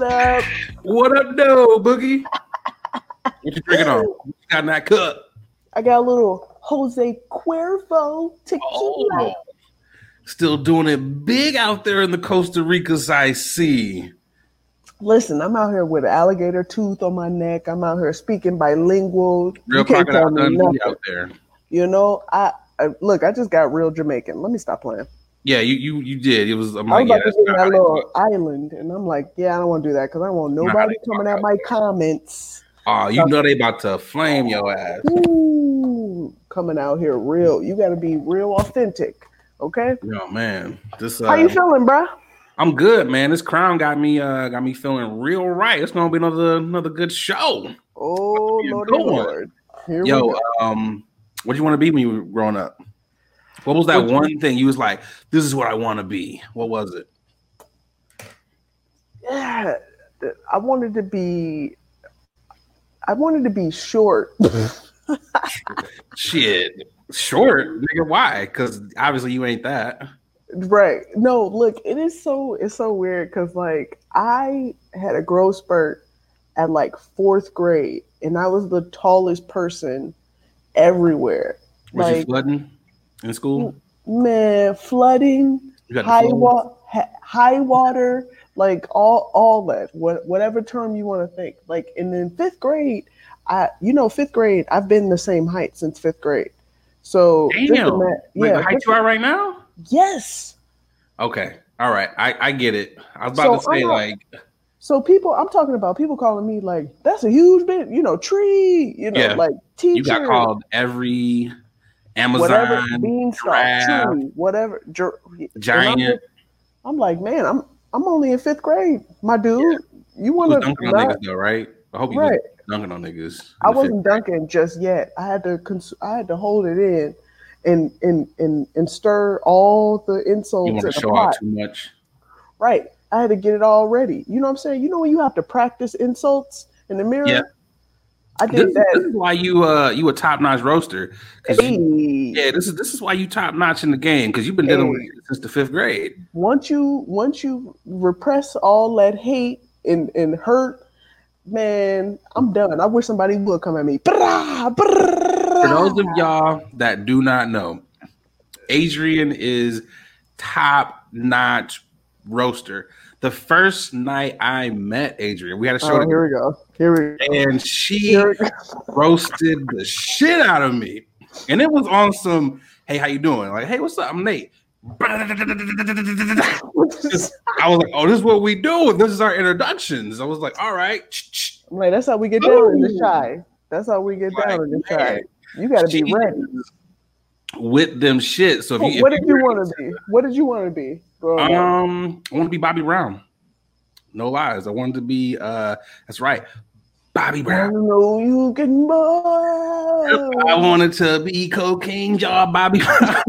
What up? What up, though, Boogie? What you drinking on? What you got in that cup? I got a little Jose Cuervo tequila. Oh, still doing it big out there in the Costa Ricas I see. Listen, I'm out here with an alligator tooth on my neck. I'm out here speaking bilingual. Real crocodile tell me Dundee nothing. out there. You know, I, I look. I just got real Jamaican. Let me stop playing. Yeah, you you you did. It was. I'm I was yeah, about that's to that how they do little it. island, and I'm like, yeah, I don't want to do that because I don't want nobody coming at my comments. Oh, you know they about to flame your ass. Ooh, coming out here real. You got to be real authentic. Okay. Yo, man, this. Uh, How you feeling, bro? I'm good, man. This crown got me uh got me feeling real right. It's gonna be another another good show. Oh Lord? Lord. Here we Yo, um, what do you want to be when you were growing up? What was that one thing you was like, this is what I want to be? What was it? Yeah, I wanted to be. I wanted to be short. Shit, short, nigga. Why? Because obviously you ain't that. right. No, look, it is so it's so weird because like I had a growth spurt at like fourth grade, and I was the tallest person everywhere. Was you flooding in school? man, flooding, You got the high wa- high water, like all all that, what whatever term you want to think. Like and in fifth grade, I you know fifth grade, I've been the same height since fifth grade. So Damn. yeah, the height you are right now? yes. Okay, all right. I I get it. I was about So, to say not- like, So people, I'm talking about people calling me like that's a huge bit, you know, tree, you know, Yeah. like teacher, you got called every whatever, Amazon beanstalk, giraffe, tree, whatever, I'm giant. just- I'm like, man, I'm I'm only in fifth grade, my dude. You You want to? dunking on niggas though, right? I hope you Right. dunking on niggas. I wasn't grade. dunking just yet. I had to cons- I had to hold it in and and and and stir all the insults You want to show pot. out too much. Right. I had to get it all ready. You know what I'm saying? You know when you have to practice insults in the mirror? Yeah. I This, did this is why you uh you a top notch roaster. 'Cause you- yeah, this is this is why you top notch in the game because you've been dealing with it since the fifth grade. once you once you repress all that hate and, and hurt, man, I'm done. I wish somebody would come at me. For those of y'all that do not know, Adrian is top notch roaster. The first night I met Adrian, we had a show Oh, here we go. Here we go. and she Here we go. roasted the shit out of me. And it was on some, hey, how you doing? Like, hey, what's up? I'm Nate. I was like, oh, this is what we do. This is our introductions. I was like, all right. I'm like, that's how we get down in the shy. That's how we get down Like, in the shy. You got to be ready. With them shit. So if you, what did you want to be? What did you want to be? up? Um, I want to be Bobby Brown. No lies. I wanted to be uh that's right. Bobby I Brown. know you can move. I wanted to be cocaine jaw Bobby Brown.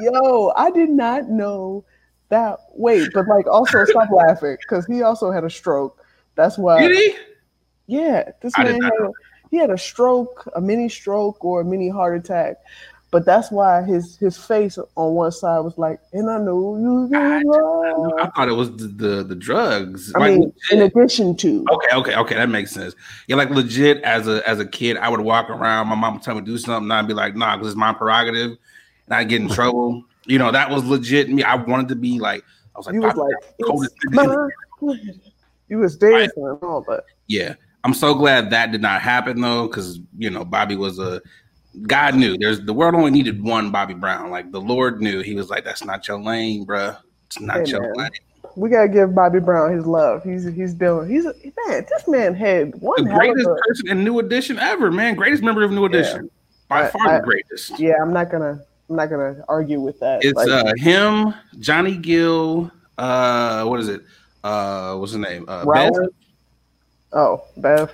Yo, I did not know that. Wait, but like, also stop laughing because he also had a stroke. That's why. Did he? Yeah, this I man had a, he had a stroke, a mini stroke, or a mini heart attack. But that's why his his face on one side was like, and I know you I. I thought it was the the, the drugs. I Like, mean, in addition to, okay, okay, okay, that makes sense. Yeah, like legit as a as a kid, I would walk around, my mom would tell me to do something, and I'd be like, nah, because it's my prerogative, and I'd get in trouble. You know, that was legit me. I wanted to be like, I was like, you was like, Brown, it's coldest nigga in the my. You was dancing and all that. Yeah. I'm so glad that did not happen though, because you know, Bobby was a God knew there's the world only needed one Bobby Brown. Like the Lord knew he was like, That's not your lane, bruh. It's not Hey, your man. lane. We gotta give Bobby Brown his love. He's he's doing. He's a, man. This man had one The greatest a. person in New Edition ever, man. Greatest member of New Edition. By I- far I- the greatest. Yeah, I'm not gonna. I'm not gonna argue with that. It's Like, uh him, Johnny Gill, uh what is it? Uh what's his name? Uh Ralph? Bev. oh, Bev.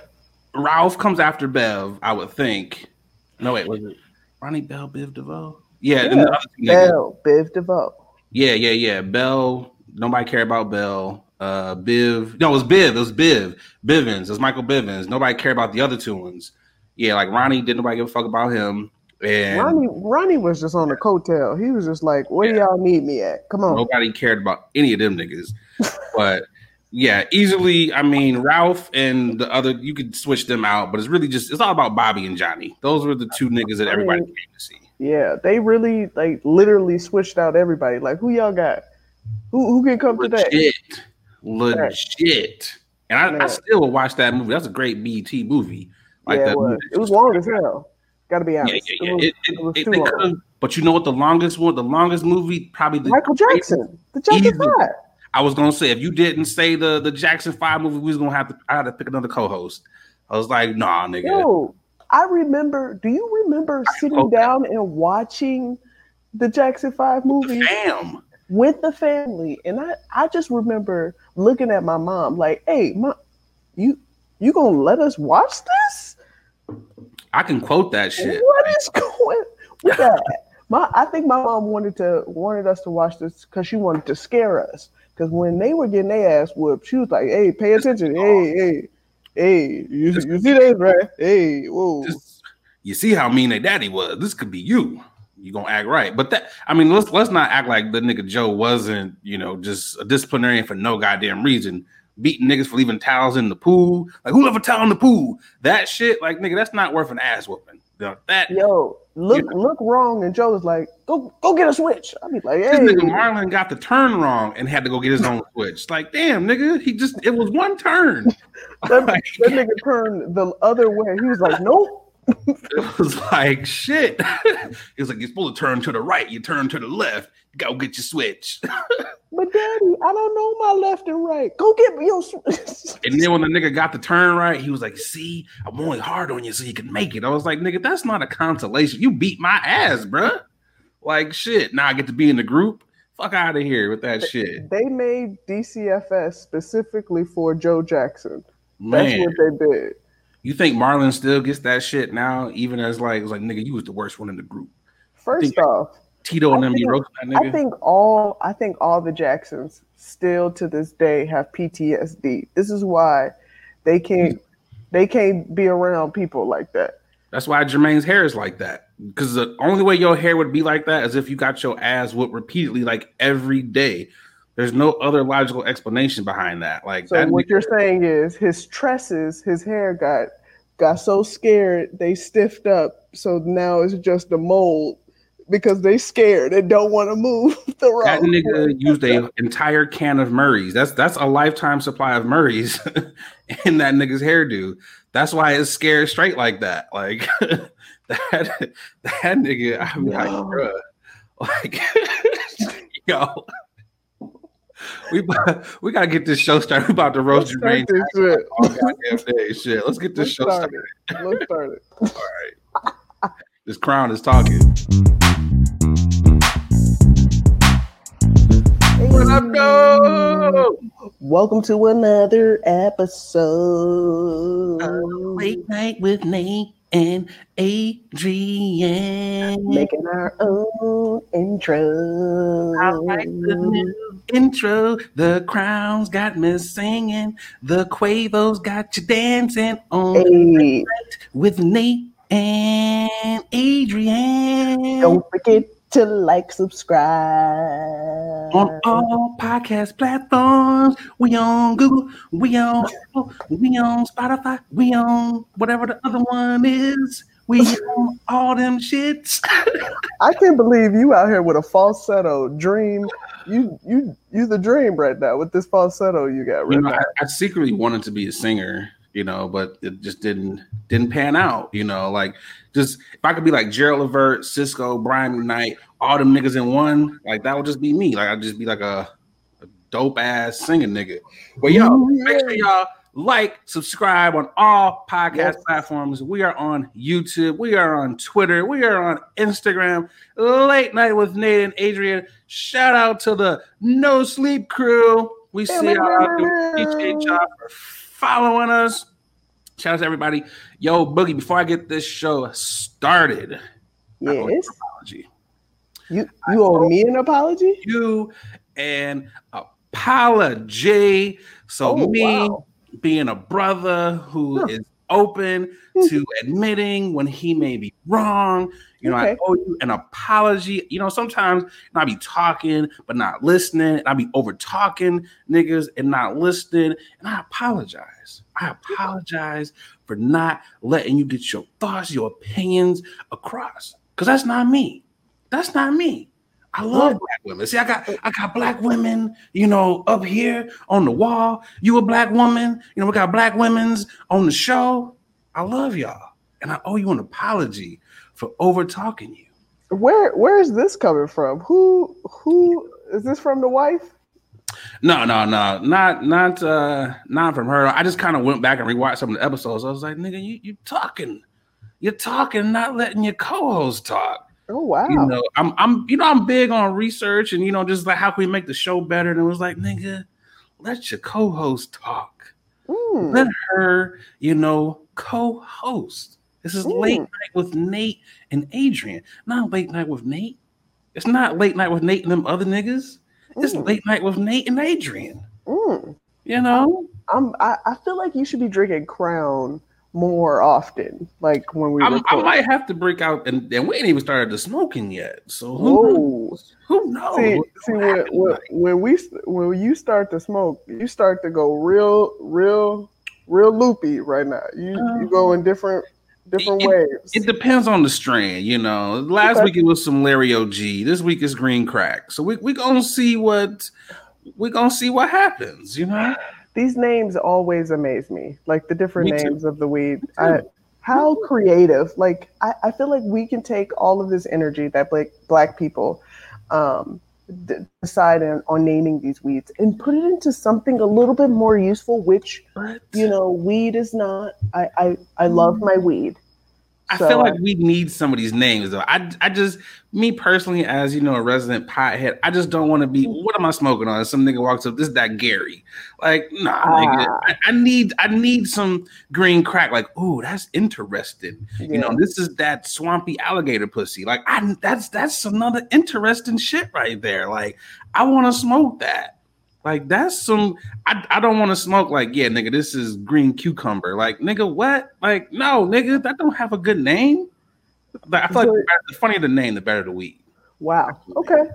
Ralph comes after Bev, I would think. No, wait, was it Ronnie Bell, Biv DeVoe? Yeah, Yeah. other two niggas. Bell, Biv DeVoe. Yeah, yeah, yeah. Bell. Nobody cared about Bell. Uh, Biv. No, it was Biv. It was Biv. Bivins. It was Michael Bivins. Nobody cared about the other two ones. Yeah, like Ronnie didn't nobody give a fuck about him. And Ronnie, Ronnie was just on the coattail. He was just like, "Where do y'all need me at? Come on." nobody cared about any of them niggas. but Yeah, easily. I mean, Ralph and the other, you could switch them out, but it's really just it's all about Bobby and Johnny. Those were the two niggas that everybody came to see. Yeah, they really like literally switched out everybody. Like, who y'all got? Who who can come Legit, today? legit. And I, I still watch that movie. That's a great BET movie. Like yeah, that it was. It was long as hell. Got to be honest. yeah, yeah. It was, It, it was it, too long. but you know what? The longest one, the longest movie, probably the Michael Jackson, the Jackson Five. I was gonna say if you didn't say the the Jackson Five movie, we was gonna have to. I had to pick another co-host. I was like, nah, nigga. Yo, I remember. Do you remember sitting okay. down and watching the Jackson Five movie Damn. with the family? And I, I just remember looking at my mom like, "Hey, mom, you, you gonna let us watch this? I can quote that shit. What is going with that?" My, I think my mom wanted to wanted us to watch this because she wanted to scare us. Because when they were getting their ass whooped, she was like, "Hey, pay attention! Hey, hey, hey! You, you see this, right? Hey, whoa!" Just- you see how mean their daddy was. This could be you. You gonna act right, but that I mean, let's let's not act like the nigga Joe wasn't, you know, just a disciplinarian for no goddamn reason, beating niggas for leaving towels in the pool. Like who left a towel in the pool? That shit, like nigga, that's not worth an ass whooping. That Yo, look look wrong, and Joe was like, "Go go get a switch." I be like, "Hey, this "Hey, nigga Marlon got the turn wrong and had to go get his own switch. Like, damn, nigga, he just it was one turn. that, that nigga turned the other way." He was like, "Nope." It was like shit. He was like, you're supposed to turn to the right, you turn to the left, go get your switch. But daddy, I don't know my left and right. Go get me your switch. And then when the nigga got the turn right, he was like, see, I'm only hard on you so you can make it. I was like, nigga, that's not a consolation. You beat my ass, bruh. Like shit. Now I get to be in the group. Fuck out of here with that shit. they made DCFS specifically for Joe Jackson. That's what they did. You think Marlon still gets that shit now, even as like it's like nigga, you was the worst one in the group. First off, Tito and I them think- that nigga. I think all I think all the Jacksons still to this day have PTSD. This is why they can't they can't be around people like that. That's why Jermaine's hair is like that. Because the only way your hair would be like that is if you got your ass whooped repeatedly, like every day. There's no other logical explanation behind that. Like So that what nigga- you're saying is his tresses, his hair got got so scared they stiffed up. So now it's just a mold because they scared and don't want to move the that wrong nigga used a entire can of Murray's. That's that's a lifetime supply of Murray's in that nigga's hairdo. That's why it's scared straight like that. Like that that nigga, I'm like, Yo. bruh. Like yo. We, we gotta get this show started. We about to roast Let's this shit. all goddamn day. Shit, let's get this Let's show start started. Let's start it. All right. This crown is talking. What up, though? Welcome to another episode. Late night with Nate and Adrian. Making our own intro. I like the new intro. The crowns got me singing. The Quavos got you dancing on Hey, with Nate and Adrian. don't forget to like, subscribe. on all podcast platforms. We on Google, we on we on Spotify, we on whatever the other one is. We on all them shits. I can't believe you out here with a falsetto dream. You you you the dream right now with this falsetto you got right You know. I, I secretly wanted to be a singer, you know, but it just didn't didn't pan out. You know, like just if I could be like Gerald Levert, Sisqó, Brian McKnight, all them niggas in one, like that would just be me. Like I'd just be like a, a dope ass singing nigga. But yo, Ooh, make sure y'all like, subscribe on all podcast Yes. platforms. We are on YouTube, we are on Twitter, we are on Instagram. Late night with Nate and Adrian. Shout out to the No Sleep crew. We see y'all out there. We Appreciate y'all for following us. Shout out to everybody. Yo, Boogie, before I get this show started, Yes. an apology. You you owe me an apology? You and apology. So Oh, me wow. Being a brother who is open to mm-hmm. admitting when he may be wrong. You know, okay. I owe you an apology. You know, sometimes I be talking but not listening, and I be over talking niggas and not listening, and I apologize. I apologize for not letting you get your thoughts, your opinions across, because that's not me. That's not me. I love black women. See, I got I got black women, you know, up here on the wall. You a black woman, you know, we got black women's on the show. I love y'all. And I owe you an apology for over talking you. Where where is this coming from? Who who is this from the wife? No, no, no, not not uh not from her. I just kind of went back and rewatched some of the episodes. I was like, nigga, you you talking. You're talking, not letting your co-host talk. Oh wow! You know, I'm I'm you know I'm big on research and you know just like how can we make the show better? And it was like, nigga, let your co-host talk. Mm. Let her, you know, co-host. This is mm. late night with Nate and Adrian, not late night with Nate. It's not late night with Nate and them other niggas. It's mm. late night with Nate and Adrian. Mm. You know, I'm, I, I feel like you should be drinking Crown more often. Like when we, I might have to break out, and, and we ain't even started the smoking yet. So who knows? Who knows? See, see when, when, when, we when you start to smoke, you start to go real, real, real loopy right now. You um, you go in different different it, waves. It depends on the strain, you know. Last okay. week it was some Larry OG. This week is green crack. So we we gonna see what we gonna see what happens, you know. These names always amaze me. Like the different me names too. of the weed. I, how creative. Like I, I feel like we can take all of this energy that black black people um, d- decide on, on naming these weeds and put it into something a little bit more useful, which you know, weed is not. I I, I love my weed. I so, feel like we need some of these names though. I, I just me personally, as you know, a resident pothead, I just don't want to be. What am I smoking on? Some nigga walks up, this is that Gary. Like, nah, nigga, ah. I, I, need I need some green crack. Like, ooh, that's interesting. Yeah. You know, this is that swampy alligator pussy. Like, I that's that's another interesting shit right there. Like, I want to smoke that. Like that's some. I, I don't want to smoke. Like yeah, nigga, this is green cucumber. Like nigga, what? Like no, nigga, that don't have a good name. Like, I feel like the funnier the name, the better the weed. Wow. Okay.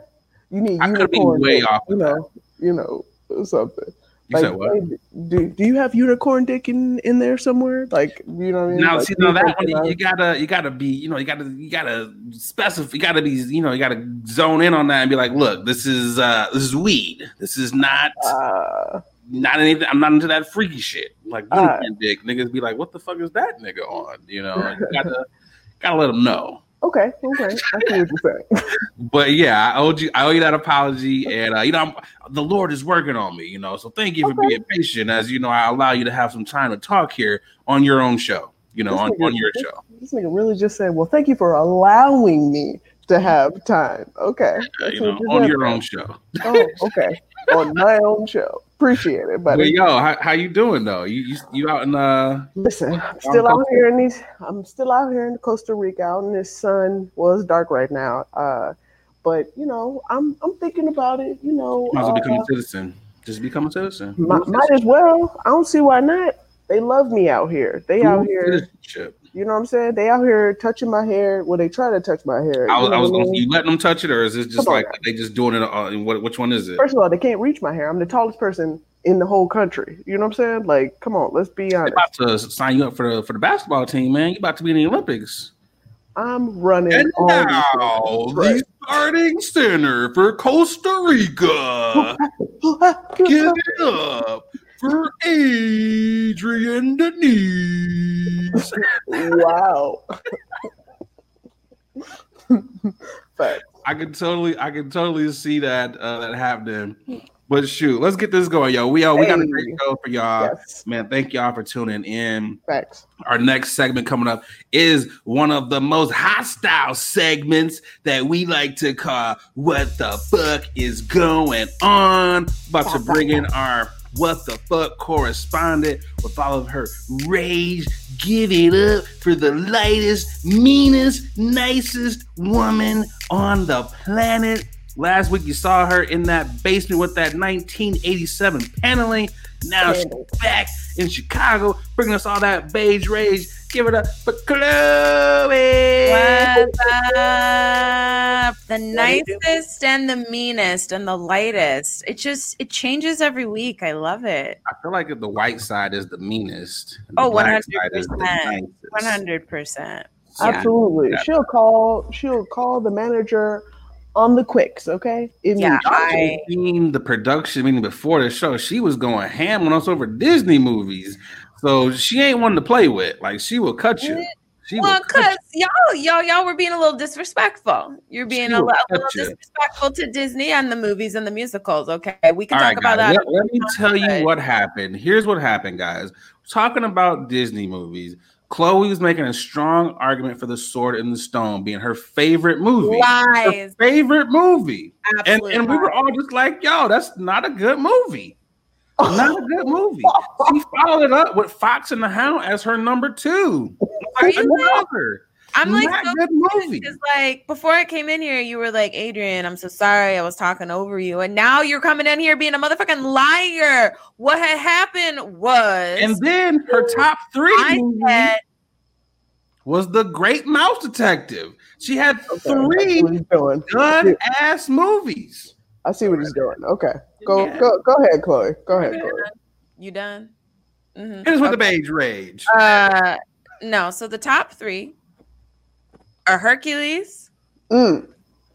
You need. I could be way off. You know. You know something. You like, said what? Do, do you have unicorn dick in, in there somewhere? Like you know what I mean? Now like, see now that one you gotta you gotta be you know you gotta you gotta specify you gotta be you know you gotta zone in on that and be like look this is uh this is weed this is not uh, not anything I'm not into that freaky shit like unicorn uh, dick niggas be like what the fuck is that nigga on you know you gotta gotta let them know. Okay, okay, I see what you're saying. but yeah, I owe you, I owe you that apology, and uh, you know, I'm, the Lord is working on me, you know. So thank you okay. for being patient, as you know, I allow you to have some time to talk here on your own show, you know, on, nigga, on your this, show. This nigga really just said, "Well, thank you for allowing me to have time." Okay, uh, you know, on your own show. Oh, okay, on my own show. Appreciate it, buddy. Well, yo, how, how you doing though? You, you you out in uh? Listen, I'm still out here in these. I'm still out here in Costa Rica, out in this sun. Well, it's dark right now. Uh, but you know, I'm I'm thinking about it. You know, might as well uh, become a citizen. Just become a citizen. Might, might as well. I don't see why not. They love me out here. They out here. You know what I'm saying? They out here touching my hair. Well, they try to touch my hair. I was, I was you letting them touch it, or is it just like they just doing it? Uh, what, which one is it? First of all, they can't reach my hair. I'm the tallest person in the whole country. You know what I'm saying? Like, come on, let's be honest. They're about to sign you up for the for the basketball team, man. You're about to be in the Olympics. I'm running. And now the starting center for Costa Rica. Give it up for Adrian Denise. wow. but I can totally, I can totally see that uh, that happening. But shoot, let's get this going, yo. We uh, we hey. got a great show for y'all, yes. man. Thank y'all for tuning in. Thanks. Our next segment coming up is one of the most hostile segments that we like to call "What the fuck is going on?" About to bring in our what the fuck correspondent with all of her rage. Give it up for the lightest, meanest, nicest woman on the planet. Last week you saw her in that basement with that 1987 paneling. Now she's back in Chicago, bringing us all that beige rage. Give it up for Chloe. What's up? The nicest and the meanest and the lightest. It just it changes every week. I love it. I feel like the white side is the meanest. Oh, one hundred percent. One hundred percent. Absolutely. Yeah. She'll call. She'll call the manager on the quicks, okay? yeah, I mean the production, meaning before the show, she was going ham on us over Disney movies. So she ain't one to play with. Like she will cut you. She well, cause y'all, y'all, y'all were being a little disrespectful. You're being a, a, little disrespectful to Disney and the movies and the musicals. Okay, we can All talk right, about guys, that. Let, let me tell you what happened. Here's what happened, guys. talking about Disney movies. Chloe was making a strong argument for The Sword in the Stone being her favorite movie. Lies. Her favorite movie. Absolutely And, and we were all just like, yo, that's not a good movie. Not a good movie. she followed it up with Fox and the Hound as her number two. Are you I'm like, so good movie. like before I came in here, you were like, Adrian, I'm so sorry, I was talking over you, and now you're coming in here being a motherfucking liar. What had happened was, and then her top three I said, was the Great Mouse Detective. She had okay, three good ass movies. I see what he's doing. Okay, go yeah. go go ahead, Chloe. Go ahead, Chloe. You done? Mm-hmm. Here's with okay. the beige rage. Uh, no. So the top three are Hercules, mm.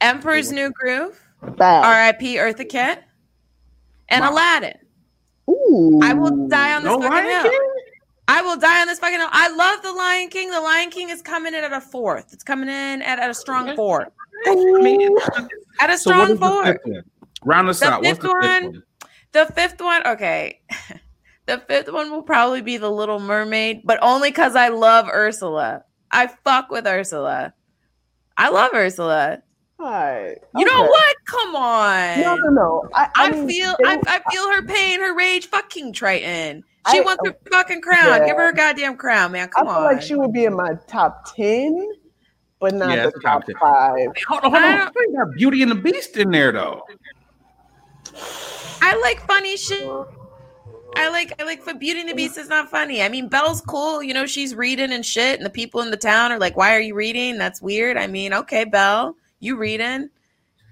Emperor's New Groove, R.I.P. Eartha Kitt, and wow. Aladdin. Ooh. I will die on this no fucking hill. I will die on this fucking hill. I love the Lion King. The Lion King is coming in at a fourth. It's coming in at, at a strong fourth. at a strong so fourth. Round us the out. What's the fifth one, one? The fifth one. Okay. the fifth one will probably be the Little Mermaid, but only because I love Ursula. I fuck with Ursula. I love Ursula. Hi. You know what? Come on. No, no, no. I, I, I mean, feel they, I, I, feel her pain, her rage. Fucking Triton. She I, wants her oh, fucking crown. Yeah. Give her a goddamn crown, man. Come on. I feel on. like she would be in my top ten, but not yeah, the top, top five. Wait, hold on, hold on. You got Beauty and the Beast in there though. I like funny shit. I like I like for Beauty and the Beast is not funny. I mean, Belle's cool, you know, she's reading and shit, and the people in the town are like, "Why are you reading? That's weird." I mean, okay, Belle, you reading?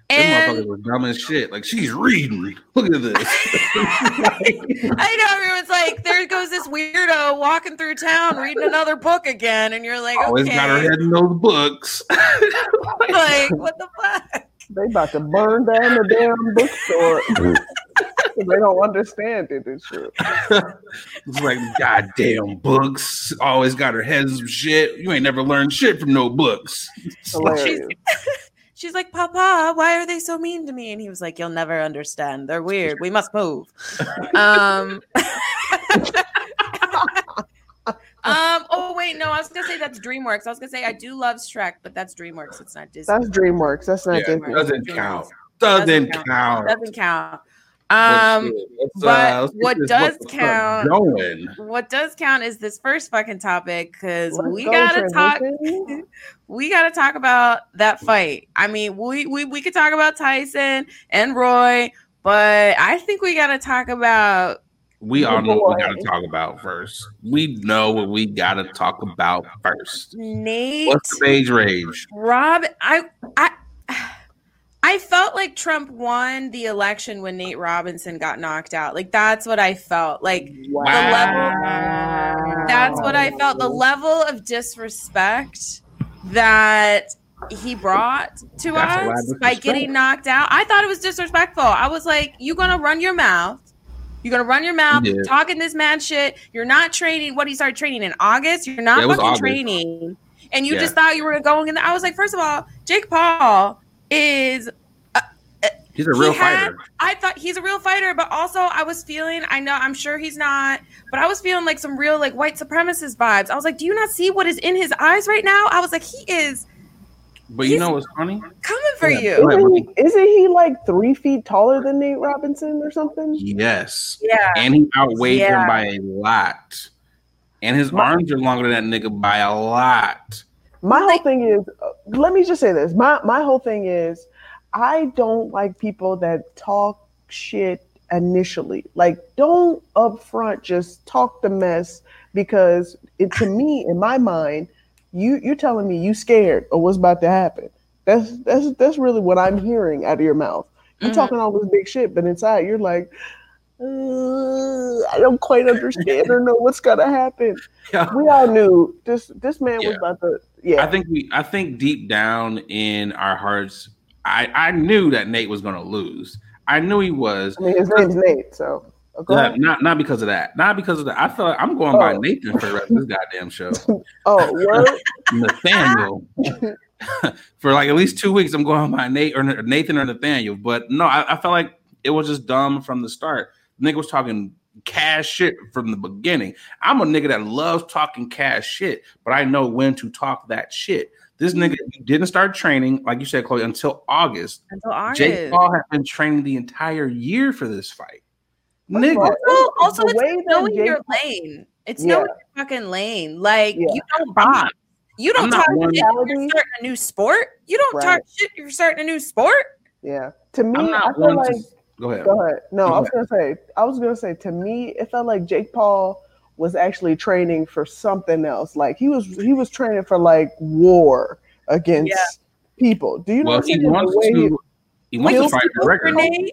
And motherfuckers were dumb as shit. Like she's reading. Look at this. I know everyone's like, there goes this weirdo walking through town reading another book again, and you're like, always okay. got her head in those books. like, what the fuck? They about to burn down the damn bookstore. they don't understand it and shit. it's like goddamn books. Always got her head in some shit. You ain't never learned shit from no books. She's, she's like, Papa, why are they so mean to me? And he was like, You'll never understand. They're weird. We must move. um Um. Oh wait, no. I was gonna say that's DreamWorks. I was gonna say I do love Shrek, but that's DreamWorks. It's not Disney. That's DreamWorks. That's not yeah, Disney. Doesn't count. Doesn't, doesn't count. count. Doesn't count. Um, but uh, what does count? What does count is this first fucking topic because we go gotta talk. we gotta talk about that fight. I mean, we, we we could talk about Tyson and Roy, but I think we gotta talk about. We all know what we gotta talk about first. We know what we gotta talk about first. Nate, what's the beige rage? Rob, I I. I felt like Trump won the election when Nate Robinson got knocked out. Like that's what I felt. Like wow. the level That's what I felt. The level of disrespect that he brought to that's us by getting knocked out. I thought it was disrespectful. I was like, "You gonna run your mouth? You're gonna run your mouth yeah. talking this man shit. You're not training. What he started training in August. You're not yeah, fucking August. training, and you yeah. just thought you were going in. The, I was like, first of all, Jake Paul is uh, uh, he's a real he had, fighter. I thought he's a real fighter, but also I was feeling I know I'm sure he's not, but I was feeling like some real like white supremacist vibes. I was like, do you not see what is in his eyes right now? I was like, he is but you know what's funny? Coming for yeah, you. Isn't he, isn't he, like three feet taller than Nate Robinson or something? Yes. Yeah. And he outweighed yeah. him by a lot. And his my, arms are longer than that nigga by a lot. My whole thing is, uh, let me just say this. My my whole thing is, I don't like people that talk shit initially. Like, don't upfront just talk the mess because it, to me, in my mind, you you're telling me you scared of what's about to happen. That's that's that's really what I'm hearing out of your mouth. You're mm-hmm. talking all this big shit, but inside you're like, uh, I don't quite understand or know what's gonna happen. Yeah. We all knew this this man yeah. was about to. Yeah, I think we. I think deep down in our hearts, I I knew that Nate was gonna lose. I knew he was. I mean, his name's Nate, so. Not, not, not because of that. Not because of that. I feel like I'm going oh. by Nathan for the rest of this goddamn show. oh, what? Nathaniel. for like at least two weeks, I'm going by Nate or Nathan or Nathaniel. But no, I, I felt like it was just dumb from the start. Nigga was talking cash shit from the beginning. I'm a nigga that loves talking cash shit, but I know when to talk that shit. This nigga didn't start training, like you said, Chloe, until August. Until August. Jake Paul has been training the entire year for this fight. Nigga. Also, also the it's knowing Jake your lane. It's yeah. knowing your fucking lane. Like yeah. you don't box. You don't talk shit you're starting a new sport. You don't right. talk shit you're starting a new sport. Yeah. To me, I feel like to, Go ahead. Go ahead. No, Go I was ahead. gonna say. I was gonna say. To me, it felt like Jake Paul was actually training for something else. Like he was. He was training for like war against yeah. people. Do you well, know? He wants to. He, he wants to fight McGregor.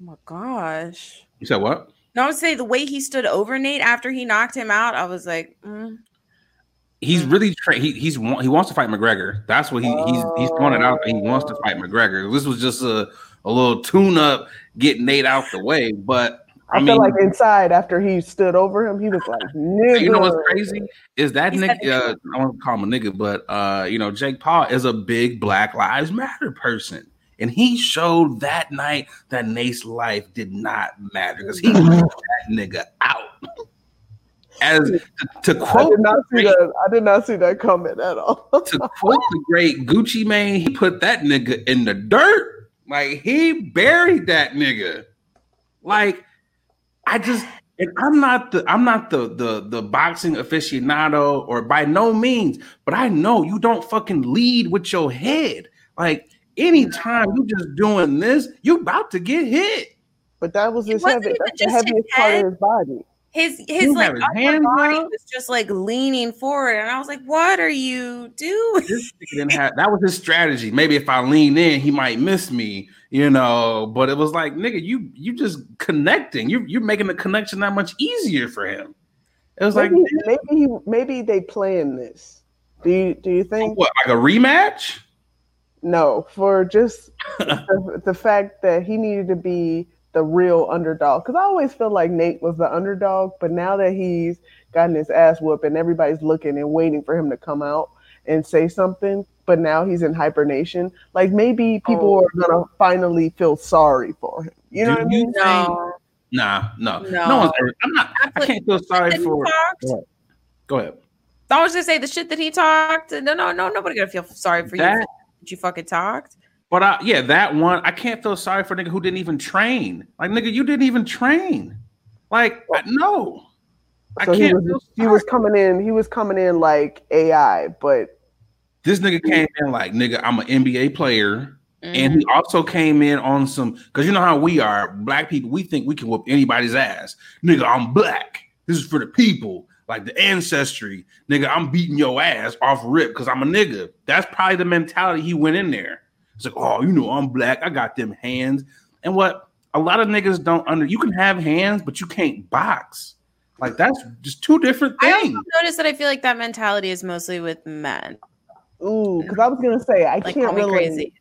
Oh my gosh. You said what? No, I would say the way he stood over Nate after he knocked him out. I was like. Mm. He's mm. really tra- he he's he wants to fight McGregor. That's what he he's he's throwing it out. He wants to fight McGregor. This was just a a little tune up, get Nate out the way. But I, I mean, feel like inside after he stood over him, he was like, "Nigga." You know what's crazy is that nigga. Uh, I want to call him a nigga, but uh, you know, Jake Paul is a big Black Lives Matter person. And he showed that night that Nate's life did not matter because he mm-hmm. that nigga out. As to, to quote, I did, not see great, that, I did not see that comment at all. to quote the great Gucci Mane, he put that nigga in the dirt. Like he buried that nigga. Like I just and I'm not the I'm not the the the boxing aficionado or by no means, but I know you don't fucking lead with your head. Like anytime you're just doing this, you're about to get hit. But that was his heavy, that's the heaviest part of his body his his like his upper body up. was just like leaning forward, and I was like, "What are you doing?" didn't have, that was his strategy. Maybe if I lean in, he might miss me, you know. But it was like, nigga, you you just connecting. You you're making the connection that much easier for him. It was maybe, like maybe he maybe they plan this. Do you do you think what like a rematch? No, for just the, the fact that he needed to be the real underdog. Because I always feel like Nate was the underdog, but now that he's gotten his ass whooped and everybody's looking and waiting for him to come out and say something, but now he's in hibernation, like maybe people oh. are gonna finally feel sorry for him. You know Do what I mean? No. Nah, no, no, no one's. I'm not. I can't feel sorry for. Go ahead. Go ahead. I was gonna say the shit that he talked. No, no, no, nobody gonna feel sorry for that, you. That you fucking talked. But I, yeah, that one I can't feel sorry for nigga who didn't even train. Like nigga, you didn't even train. Like no, so I can't. He was, he was coming in. He was coming in like AI, but this nigga came in like nigga. I'm an NBA player. Mm-hmm. And he mm-hmm. also came in on some because you know how we are, black people. We think we can whoop anybody's ass. Nigga, I'm black. This is for the people, like the ancestry. Nigga, I'm beating your ass off rip because I'm a nigga. That's probably the mentality he went in there. It's like, oh, you know, I'm black. I got them hands. And what a lot of niggas don't under you can have hands, but you can't box. Like that's just two different things. I also notice that I feel like that mentality is mostly with men. Ooh, because I was gonna say I like, can't really. Crazy.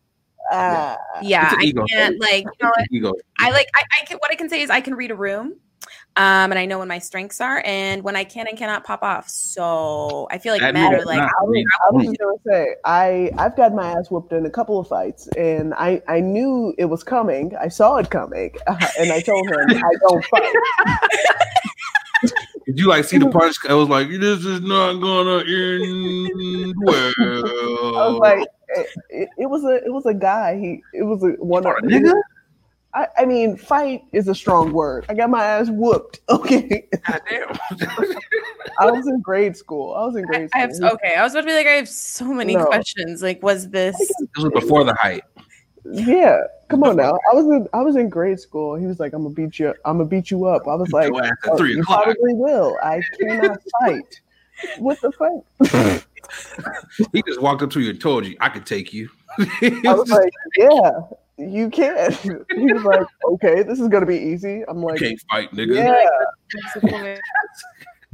Uh, yeah, I can't like you know. I like I, I can what I can say is I can read a room um, and I know when my strengths are and when I can and cannot pop off. So I feel like that men are like. I was, I was gonna say I I've got my ass whooped in a couple of fights, and I I knew it was coming. I saw it coming, uh, and I told him I don't fight. Did you like see the punch? I was like, "This is not gonna end well." I was like, it, it, it was a it was a guy. He it was a one of nigga. I, I, mean, fight is a strong word. I got my ass whooped. Okay. I was in grade school. I was in grade school. I have, okay, I was about to be like, I have so many no. questions. Like, was this? This was before the height. Yeah, come on now. I was in I was in grade school. He was like, "I'm gonna beat you. I'm gonna beat you up." I was like, oh, three "You o'clock. probably will. I cannot fight." What the fuck? he just walked up to you and told you, "I could take you." I was like, "Yeah, you can't. He was like, "Okay, this is gonna be easy." I'm "You like, can't fight, nigga." "Yeah."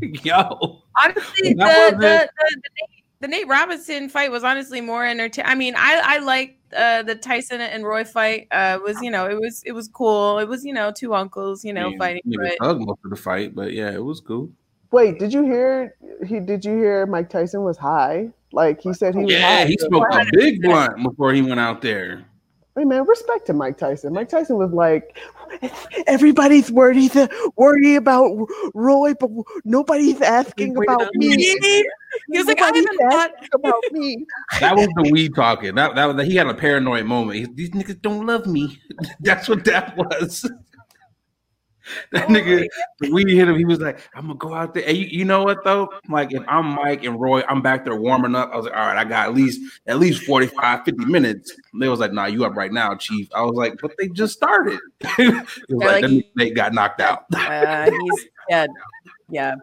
Yo, honestly, the, the, the, the, Nate, Robinson fight was honestly more entertaining. I mean, I I liked uh, the Tyson and Roy fight. Uh, was you know it was it was cool. It was you know two uncles you know Yeah, fighting. nigga But thug most of the fight, but yeah, it was cool. Wait, did you hear? He did you hear? Mike Tyson was high. Like he said he was Yeah, high. he smoked a big blunt before he went out there. Hey man, respect to Mike Tyson. Mike Tyson was like, everybody's worried worried about Roy, but nobody's asking Worried about about me. he was like, I Nobody's haven't thought. about me. That was the weed talking. That, that he had a paranoid moment. He, These niggas don't love me. That's what that was. That nigga, the weed hit him. He was like, "I'm gonna go out there." And you, you know what though? Like if I'm Mike and Roy, I'm back there warming up. I was like, "All right, I got at least at least 45, 50 minutes." And they was like, "Nah, you up right now, Chief." I was like, "But they just started." it was like, like, They got knocked out. Uh, he's dead. Yeah.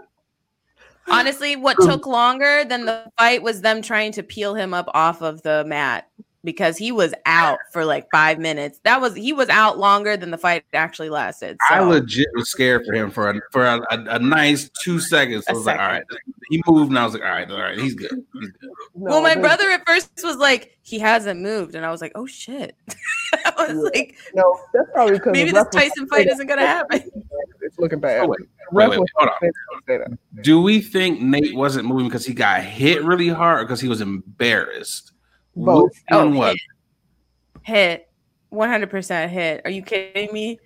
Honestly, what took longer than the fight was them trying to peel him up off of the mat because he was out for like five minutes. That was he was out longer than the fight actually lasted. So. I legit was scared for him for a, for a, a, a nice two seconds. I A was like, all right. He moved, and I was like, all right, all right, he's good. He's good. No, well, my there's- brother at first was like, he hasn't moved, and I was like, oh shit. I was Yeah. like, No, that's probably because maybe the this Tyson fight isn't gonna happen. It's looking bad. Oh, wait, wait, wait, hold on. Do we think Nate wasn't moving because he got hit really hard or because he was embarrassed? Both. Which oh, one Oh, was? hit. Hit. 100% hit. Are you kidding me?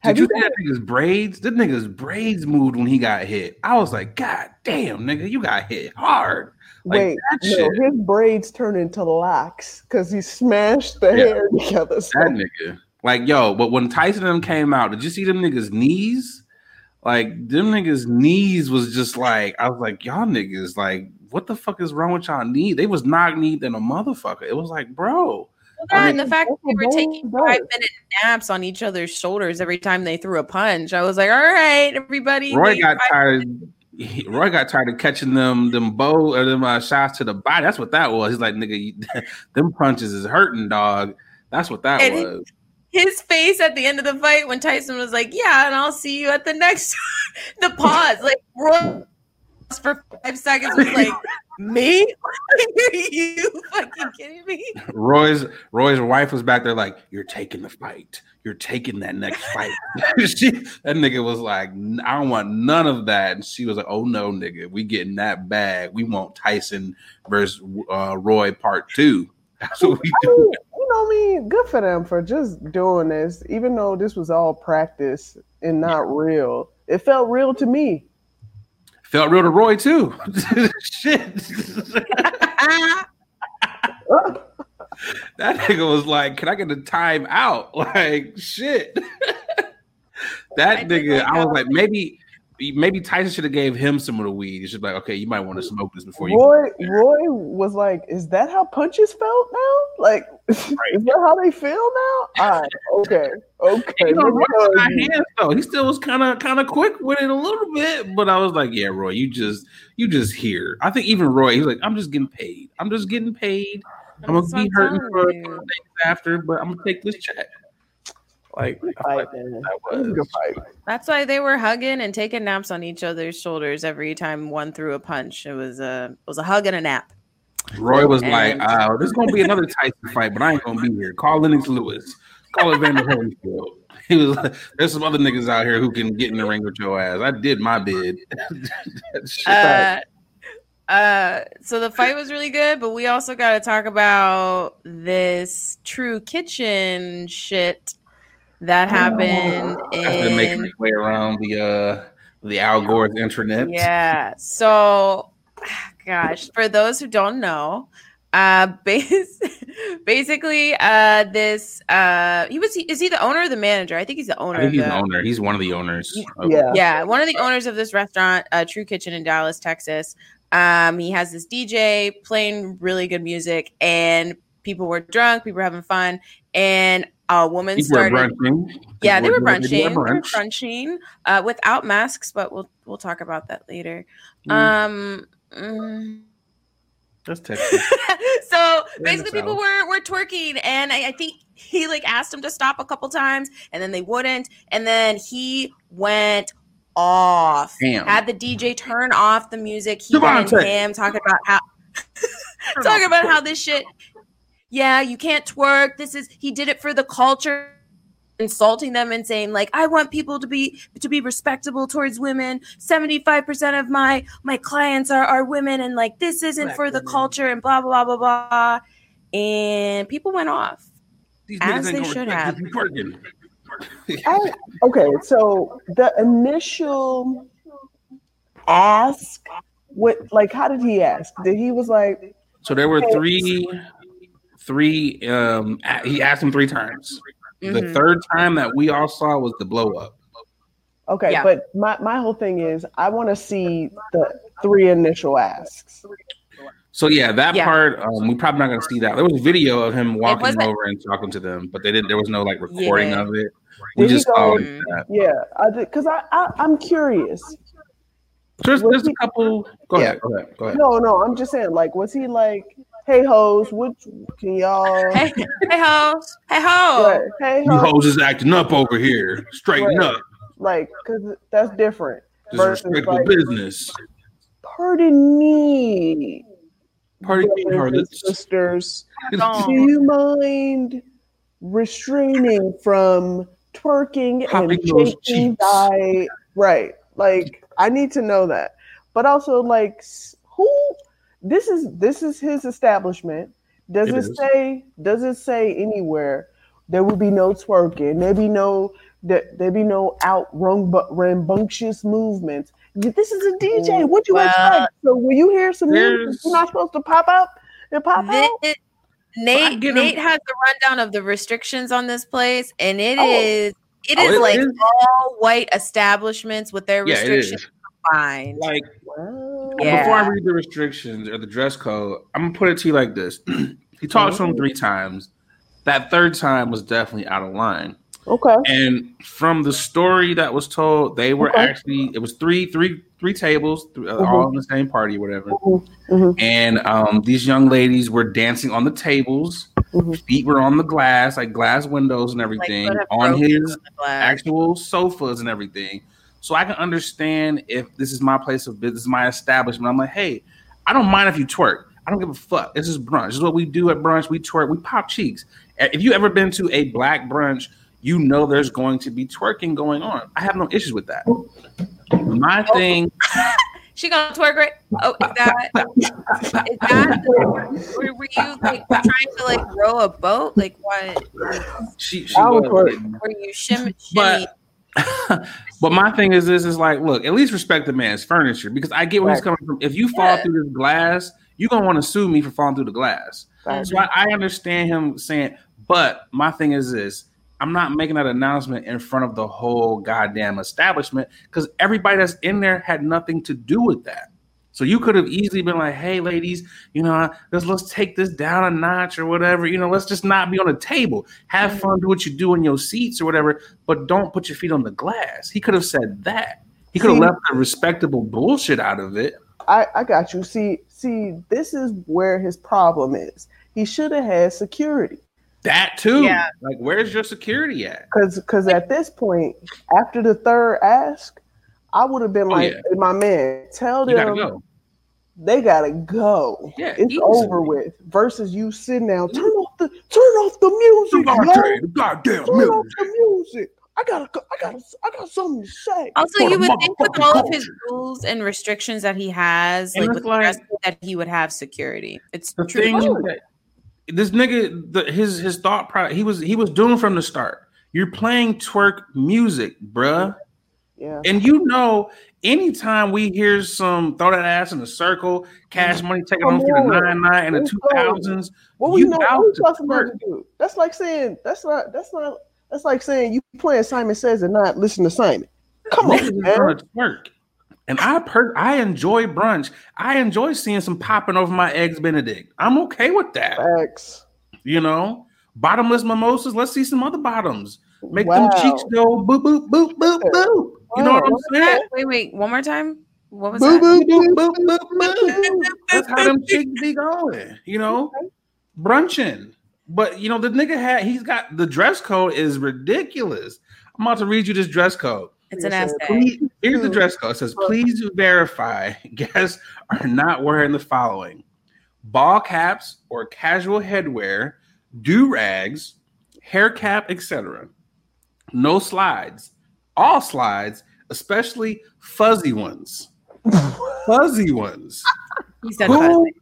Have Did you you see that nigga's braids? That nigga's braids moved when he got hit. I was like, God damn, nigga, you got hit hard. Like Wait, that no, shit. his braids turned into locks because he smashed the Yeah. hair together. So That nigga. Like, yo, but when Tyson and them came out, did you see them niggas' knees? Like, them niggas' knees was just like, I was like, y'all niggas, like, what the fuck is wrong with y'all knee? They was knock kneed than a motherfucker. It was like, bro. Well, that I and the fact that they were taking five minute naps on each other's shoulders every time they threw a punch. I was like, all right, everybody. Roy got tired. he- Roy got tired of catching them them bow or them uh, shots to the body. That's what that was. He's like, nigga, you, them punches is hurting, dog. That's what that And was. his face at the end of the fight when Tyson was like, yeah, and I'll see you at the next. the pause, like Roy for five seconds was like, me? Are you fucking kidding me? Roy's Roy's wife was back there like, "You're taking the fight. You're taking that next fight." she, that nigga was like, "I don't want none of that." And she was like, "Oh no, nigga, we getting that bag. We want Tyson versus uh, Roy part two. That's what we I do." mean, you know me, good for them for just doing this, even though this was all practice and not real. It felt real to me. Felt real to Roy too. Shit. That nigga was like, "Can I get a time out?" Like, shit. that I nigga, I was like, maybe, maybe Tyson should have gave him some of the weed. He should be like, okay, you might want to smoke this before you. Roy, Roy was like, "Is that how punches felt now? Like, is that how they feel now? All right, okay, okay." You know, Roy tell got hands though. He still was kind of, kind of quick with it a little bit, but I was like, yeah, Roy, you just, you just here. I think even Roy, he's like, I'm just getting paid. I'm just getting paid. I'm gonna be hurting for days after, but I'm gonna take this check. Like, Fight, that was a was. good fight. That's why they were hugging and taking naps on each other's shoulders every time one threw a punch. It was a it was a hug and a nap. Roy was like, And- uh, "There's gonna be another Tyson fight, but I ain't gonna be here. Call Lennox Lewis. Call Evander Holyfield." He was like, "There's some other niggas out here who can get in the ring with your ass. I did my bid." Shit. Uh, uh, so the fight was really good, but we also got to talk about this True Kitchen shit that happened That's been making in its way around the uh the Al Gore's intranet. Yeah. So, gosh, for those who don't know, uh, base, basically, uh, this uh, he was he, is he the owner or the manager? I think he's the owner. I think he's the, the owner. He's one of the owners. of- Yeah. yeah, one of the owners of this restaurant, uh, True Kitchen in Dallas, Texas. Um, he has this DJ playing really good music, and people were drunk, people were having fun, and a woman People started. brunching. Yeah, they were People brunching. They were brunch. brunching uh, without masks, but we'll we'll talk about that later. Mm. Um. mm. That's Texas. so in the basically, people were were twerking, and I, I think he like asked him to stop a couple times, and then they wouldn't, and then he went off. Damn. Had the DJ turn off the music. He went Devontae. in him talking about how talking about how this shit. Yeah, you can't twerk. This is he did it for the culture insulting them and saying like i want people to be to be respectable towards women 75% of my my clients are, are women and like this isn't Black for the culture and blah blah blah blah blah and people went off These As they should have. I, okay, so the initial ask, what like how did he ask? Did he was like, So there were three, three. Um, he asked him three times. The Mhm. third time that we all saw was the blow up. okay, Yeah. but my my whole thing is I want to see the three initial asks. So yeah, that Yeah. part um, we probably not gonna see that. There was a video of him walking over and talking to them, but they didn't. There was no like recording Yeah. of it. We Did just saw that. Yeah, I did because I, I I'm curious. There's, Was there's a couple. Go Yeah. ahead. Go ahead. Go ahead. No, no, I'm just saying like was he like, hey hoes, what can y'all? hey hey ho hey ho Right, hey You hoes, hoes is acting up over here. Straighten Right. up. like because that's different. This is Versus, respectable like- business. Pardon me, Party brothers and harlots. sisters. Do you mind restraining from twerking Popping and shaking cheeks. thy right? Like I need to know that. But also like who this is this is his establishment. Does It it, is. say does it say anywhere there will be no twerking, there be no there, there be no out rumbu- rambunctious movements. This is a DJ. What do you Well, expect? So when you hear some music, you're not supposed to pop up and pop out. This, Nate get him- Nate has the rundown of the restrictions on this place, and it Oh. is it Oh, it like is? all white establishments with their Yeah, restrictions is. combined. Like Wow. Yeah. before I read the restrictions or the dress code, I'm gonna put it to you like this: He talked to him three times. That third time was definitely out of line. Okay. And from the story that was told, they were Okay. actually it was three, three, three tables, th- uh, all in the same party, whatever. Mhm. And um, these young ladies were dancing on the tables. Mhm. Feet were on the glass, like glass windows and everything, could have on his actual sofas and everything. So I can understand if this is my place of business, my establishment. I'm like, hey, I don't mind if you twerk. I don't give a fuck. This is brunch. This is what we do at brunch. We twerk. We pop cheeks. If you ever been to a black brunch, you know there's going to be twerking going on. I have no issues with that. My oh. thing, She gonna twerk right? Oh, is that is that? Were, were you like trying to like row a boat? Like what? she, she I would was. twerk. Were you shim? But but my thing is this is like, look, at least respect the man's furniture because I get where he's coming from. If you fall Yeah. through this glass, you're gonna want to sue me for falling through the glass. Right. So I, I understand him saying, but my thing is this. I'm not making that announcement in front of the whole goddamn establishment because everybody that's in there had nothing to do with that. So you could have easily been like, "Hey, ladies, you know, let's let's take this down a notch or whatever. You know, let's just not be on the table. Have fun, do what you do in your seats or whatever, but don't put your feet on the glass." He could have said that. He could have left the respectable bullshit out of it. I, I got you. See, see, this is where his problem is. He should have had security. That too. Yeah. Like, where's your security at? Cause cause at this point, after the third ask, I would have been Oh, like, yeah. My man, tell them gotta go. they gotta go. Yeah, it's easily. over with. Versus you sitting down, turn off the turn off the music, man. the goddamn turn off the music. I gotta go- I gotta I got something to say. Also, you would think with motherfucking all of his rules and restrictions that he has, And like with like- dress code, that he would have security. It's The true. thing that this nigga, the, his his thought pro, he was he was doing from the start. You're playing twerk music, bruh, Yeah. and you know, anytime we hear some throw that ass in a circle, cash money taking on for the nine nine and the two thousands. What we You know? What we to talking about to do? That's like saying that's not that's not that's like saying you playing Simon Says and not listen to Simon. Come Niggas on, man. gonna. And I per I enjoy brunch. I enjoy seeing some popping over my eggs Benedict. I'm okay with that. Facts. You know, bottomless mimosas. Let's see some other bottoms. Make Wow. them cheeks go boop boop boop boop boop. You know what oh, I'm saying? Wait, wait, one more time. What was Boo, that? boo, Boop boop boop boop. That's how them cheeks be going. You know, brunching. But you know, the nigga had he's got the dress code is ridiculous. I'm about to read you this dress code. It's an Yes, sir. essay. Please, here's the dress code. It says, please verify guests are not wearing the following ball caps or casual headwear, do rags, hair cap, etc. No slides, all slides, especially fuzzy ones. fuzzy ones. He said Who? fuzzy.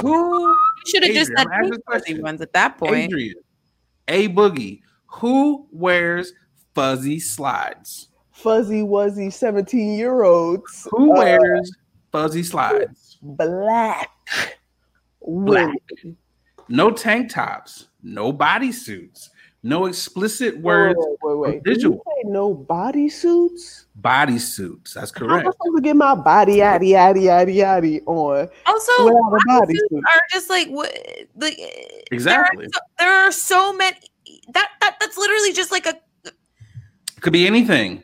Who? You should have just Adrian, said I'm asking pink a fuzzy ones at that point. Adrian. A boogie. Who wears fuzzy slides? Fuzzy wuzzy 17 year olds. Who uh, wears fuzzy slides? black Black. women. No tank tops, no bodysuits, no explicit words. Wait, wait, wait. or Did you visual. say no bodysuits? Bodysuits. That's How am correct. I supposed to get my body yaddy yaddy yaddy yaddy on Also, without a bodysuits bodysuit? are just like what? Like Exactly. There are so, there are so many. That that that's literally just like a. Could be anything.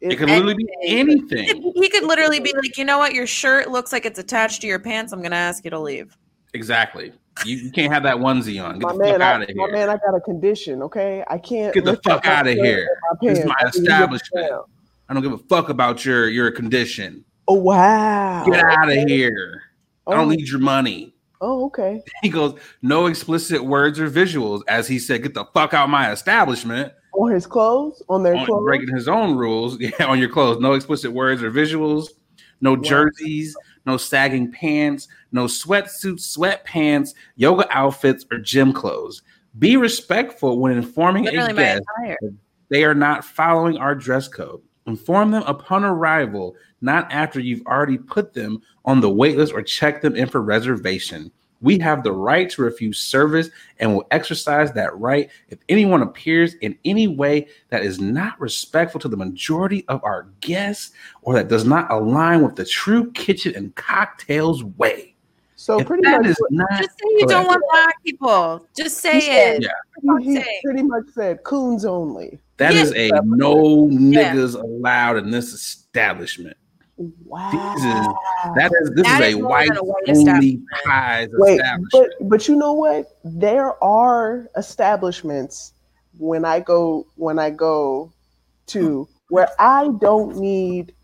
It could literally be anything. He could literally be like, you know what? Your shirt looks like it's attached to your pants. I'm gonna ask you to leave. Exactly. You, you can't have that onesie on. Get my the man, fuck I, out of here. my man, I got a condition. Okay, I can't Get the fuck out of here. This is my I can lift it establishment. I don't give a fuck about your your condition. Oh wow! Get out of Okay. here. I Oh, don't need your money. oh, okay. He goes, no explicit words or visuals. As he said, get the fuck out my establishment. On his clothes, on their on clothes. breaking his own rules. Yeah, on your clothes. No explicit words or visuals. No Wow. jerseys. No sagging pants. No sweatsuits, sweatpants, yoga outfits, or gym clothes. Be respectful when informing Literally a guest they are not following our dress code. Inform them upon arrival, not after you've already put them on the waitlist or checked them in for reservation. We have the right to refuse service and will exercise that right if anyone appears in any way that is not respectful to the majority of our guests or that does not align with the true kitchen and cocktails way. So If pretty that much, is not Just say you don't want black people. Just say He said- it. Yeah. what he pretty much said coons only. That Yeah. is a no niggas allowed in this establishment. Wow. That is this That is is a white than only pies Wait, establishment. but but you know what? There are establishments when I go when I go to where I don't need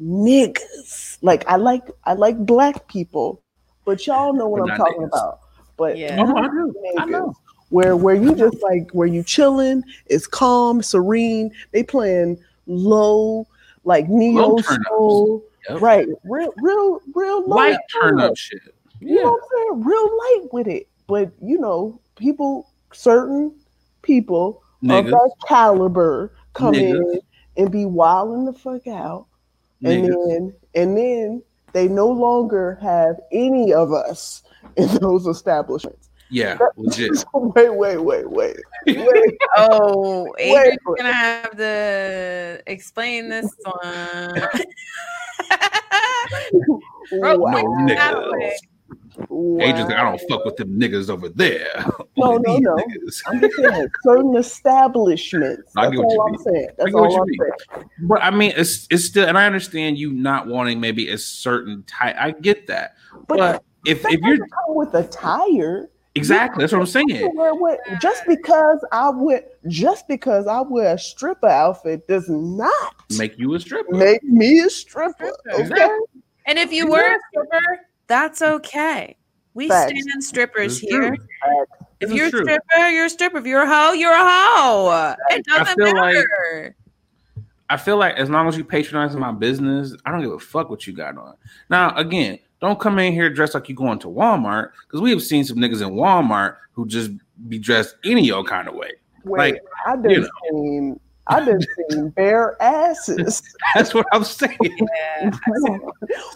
niggas. Like I like I like black people, but y'all know what But I'm not talking niggas. about. But Yeah. Oh, I do. I know. Where where you just like where you chilling, it's calm, serene. They playing low, like neo soul. Yep. Right. Real real real Light turn up shit. You know what I'm saying? Real light with it. But you know, people, certain people of that caliber come Niggas. in and be wilding the fuck out. And niggas. then and then they no longer have any of us in those establishments. Yeah, legit. wait, wait, wait, wait. Wait. Oh, Wait, Adrian's wait. gonna have to explain this one. Real wow. No niggas. way. Agents like, I don't fuck with them niggas over there. No, no, no. niggas. I'm just saying certain establishments. I That's get what you all I'm mean. saying. I That's get what all you I'm mean. saying. But I mean, it's it's still, and I understand you not wanting maybe a certain type. I get that. But, But if if you're come with a tire. Exactly, that's what I'm saying. what just because I would just because I wear a stripper outfit does not Make you a stripper. make me a stripper. Okay. Exactly. And if you were a stripper, that's okay. We Facts. stand strippers This is true. here. If you're a stripper, you're a stripper. If you're a hoe, you're a hoe. It doesn't feel like- matter. I feel like as long as you patronize my business, I don't give a fuck what you got on. Now, again, don't come in here dressed like you're going to Walmart because we have seen some niggas in Walmart who just be dressed any old kind of way. Wait, Like, I done you know. seen I done seen bare asses That's what I'm saying. yeah.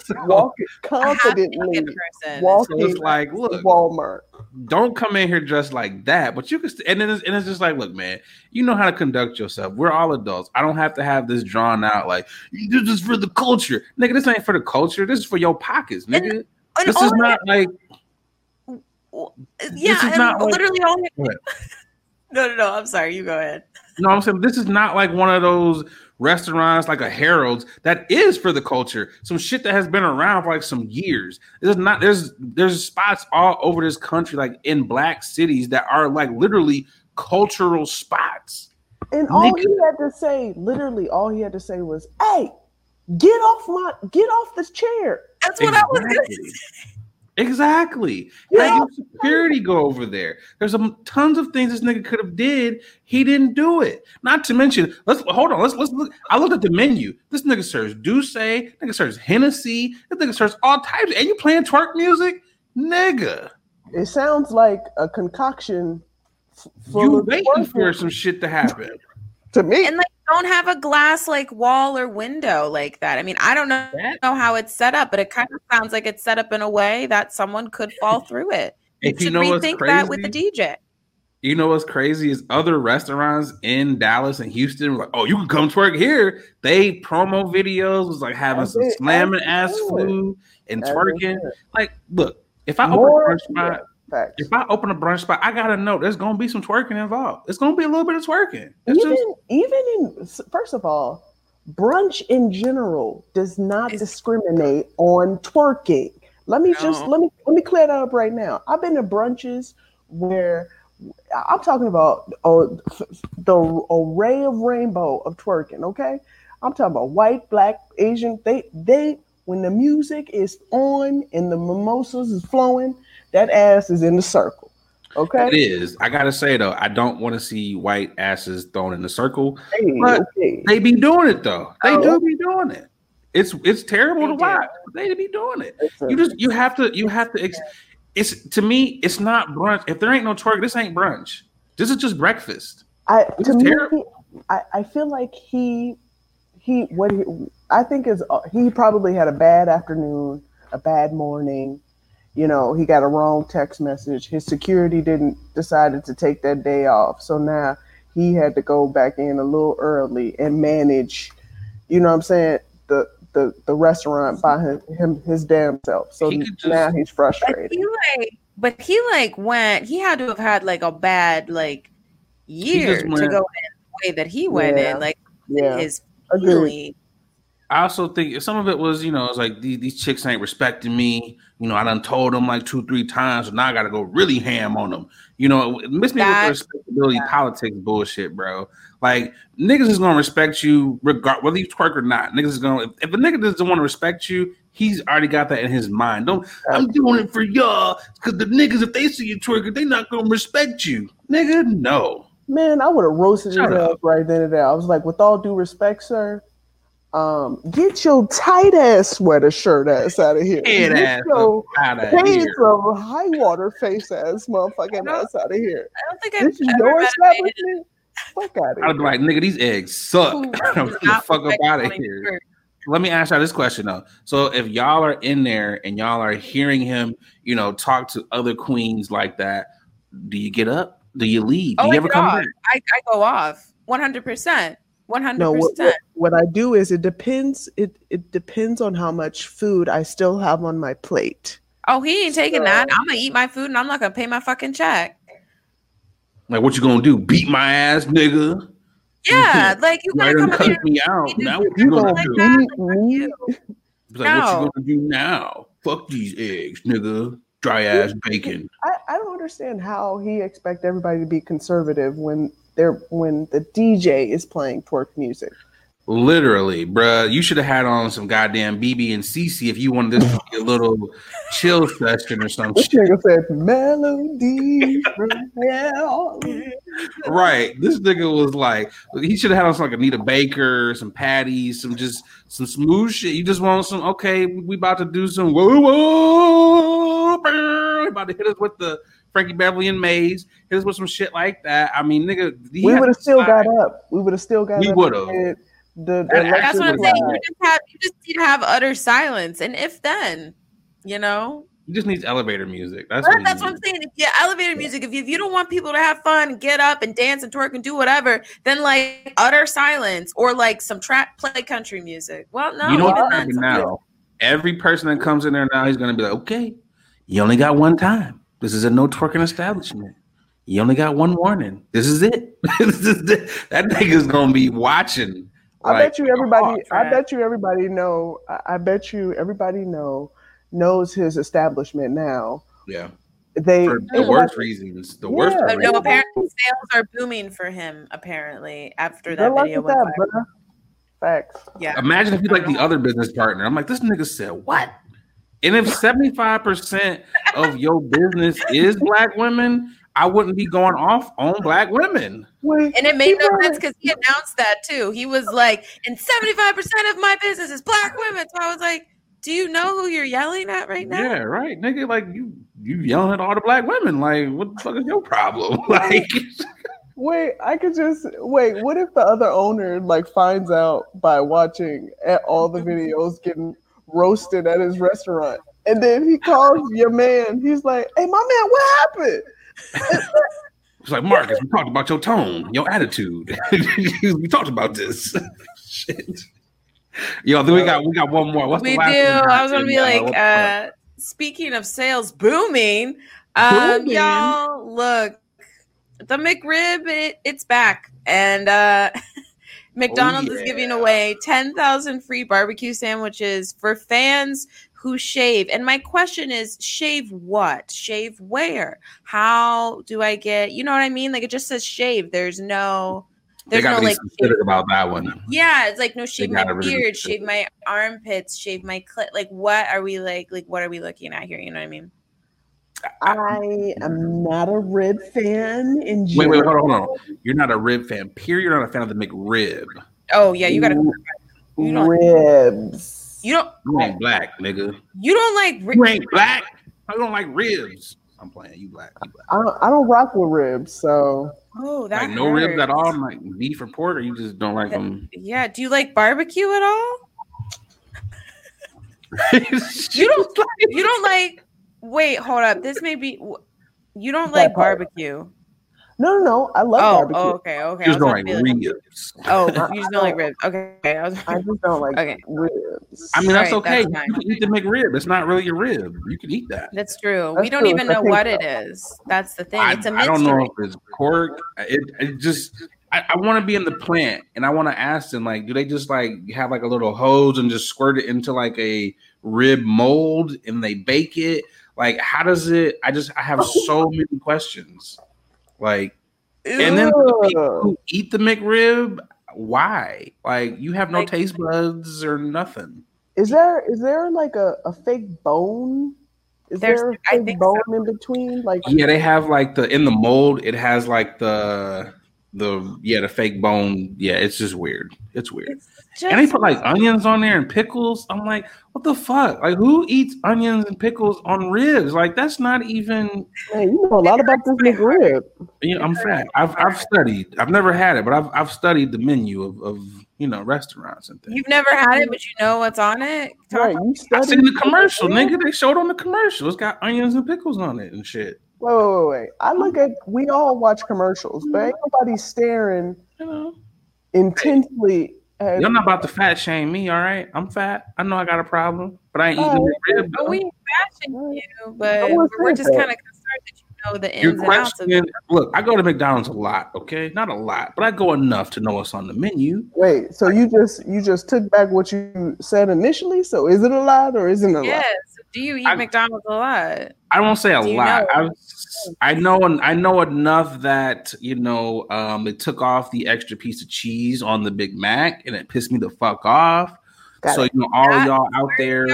So, walking confidently looking walking so it's like, look, Walmart. Don't come in here dressed like that. But you can, st- and then it's, and it's just like, look, man, you know how to conduct yourself. We're all adults. I don't have to have this drawn out like this is for the culture, nigga. This ain't for the culture. This is for your pockets, nigga. And this is not like yeah, and not like- literally all. Go ahead. no, no, no. I'm sorry. You go ahead. No, I'm saying this is not like one of those restaurants like a Harold's that is for the culture. Some shit that has been around for like some years. There's not there's there's spots all over this country, like in black cities, that are like literally cultural spots. And all Nigga. he had to say, literally, all he had to say was, "Hey, get off my, get off this chair." That's what I was gonna Exactly. Exactly. Yeah. Have your security go over there. There's some tons of things this nigga could have did. He didn't do it. Not to mention, let's hold on. Let's let's look. I looked at the menu. This nigga serves D'ussé. Nigga serves Hennessy. This nigga serves all types. And you playing twerk music, nigga. It sounds like a concoction f- You waiting for some shit to happen. to me. and like don't have a glass like wall or window like that. I mean, I don't know, That- know how it's set up, but it kind of sounds like it's set up in a way that someone could fall through it. If you should know what's rethink that with the? DJ. You know what's crazy is other restaurants in Dallas and Houston were like, oh, you can come twerk here. They promo videos was like having As some they- slamming as ass they food and As twerking. should. Like, look, if I More- open a brunch spot, Facts. if I open a brunch spot, I gotta know there's gonna be some twerking involved. It's gonna be a little bit of twerking. It's even just even in first of all, brunch in general does not It's- discriminate on twerking. Let me just let me let me clear that up right now. I've been to brunches where I'm talking about oh, the array of rainbow of twerking. Okay, I'm talking about white, black, Asian. They they when the music is on and the mimosas is flowing, that ass is in the circle. Okay, it is. I gotta say though, I don't want to see white asses thrown in the circle. Hey, But- okay. They be doing it though. They Oh. do be doing it. It's it's terrible They to watch. They be doing it. You just you have to you have to. Ex- it's to me. It's not brunch. If there ain't no twerk, this ain't brunch. This is just breakfast. I It's to me. I, I feel like he he what he I think is uh, he probably had a bad afternoon, a bad morning. You know, he got a wrong text message. His security didn't decided to take that day off, so now he had to go back in a little early and manage. You know what I'm saying? The the the restaurant by him, him his damn self. So He just- now he's But frustrated. he like, but he like went. He had to have had like a bad like year to go in the way that he went Yeah. in, like Yeah, his agreed. Feeling. I also think some of it was, you know, it's like these, these chicks ain't respecting me. You know, I done told them like two, three times, so now I got to go really ham on them. You know, it miss me That- with the respectability politics bullshit, bro. Like niggas is gonna respect you regard whether you twerk or not. Niggas is gonna if, if a nigga doesn't want to respect you, he's already got that in his mind. Don't I'm doing it for y'all because the niggas if they see you twerking, they not gonna respect you, nigga. No, Man, I would have roasted Shut his ass up. right then and there. I was like, with all due respect, sir, um, get your tight ass sweater shirt ass out of here. head Get ass your out of pants of high water face ass motherfucking ass out of here. I don't think I've This is ever your met a establishment. Fuck out of here. I'd be like, nigga, these eggs suck. I'm the fuck up out of here. to- let me ask y'all this question though. So if y'all are in there and y'all are hearing him, you know, talk to other queens like that, do you get up? Do you leave? Do Oh, you I ever get come off. back? I, I go off. One hundred percent. No, what, what, what I do is it depends. It it depends on how much food I still have on my plate. Oh, he ain't taking So- that. I'm gonna eat my food and I'm not gonna pay my fucking check. Like, what you gonna do? Beat my ass, nigga? Yeah, like you You gonna done come cut me out. Now what you gonna like do? that? Eat Like, fuck you. It's like, what you gonna do now? Fuck these eggs, nigga. Dry ass bacon. I, I don't understand how he expect everybody to be conservative when they're when the DJ is playing twerk music. Literally, bruh. You should have had on some goddamn BeBe and CeCe if you wanted this to be a little chill session or some This shit. nigga said melody. Right. This nigga was like, he should have had on some like Anita Baker, some patties, some just some smooth shit. You just want some, okay, we about to do some whoa, whoa, about to hit us with the Frankie Beverly and Maze, hit us with some shit like that. I mean, nigga, he We would have still got up. We would have still got We up. would've. The, the That- That's what I'm saying. You just have you just need to have utter silence. And if then, you know. you just needs elevator music. That's what, that's what I'm saying. If you elevator music, if you, if you don't want people to have fun, get up and dance and twerk and do whatever, then like utter silence or like some trap play country music. Well, no, you know even what then, now? Every person that comes in there now, he's gonna be like, okay, you only got one time. This is a no twerking establishment. You only got one warning. This is it. this is it. That nigga's gonna be watching. I like, bet you everybody. Oh, I bet you everybody know. I, I bet you everybody know knows his establishment now. Yeah. They for the worst reasons. The yeah. worst. No, apparently sales are booming for him. Apparently, after that Good video went that, viral. Facts. Yeah. Imagine if you like the other business partner. I'm like, this nigga said what? And if 75% of your business is black women, I wouldn't be going off on black women. and it made no sense because he announced that too. He was like, and 75% of my business is black women. So I was like, do you know who you're yelling at right now? Yeah, right. Nigga, like you you yelling at all the black women. Like, what the fuck is your problem? Like Wait, I could just wait. What if the other owner like finds out by watching at all the videos getting roasted at his restaurant, and then he calls your man. He's like, "Hey, my man, what happened?" It's like Marcus, we talked about your tone, your attitude. we talked about this. Shit. Yo, then we got we got one more. What's we do. I was gonna be like, uh, speaking of sales booming, um, booming. y'all look the McRib, it, it's back. And uh, McDonald's oh, yeah. is giving away 10,000 free barbecue sandwiches for fans who shave. And my question is shave what? Shave where? How do I get, you know what I mean? Like it just says shave. There's no. There's no like about that one. Yeah, it's like no shave my beard, shave my armpits, shave my clit. Like what are we like? Like what are we looking at here? You know what I mean? I am not a rib fan in general. Wait, wait, hold on, hold on. You're not a rib fan. Period. You're not a fan of the McRib. Oh yeah, you gotta. You don't, ribs. You don't. You ain't black, nigga. You don't like. Ribs. You ain't black. I don't like ribs. I'm playing. You black. You black. I don't. I don't rock with ribs. So. Oh, that like no hurts. ribs at all. Like beef or pork, or you just don't like them. Yeah. Do you like barbecue at all? you don't. You don't like Wait, hold up. This may be. You don't like barbecue. No, no, no. I love oh, barbecue. Oh, okay, okay. You just don't like ribs. Oh, you just don't like ribs. Okay, I, was, I just don't like okay. ribs. I mean, that's right, okay. That's you can eat the McRib. It's not really a rib. You can eat that. That's true. That's we don't true. even know what it is. That's the thing. It's a mystery. I don't know if it's pork. It, it just. I, I want to be in the plant, and I want to ask them like, do they just like have like a little hose and just squirt it into like a rib mold and they bake it? Like, how does it? I just I have so many questions. Like, Ew. and then the people who eat the McRib, why? Like, you have no like, taste buds or nothing. Is there is there like a, a fake bone? Is There's, there a fake bone so. in between? Like, yeah, they have like the in the mold. It has like the the yeah the fake bone. Yeah, it's just weird. It's weird. It's just, and they put like onions on there and pickles. I'm like, what the fuck? Like, who eats onions and pickles on ribs? Like, that's not even. Man, you know a lot about this McRib. Yeah, I'm fat. I've I've studied. I've never had it, but I've I've studied the menu of, of you know restaurants and things. You've never had it, but you know what's on it. Right, you I seen the commercial, nigga. They showed on the commercial. It's got onions and pickles on it and shit. Wait, wait, wait, wait. I look at. We all watch commercials, but ain't nobody staring. You know intensely you're not about to fat shame me, all right? I'm fat. I know I got a problem, but I ain't eating oh, rib. But we bashing you, but we're just kind of concerned that you know the ins Your and outs of it. Look, I go to McDonald's a lot, okay? Not a lot, but I go enough to know what's on the menu. Wait, so you just you just took back what you said initially? So is it a lot or isn't it a yes. lot? Do you eat I, McDonald's a lot? I won't say a lot. I, I know I know enough that you know um, it took off the extra piece of cheese on the Big Mac and it pissed me the fuck off. Got so it. you know all That's y'all out there,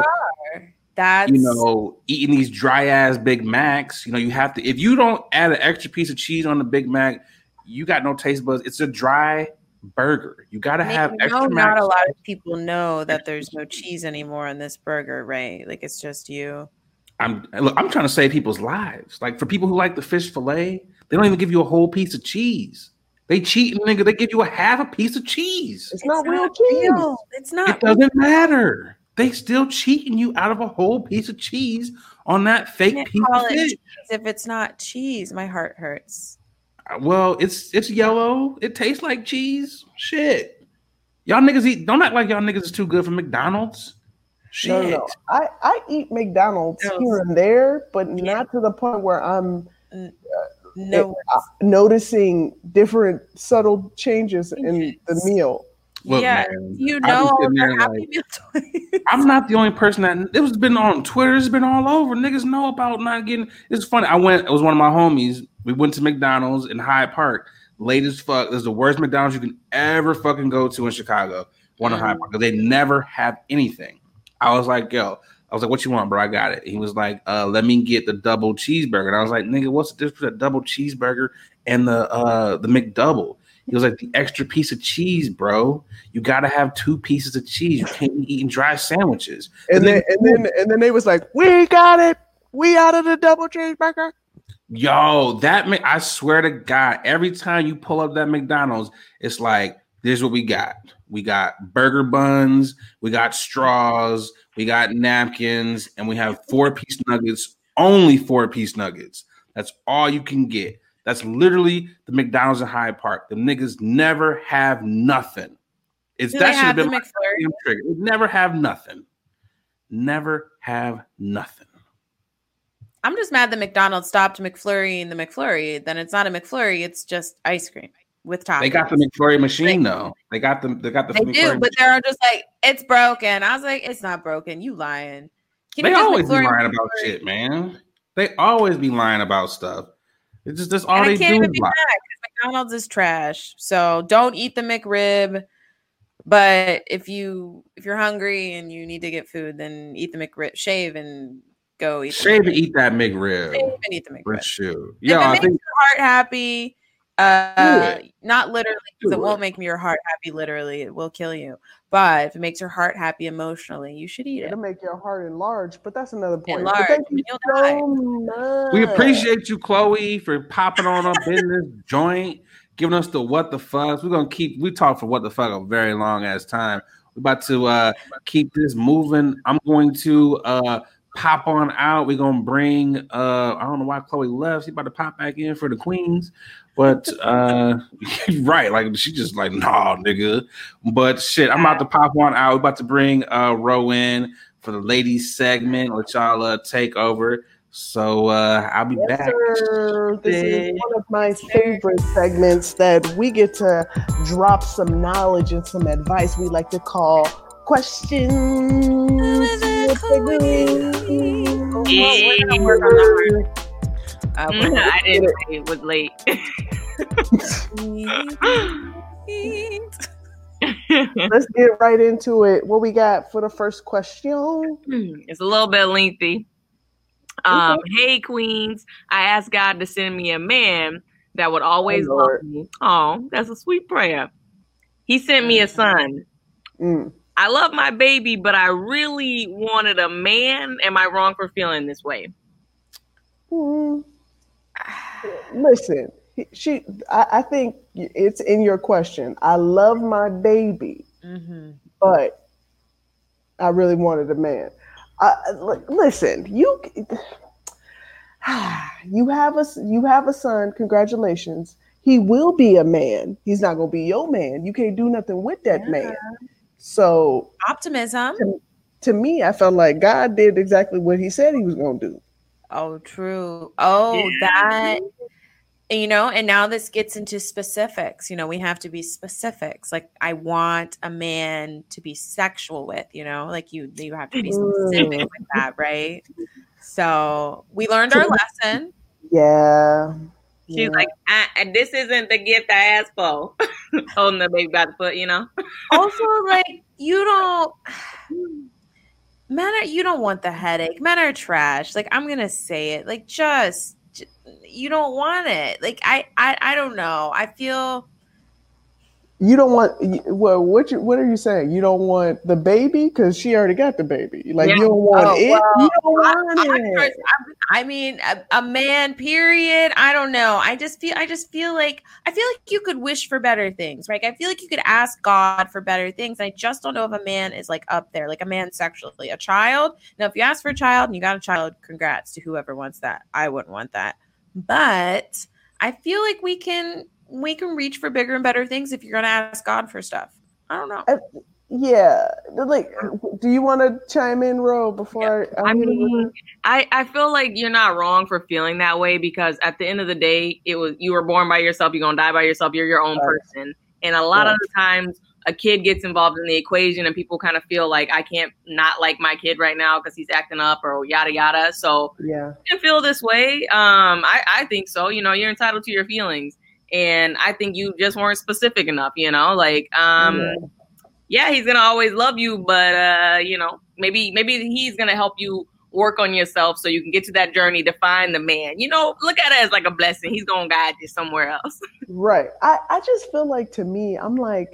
that's you know eating these dry ass Big Macs. You know you have to if you don't add an extra piece of cheese on the Big Mac, you got no taste buds. It's a dry burger. You got to have know, extra. Not a lot of people know that there's no cheese anymore on this burger, right? Like it's just you. I'm look, I'm trying to save people's lives. Like for people who like the fish fillet, they don't even give you a whole piece of cheese. They cheat, nigga. They give you a half a piece of cheese. It's, it's not, not, real cheese. Real. It's not. It doesn't matter. They still cheating you out of a whole piece of cheese on that fake piece of fish. If it's not cheese, my heart hurts. Uh, well, it's it's yellow. It tastes like cheese. Shit. Y'all niggas eat. Don't act like y'all niggas is too good for McDonald's. Shit. No, no, I I eat McDonald's No. here and there, but Yeah. not to the point where I'm uh, uh, No, eh, uh, noticing different subtle changes in the meal. Look, yeah, man, you I be know all sitting the there Happy like- Meal toys. I'm not the only person that it was been on Twitter. It's been all over. Niggas know about not getting. It's funny. I went. It was one of my homies. We went to McDonald's in Hyde Park. Late as fuck. This is the worst McDonald's you can ever fucking go to in Chicago. One in Hyde mm. Park they never have anything. I was like, yo. I was like, "What you want, bro? I got it." He was like, uh, "Let me get the double cheeseburger." And I was like, "Nigga, what's the difference between a double cheeseburger and the uh, the McDouble?" He was like, "The extra piece of cheese, bro. You got to have two pieces of cheese. You can't be eating dry sandwiches." And The then nigga- and then and then they was like, "We got it. We out of the double cheeseburger." Yo, that ma- I swear to God, every time you pull up that McDonald's, it's like this is what we got. We got burger buns, we got straws, we got napkins, and we have four piece nuggets. Only four piece nuggets. That's all you can get. That's literally the McDonald's in Hyde Park. The niggas never have nothing. It's Do that should have been my trigger. Never have nothing. Never have nothing. I'm just mad that McDonald's stopped McFlurry and the McFlurry. Then it's not a McFlurry; it's just ice cream with toppings. They got the McFlurry machine though. They got them. They got the. They McFlurry do, but machine. they're just like it's broken. I was like, it's not broken. You lying? Can They you always be lying about McFlurry? shit, man. They always be lying about stuff. It's just that's all And they I can't do. even be mad McDonald's is trash. So don't eat the McRib. But if you if you're hungry and you need to get food, then eat the McRib. Shave and go eat. The Shave and eat that McRib. Shave and eat the For McRib. sure. If Yeah, it I makes think your heart happy, uh, not literally, 'cause Do it won't make your heart happy. Literally, it will kill you. But if it makes your heart happy emotionally, you should eat it. It'll make your heart enlarge, but that's another point. Enlarge, thank you you'll die. so much. we appreciate you, Chloe, for popping on up in this joint, giving us the what the fuck. We're gonna keep we talk for what the fuck a very long ass time. We're about to uh keep this moving. I'm going to uh pop on out. We're gonna bring uh I don't know why Chloe left. She about to pop back in for the queens. But uh right, like she just like, nah, nigga. But shit, I'm about to pop on out. We're about to bring uh Ro in for the ladies segment, let y'all uh, take over. So uh I'll be Yes, back. sir. This is one of my favorite segments that we get to drop some knowledge and some advice we like to call questions. With the Well, we're gonna work on that. Uh, Mm, I didn't say it was late. Let's get right into it. What we got for the first question? it's a little bit lengthy. Um, hey queens, I asked God to send me a man that would always Oh, love me. Oh, that's a sweet prayer. He sent me a son. Mm. I love my baby, but I really wanted a man. Am I wrong for feeling this way? Mm. Listen, she. I, I think it's in your question. I love my baby, Mhm. but I really wanted a man. I, li- listen, you you have a s- you have a son. Congratulations. He will be a man. He's not gonna be your man. You can't do nothing with that man. So Optimism. to me, I felt like God did exactly what He said He was gonna do. Oh, true. Oh, Yeah. that. You know, and now this gets into specifics. You know, we have to be specifics. Like, I want a man to be sexual with. You know, like you, you have to be specific Mm. with that, right? So we learned our lesson. Yeah. She's yeah. like, I, and this isn't the gift I asked for. Holding the baby by the foot, you know. also like you don't men are you don't want the headache men are trash like i'm gonna say it like just j- you don't want it like i i, I don't know i feel You don't want well. What you what are you saying? You don't want the baby because she already got the baby. Like Yeah. you don't want Oh, it. well, you don't I, want I, it. I mean a, a man period i don't know i just feel i just feel like i feel like you could wish for better things right i feel like you could ask god for better things i just don't know if a man is like up there like a man sexually a child now if you ask for a child and you got a child congrats to whoever wants that i wouldn't want that but i feel like we can we can reach for bigger and better things if you're going to ask god for stuff i don't know yeah, like, do you want to chime in, Ro? Before I, I mean, I I feel like you're not wrong for feeling that way because at the end of the day, it was you were born by yourself. You're gonna die by yourself. You're your own right. person, and a lot right. of the times a kid gets involved in the equation and people kind of feel like I can't not like my kid right now because he's acting up or yada yada. So yeah, you can feel this way. Um, I, I think so. You know, you're entitled to your feelings. And I think you just weren't specific enough, you know, like um yeah, yeah he's gonna always love you, but uh, you know, maybe maybe he's gonna help you work on yourself so you can get to that journey to find the man. You know, look at it as like a blessing. He's gonna guide you somewhere else. right. I, I just feel like to me, I'm like,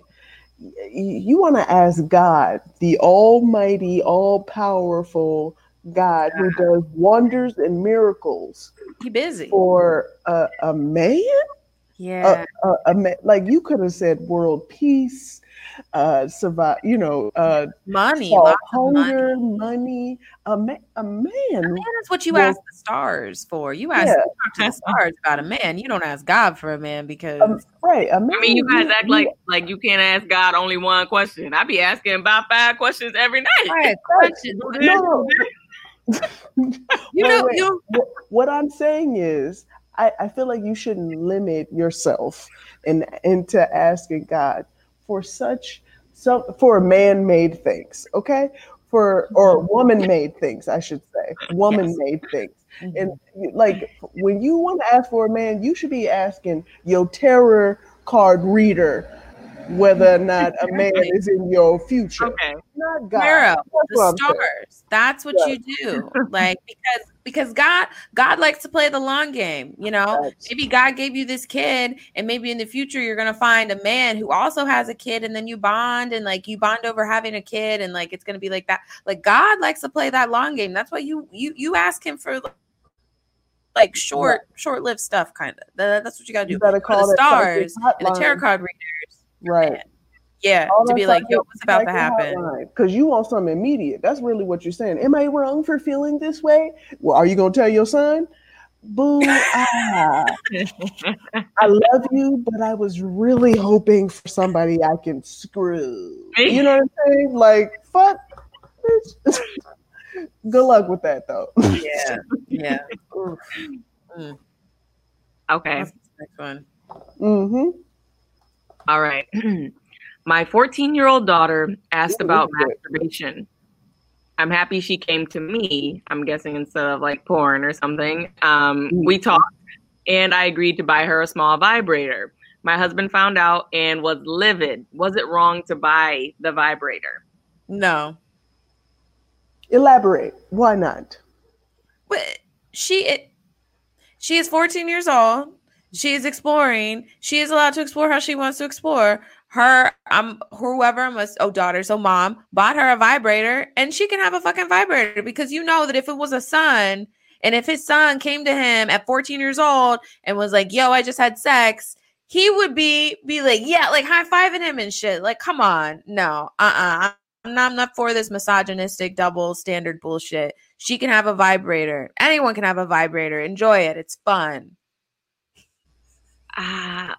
you want to ask God, the Almighty, all powerful God who does wonders and miracles. He busy for a, a man. Yeah, a, a, a like you could have said world peace, uh, survive. You know, uh, money, hunger, money. money. A man, a man. A man is what you well, ask the stars for. You ask yeah. the stars about a man. You don't ask God for a man because um, right. A man, I mean, you guys act like like you can't ask God only one question. I'd be asking about five questions every night. Right, questions. no. you know, you. What I'm saying is, I, I feel like you shouldn't limit yourself in into asking God for such some for man-made things, okay? For or mm-hmm. woman-made things, I should say, woman-made yes. things. Mm-hmm. And like when you want to ask for a man, you should be asking your tarot card reader whether or not a man is in your future. Okay. Not God. The stars. That's what you do. Like because because God God likes to play the long game, you know. Right. Maybe God gave you this kid and maybe in the future you're going to find a man who also has a kid and then you bond and like you bond over having a kid and like it's going to be like that. Like God likes to play that long game. That's why you you you ask him for like short short-lived stuff kind of. That's what you got to do. You gotta call the stars and the tarot card readers. Right. Yeah, All to be like, yo, what's about to happen? Because you want something immediate. That's really what you're saying. Am I wrong for feeling this way? Well, are you gonna tell your son? Boo! ah. I love you, but I was really hoping for somebody I can screw. You know what I'm saying? Like, fuck. Good luck with that, though. Yeah, yeah. mm. Okay. next one. Mm-hmm. All right. My 14 year old daughter asked about masturbation. I'm happy she came to me, I'm guessing instead of like porn or something. Um, we talked and I agreed to buy her a small vibrator. My husband found out and was livid. Was it wrong to buy the vibrator? No. Elaborate. Why not? But she it, she is 14 years old. She is exploring. She is allowed to explore how she wants to explore. Her um whoever must oh daughter so mom bought her a vibrator and she can have a fucking vibrator because you know that if it was a son and if his son came to him at 14 years old and was like yo i just had sex he would be be like yeah like high-fiving him and shit. Like come on. No uh-uh. I'm not, I'm not for this misogynistic double standard bullshit. She can have a vibrator. Anyone can have a vibrator. Enjoy it. It's fun uh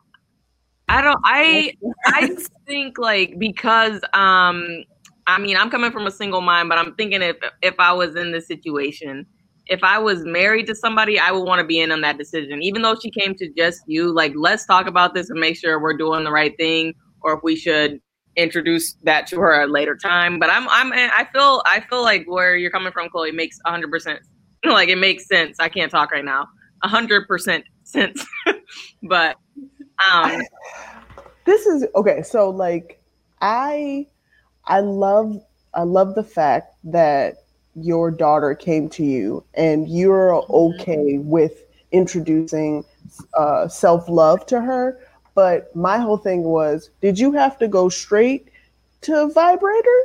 I don't I I think like because um I mean I'm coming from a single mind, but I'm thinking if if I was in this situation, if I was married to somebody, I would want to be in on that decision. Even though she came to just you, like let's talk about this and make sure we're doing the right thing, or if we should introduce that to her at a later time. But I'm I'm I feel I feel like where you're coming from, Chloe, makes hundred percent like it makes sense. I can't talk right now. hundred percent sense. but um, this is okay. So like, I I love I love the fact that your daughter came to you and you're mm-hmm. okay with introducing uh, self love to her. But my whole thing was, did you have to go straight to vibrator?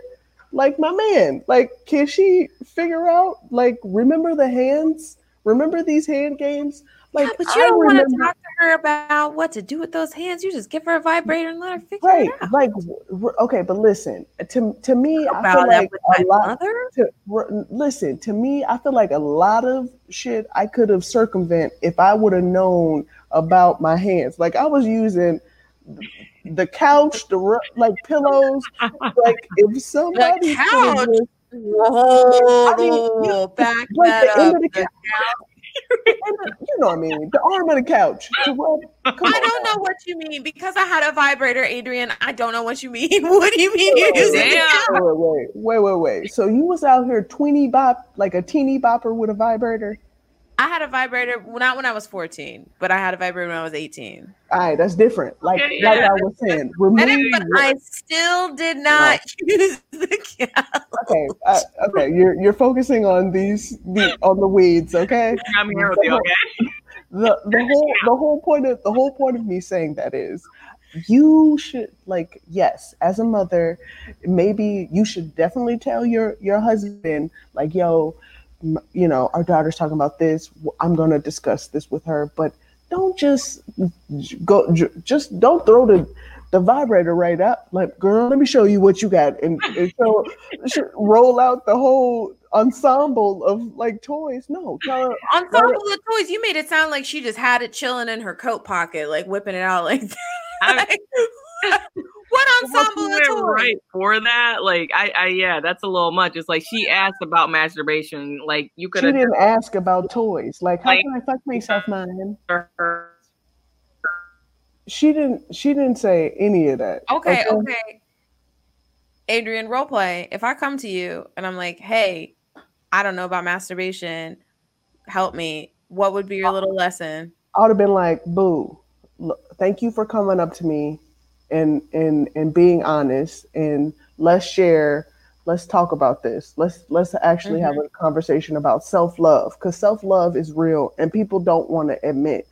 Like my man, like can she figure out? Like remember the hands? Remember these hand games? Like, yeah, but you I don't want to talk to her about what to do with those hands. You just give her a vibrator and let her figure right, it out. Like, okay, but listen, to to me, I feel like a lot. To, listen, to me, I feel like a lot of shit I could have circumvent if I would have known about my hands. Like I was using the couch, the like pillows. Like if somebody couch? just- Whoa, I mean, you- back like that the end up. of the couch. You know what I mean? The arm of the couch. I don't now. know what you mean because I had a vibrator, Adrian. I don't know what you mean. What do you mean you use it? Damn. Wait, wait, wait, wait, wait. So you was out here tweeny bop like a teeny bopper with a vibrator? I had a vibrator not when I was 14, but I had a vibrator when I was 18. All right, that's different. Like Okay, like. I was saying, remove. And but I still did not use the couch. okay, uh, okay. You're you're focusing on these the on the weeds. Okay. I'm here with you, okay? The the whole the whole point of the whole point of me saying that is you should like yes as a mother maybe you should definitely tell your your husband like yo m- you know our daughter's talking about this i'm going to discuss this with her but don't just go just don't throw the the vibrator right up like girl let me show you what you got and, and so roll out the whole ensemble of like toys no tell her Ensemble of toys. You made it sound like she just had it chilling in her coat pocket, like whipping it out like that. I'm- Like, what ensemble of Wasn't it toys? right for that? Like, I, I, yeah, that's a little much. It's like she asked about masturbation. Like, you could have she didn't ask about toys like how Like- can i fuck myself man she didn't she didn't say any of that Okay, um okay. Adrian, role play. If I come to you and I'm like, hey, I don't know about masturbation, help me. What would be your oh. little lesson? i would have been like boo look, thank you for coming up to me and and and being honest and let's share let's talk about this let's let's actually have a conversation about self-love because self-love is real and people don't want to admit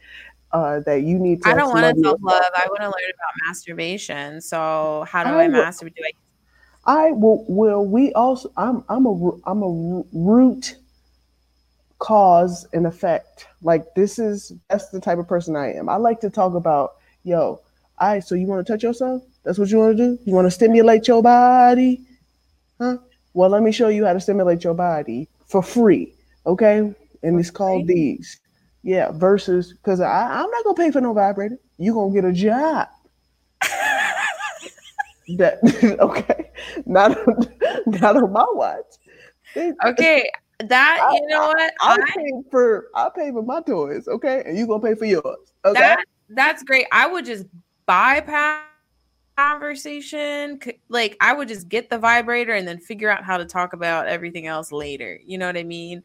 uh, that you need to I don't want to self love. I want to learn about masturbation. So how do I I, will- masturbate? Do I I will. Will we also? I'm. I'm a. I'm a root cause and effect. Like this is. That's the type of person I am. I like to talk about. Yo, I. So you want to touch yourself? That's what you want to do. You want to stimulate your body, huh? Well, let me show you how to stimulate your body for free. Okay, and it's called these. Yeah, versus because I'm not gonna pay for no vibrator. You're gonna get a job. that okay not on, not on my watch Okay, that I- you know what? i I, pay for i pay for my toys okay and you gonna pay for yours okay that that's great. I would just bypass conversation. Like I would just get the vibrator and then figure out how to talk about everything else later. You know what I mean?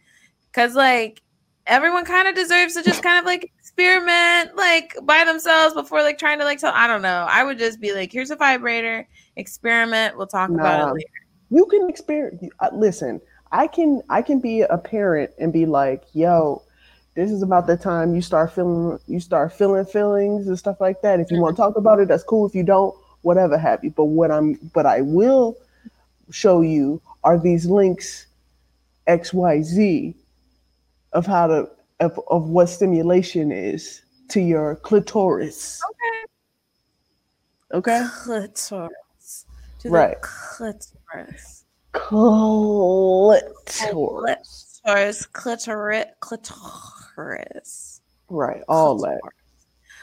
Because like everyone kind of deserves to just kind of like experiment like by themselves before like trying to like tell. I don't know. I would just be like, here's a vibrator. Experiment. We'll talk about it later. you can experience uh, listen i can i can be a parent and be like yo this is about the time you start feeling you start feeling feelings and stuff like that if you want to talk about it that's cool if you don't whatever have you but what i'm but i will show you are these links xyz of how to of, of what stimulation is to your clitoris okay Okay. Clitoris. To Right. The clitoris. clitoris Clitoris. Clitoris. Clitoris. right all that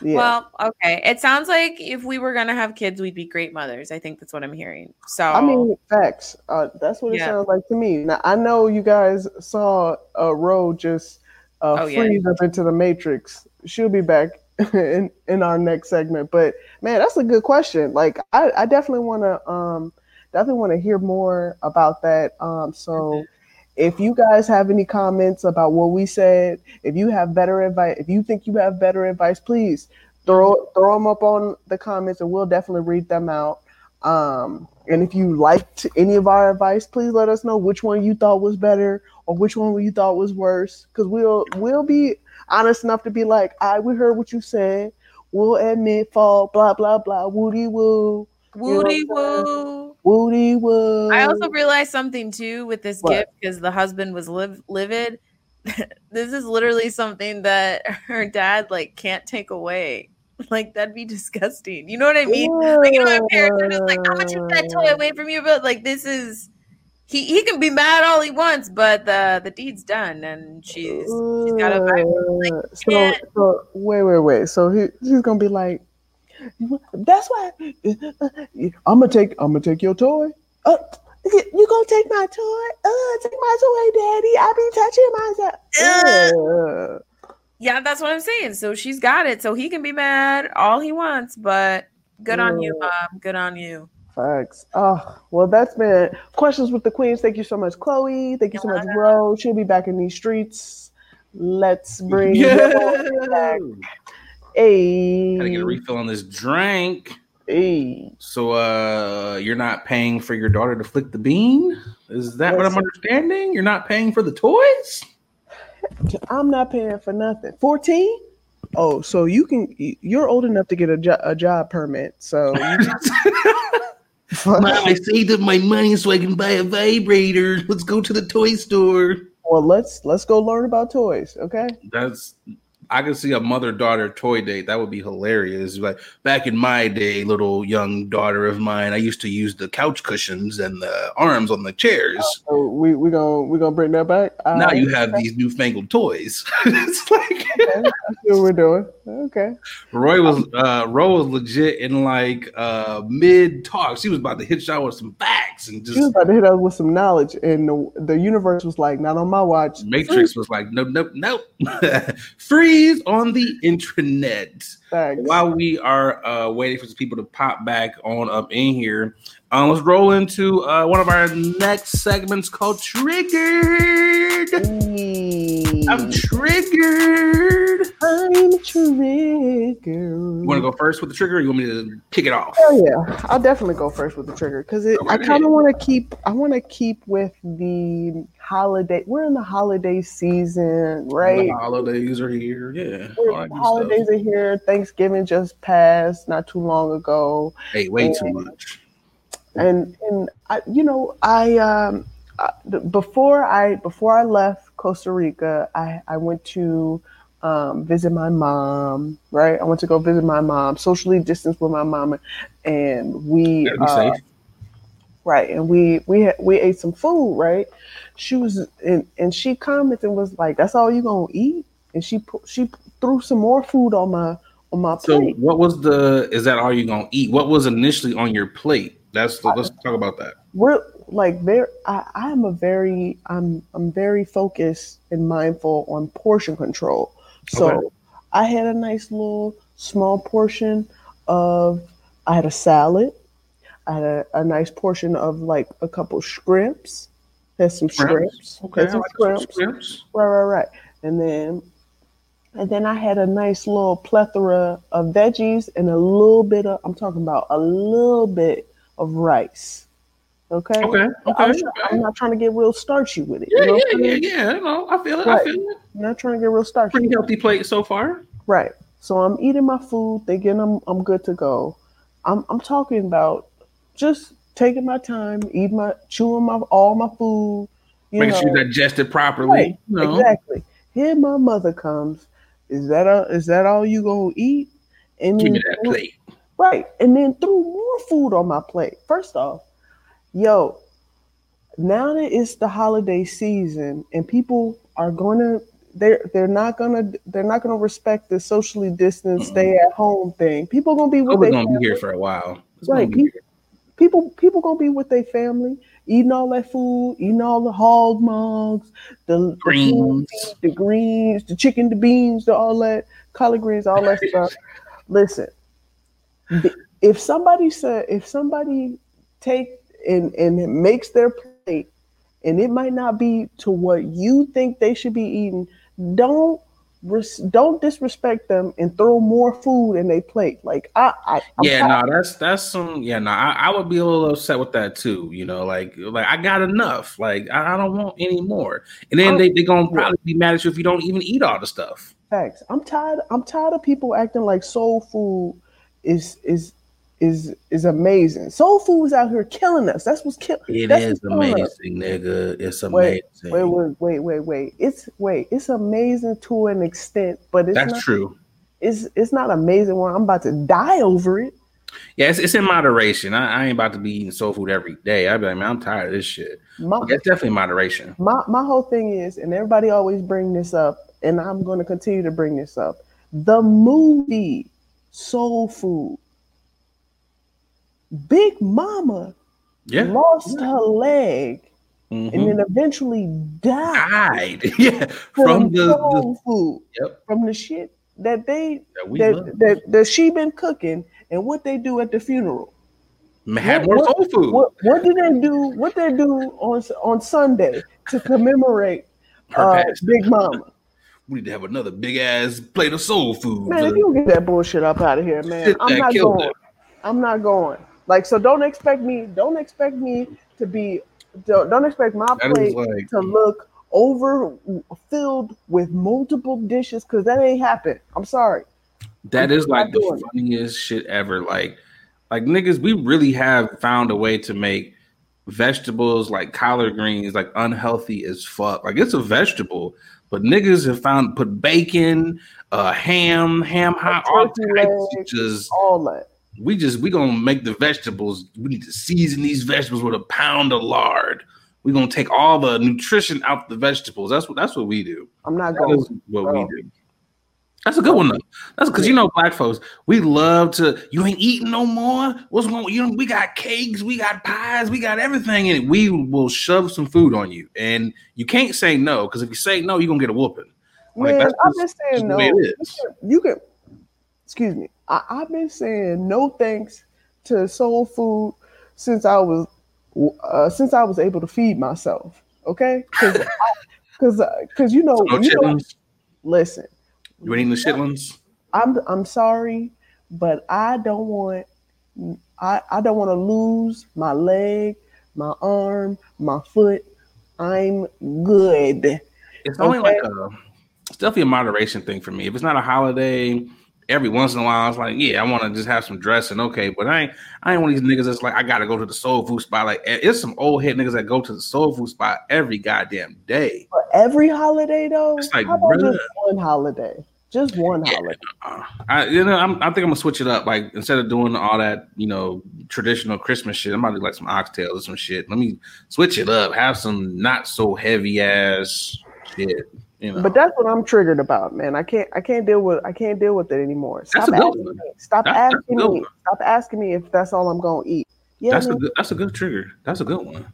yeah Well, okay. It sounds like if we were gonna have kids, we'd be great mothers. I think that's what I'm hearing. So I mean, facts. Uh, that's what it Yeah. sounds like to me. Now, I know you guys saw uh, Ro just uh, Oh, yeah. freeze up into the Matrix. She'll be back in, in our next segment. But man, that's a good question. Like, I, I definitely want to um, definitely want to hear more about that. Um, so. Mm-hmm. If you guys have any comments about what we said, if you have better advice, if you think you have better advice, please throw throw them up on the comments, and we'll definitely read them out. Um, and if you liked any of our advice, please let us know which one you thought was better or which one you thought was worse. Because we'll we'll be honest enough to be like, I we heard what you said. We'll admit fault. Blah blah blah. Woody woo. woody You know woo. Woody woo. I also realized something too with this What? gift because the husband was liv- livid. this is literally something that her dad like can't take away. Like that'd be disgusting. You know what I mean? Like you know, my parents are just like, "I'm gonna take that toy away from you," but like this is. He, he can be mad all he wants, but the the deed's done, and she's she's got vibe. Uh, so, so wait, wait, wait. So he he's gonna be like, That's why I'm gonna take. I'm gonna take your toy. Uh, you, you gonna take my toy? Uh, take my toy, daddy. I be touching myself. Uh. Yeah, that's what I'm saying. So she's got it. So he can be mad all he wants, but good on you, mom. Good on you. Facts. Oh, well, that's been questions with the queens. Thank you so much, Chloe. Thank you so much, Ro. She'll be back in these streets. Let's bring Yeah. back. Hey. Gotta get a refill on this drink. Hey. So uh you're not paying for your daughter to flick the bean? Is that what I'm understanding? You're not paying for the toys? I'm not paying for nothing. 14? Oh, so you can you're old enough to get a, jo- a job permit. So Mom, I saved up my money so I can buy a vibrator. Let's go to the toy store. well, let's let's go learn about toys, okay? That's I could see a mother daughter toy date. That would be hilarious. Like back in my day, little young daughter of mine, I used to use the couch cushions and the arms on the chairs. So we we gonna we gonna bring that back. All now you have these newfangled toys. it's like Okay, what we're doing. Okay. Roy was uh Ro was legit in like uh mid talk. She was about to hit y'all with some facts and She was just about to hit us with some knowledge, and the, the universe was like, "Not on my watch." Matrix was like, nope, nope, nope. Freeze on the intranet. Facts. While we are uh, waiting for some people to pop back on up in here, um, let's roll into uh, one of our next segments called Triggered. Hey. I'm triggered. I'm triggered. You want to go first with the trigger? Or you want me to kick it off? Oh yeah, I'll definitely go first with the trigger because I kind of want to keep. I want to keep with the holiday. We're in the holiday season, right? The holidays are here. Yeah. Holidays stuff. are here. Thanksgiving just passed not too long ago, Hey, way too much. and and I, you know, I um before I before I left Costa Rica, I I went to um, visit my mom. Right, I went to go visit my mom, socially distanced with my mama, and we uh, safe. right and we we had, we ate some food right she was and, and she commented and was like that's all you gonna eat and she pu- she threw some more food on my on my So, plate what was the? Is that all you're gonna eat? What was initially on your plate? That's let's talk about that. we're like very I, I am a very i'm i'm very focused and mindful on portion control so Okay. i had a nice little small portion of i had a salad i had a, a nice portion of like a couple shrimps had some shrimps, Okay, had some like some shrimps. shrimps. Right, right, right. And then and then I had a nice little plethora of veggies and a little bit of I'm talking about a little bit of rice. Okay. Okay, I'm, okay. I'm not trying to get real starchy with it. Yeah, you know what I yeah, yeah, mean? yeah. No, I feel it. I feel it. I'm not trying to get real starchy. Pretty healthy plate so far. Right. So I'm eating my food, thinking I'm I'm good to go. I'm I'm talking about just taking my time, eating my chewing my all my food. You Making know, sure you digest it properly. Right, you know. Exactly. Here my mother comes. Is that a, is that all you gonna eat? And Give then me that threw- plate. Right. And then threw more food on my plate. First off, yo, now that it's the holiday season and people are gonna they're they're not gonna they're not gonna respect the socially distanced stay at home thing. People gonna be with We're gonna be here for a while. It's Right. People, people people gonna be with their family, eating all that food, eating all the hog maws, the the Greens. food, the greens, the chicken, the beans, the all that collard greens, all that stuff. Listen, if somebody said if somebody take and and makes their plate and it might not be to what you think they should be eating, don't res- don't disrespect them and throw more food in their plate. Like I, I I'm yeah, no, that's that's some. Yeah, no, I, I would be a little upset with that too. You know, like like I got enough. Like I, I don't want any more. And then Oh, they they gonna probably be mad at you if you don't even eat all the stuff. Facts. I'm tired. I'm tired of people acting like soul food is is is is amazing. Soul food is out here killing us. That's what's killing. It That's is killing us. amazing, nigga. It's amazing. Wait, wait, wait, wait, wait. It's wait. It's amazing to an extent, but it's That's not. true. It's it's not amazing when I'm about to die over it. Yeah, it's, it's in moderation. I, I ain't about to be eating soul food every day. I'd be like, man, I'm tired of this shit. My It's definitely moderation. my my whole thing is, and everybody always bring this up, and I'm going to continue to bring this up. The movie Soul Food Big Mama Yeah. lost her leg Mhm. and then eventually died died. yeah. From the, the soul food, Yep. from the shit that they that that, that that she been cooking and what they do at the funeral. had what- more soul food. What what do they do? What they do on on Sunday to commemorate uh. Big Mama? We need to have another big ass plate of soul food. Man, if you don't get that bullshit up out of here, man, I'm not going. it. I'm not going. Like, so don't expect me. Don't expect me to be. Don't, don't expect my That plate like to look over filled with multiple dishes because that ain't happen. I'm sorry. that is like the doing it. funniest shit ever. Like, like niggas, we really have found a way to make vegetables like collard greens like unhealthy as fuck. Like it's a vegetable, but niggas have found put bacon, uh, ham, ham hock, all types. Just All that. We just we gonna make the vegetables. We need to season these vegetables with a pound of lard. We're gonna take all the nutrition out the vegetables. That's what that's what we do. I'm not going. what Bro. we do. That's a good one though. That's because you know black folks, we love to. You ain't eating no more. What's going? You know, we got cakes, we got pies, we got everything in it. We will shove some food on you, and you can't say no because if you say no, you're gonna get a whooping. Man, I'm just- saying no. You can, you can- excuse me. I, I've been saying no thanks to soul food since I was uh, since I was able to feed myself. Okay, because because because you know No you know, listen. You ain't the chitlins. I'm I'm sorry, but I don't want I, I don't want to lose my leg, my arm, my foot. I'm good. It's only like a. It's definitely a moderation thing for me. If it's not a holiday, every once in a while, it's like, yeah, I want to just have some dressing, okay. But I ain't, I ain't one of these niggas that's like, I gotta go to the soul food spot. Like, it's some old head niggas that go to the soul food spot every goddamn day. For every holiday though, It's like, just one holiday? Just one Yeah. holiday. Uh, I, you know, I'm, I think I'm gonna switch it up. Like, instead of doing all that, you know, traditional Christmas shit, I'm to do like some oxtails or some shit. Let me switch it up. Have some not so heavy ass shit. You know, But that's what I'm triggered about, man. I can't I can't deal with I can't deal with it anymore. Stop That's asking one. me. Stop That's- that's asking good me. Stop asking me if that's all I'm gonna eat. Yeah, that's a good that's a good trigger. That's a good one.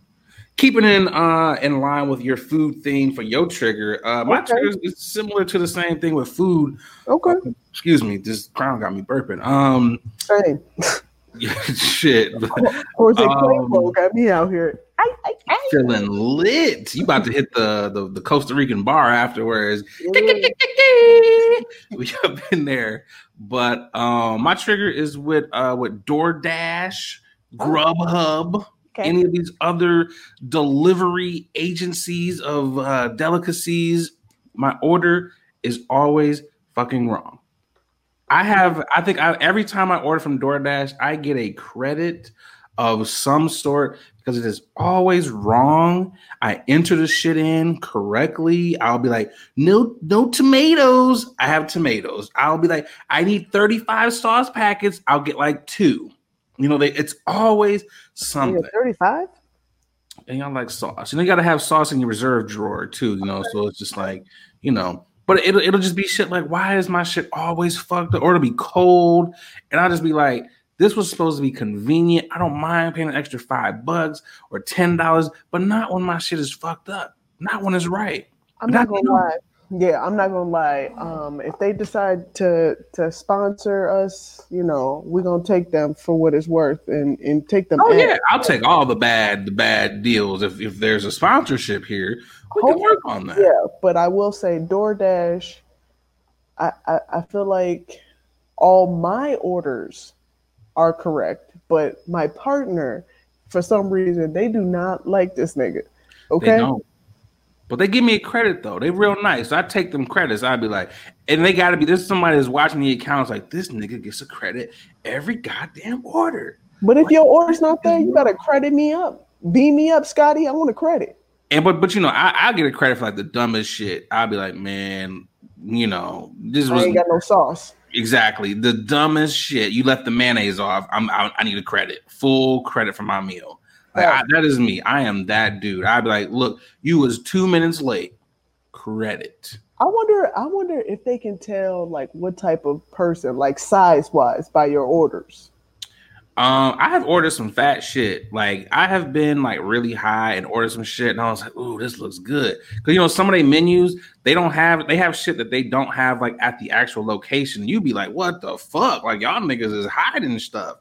Keeping in uh in line with your food theme for your trigger, uh my Okay. trigger is similar to the same thing with food. okay. Excuse me, this crown got me burping. Um Same. shit. Jose Um, Cuervo got me out here. I, I, I. Feeling lit. You about to hit the, the the Costa Rican bar afterwards. We up in there. But um my trigger is with uh with DoorDash, Grubhub. Okay. any of these other delivery agencies of uh, delicacies, my order is always fucking wrong. I have, I think I, every time I order from DoorDash, I get a credit of some sort because it is always wrong. I enter the shit in correctly. I'll be like, no, no tomatoes. I have tomatoes. I'll be like, I need 35 sauce packets. I'll get like two. You know, they it's always something. 35? And y'all like sauce. You know, you gotta have sauce in your reserve drawer too, you know. So it's just like, you know, but it'll it'll just be shit like, why is my shit always fucked up? Or it'll be cold, and I'll just be like, this was supposed to be convenient. I don't mind paying an extra five bucks or ten dollars, but not when my shit is fucked up. Not when it's right. I'm And not gonna lie. Yeah, I'm not gonna lie. Um, if they decide to to sponsor us, you know, we're gonna take them for what it's worth and and take them. Oh at- yeah, I'll take all the bad the bad deals if if there's a sponsorship here. We can work on that. Yeah, but I will say DoorDash. I, I I feel like all my orders are correct, but my partner, for some reason, they do not like this nigga. They Okay, don't. But they give me a credit though. They real nice. I take them credits. I'd be like, and they gotta be this is somebody that's watching the accounts like this nigga gets a credit every goddamn order. but if your order's not there, you gotta credit me up. Beam me up, Scotty. I want a credit. And but but you know, I, I get a credit for like the dumbest shit. I'll be like, man, you know, this I was ain't got no sauce. exactly the dumbest shit. You left the mayonnaise off. I'm I, I need a credit, full credit for my meal. Like I, that is me. I am that dude. I'd be like, look, you was two minutes late. Credit. I wonder. I wonder if they can tell like what type of person, like size wise, by your orders. Um, I have ordered some fat shit. Like I have been like really high and ordered some shit, and I was like, "Ooh, this looks good." Because you know some of their menus they don't have they have shit that they don't have like at the actual location. You'd be like, "What the fuck?" Like y'all niggas is hiding stuff.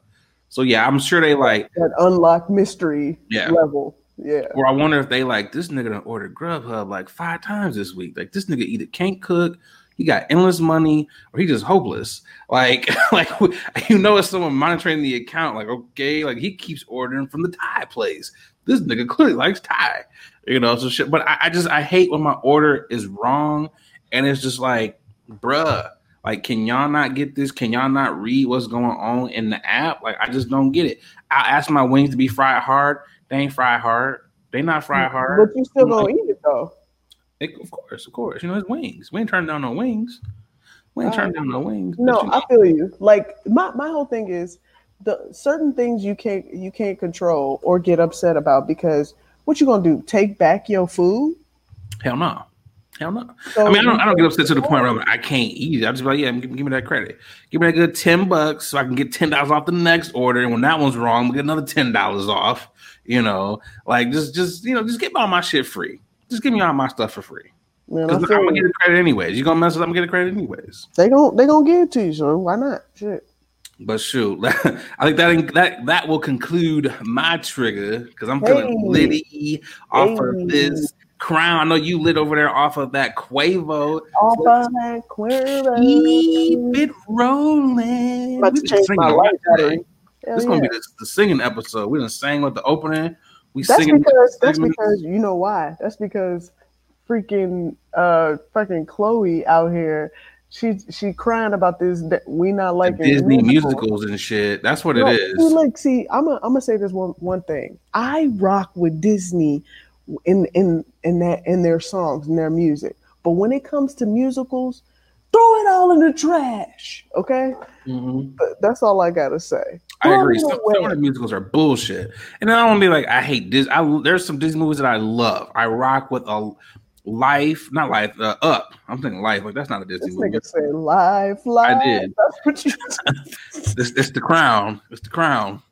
So yeah, I'm sure they like that unlock mystery Yeah. level. Yeah. Or I wonder if they like this nigga done ordered Grubhub like five times this week. Like this nigga either can't cook, he got endless money, or he just hopeless. Like, like you know, it's someone monitoring the account. Like, okay, like he keeps ordering from the Thai place. This nigga clearly likes Thai, you know. So shit. But I, I just I hate when my order is wrong, and it's just like, bruh. Like, can y'all not get this? Can y'all not read what's going on in the app? Like, I just don't get it. I asked my wings to be fried hard. They ain't fried hard. They not fried hard. But you still gonna eat it though. It- of course, of course. You know, it's wings. We ain't turning down no wings. We ain't turning uh, down no wings. No, I feel you. Like my, my whole thing is the certain things you can't you can't control or get upset about because what you gonna do? Take back your food? hell no. Hell no. So I mean, I don't, I don't get upset to the point where I can't eat it. I'm just like, yeah, give, give me that credit. Give me that good 10 bucks so I can get $10 off the next order. And when that one's wrong, we get another $10 off. You know, like just, just, you know, just get all my shit free. Just give me all my stuff for free. Man, I Because feel I'm to get the credit anyways. You're going to mess it up, I'm to get the credit anyways. they gon' they gonna give it to you, so why not? Shit. But shoot, I think that that that will conclude my trigger because I'm feeling Hey. litty off Hey. of this crown. I know you lit over there off of that Quavo. So by that Cuervo. Keep it rolling. about We to change my a lot light today. battery. Hell This is gonna be the, the singing episode. We done sang with the opening. We That's because that's because you know why? That's because freaking uh fucking Chloe out here. She she crying about this that we not the liking Disney musicals. musicals and shit. That's what No, it See, is. look, see, I'm gonna I'm gonna say this one one thing. I rock with Disney in in in that in their songs and their music, but when it comes to musicals, throw it all in the trash. Okay, Mhm. But that's all I gotta say. I agree. Some, some of the musicals are bullshit, and then I don't want to be like I hate this. I there's some Disney movies that I love. I rock with a life, not life, uh, up. I'm thinking life. Like that's not a Disney This movie. say life, life. I did. That's what you. It's, it's the crown. It's the crown.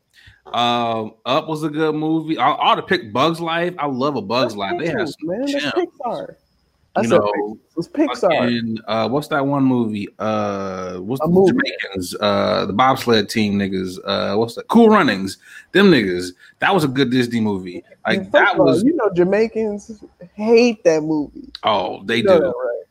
Um, Up was a good movie. I ought to pick Bugs Life. I love a Bugs Life. They have some man. You know. It's Pixar. Fucking, uh, what's that one movie? Uh, what's A the movie. Jamaicans? Uh, the bobsled team niggas. Uh, what's that? Cool Runnings. Them niggas. That was a good Disney movie. Like first that all, was. you know, Jamaicans hate that movie. Oh, they You know do. right?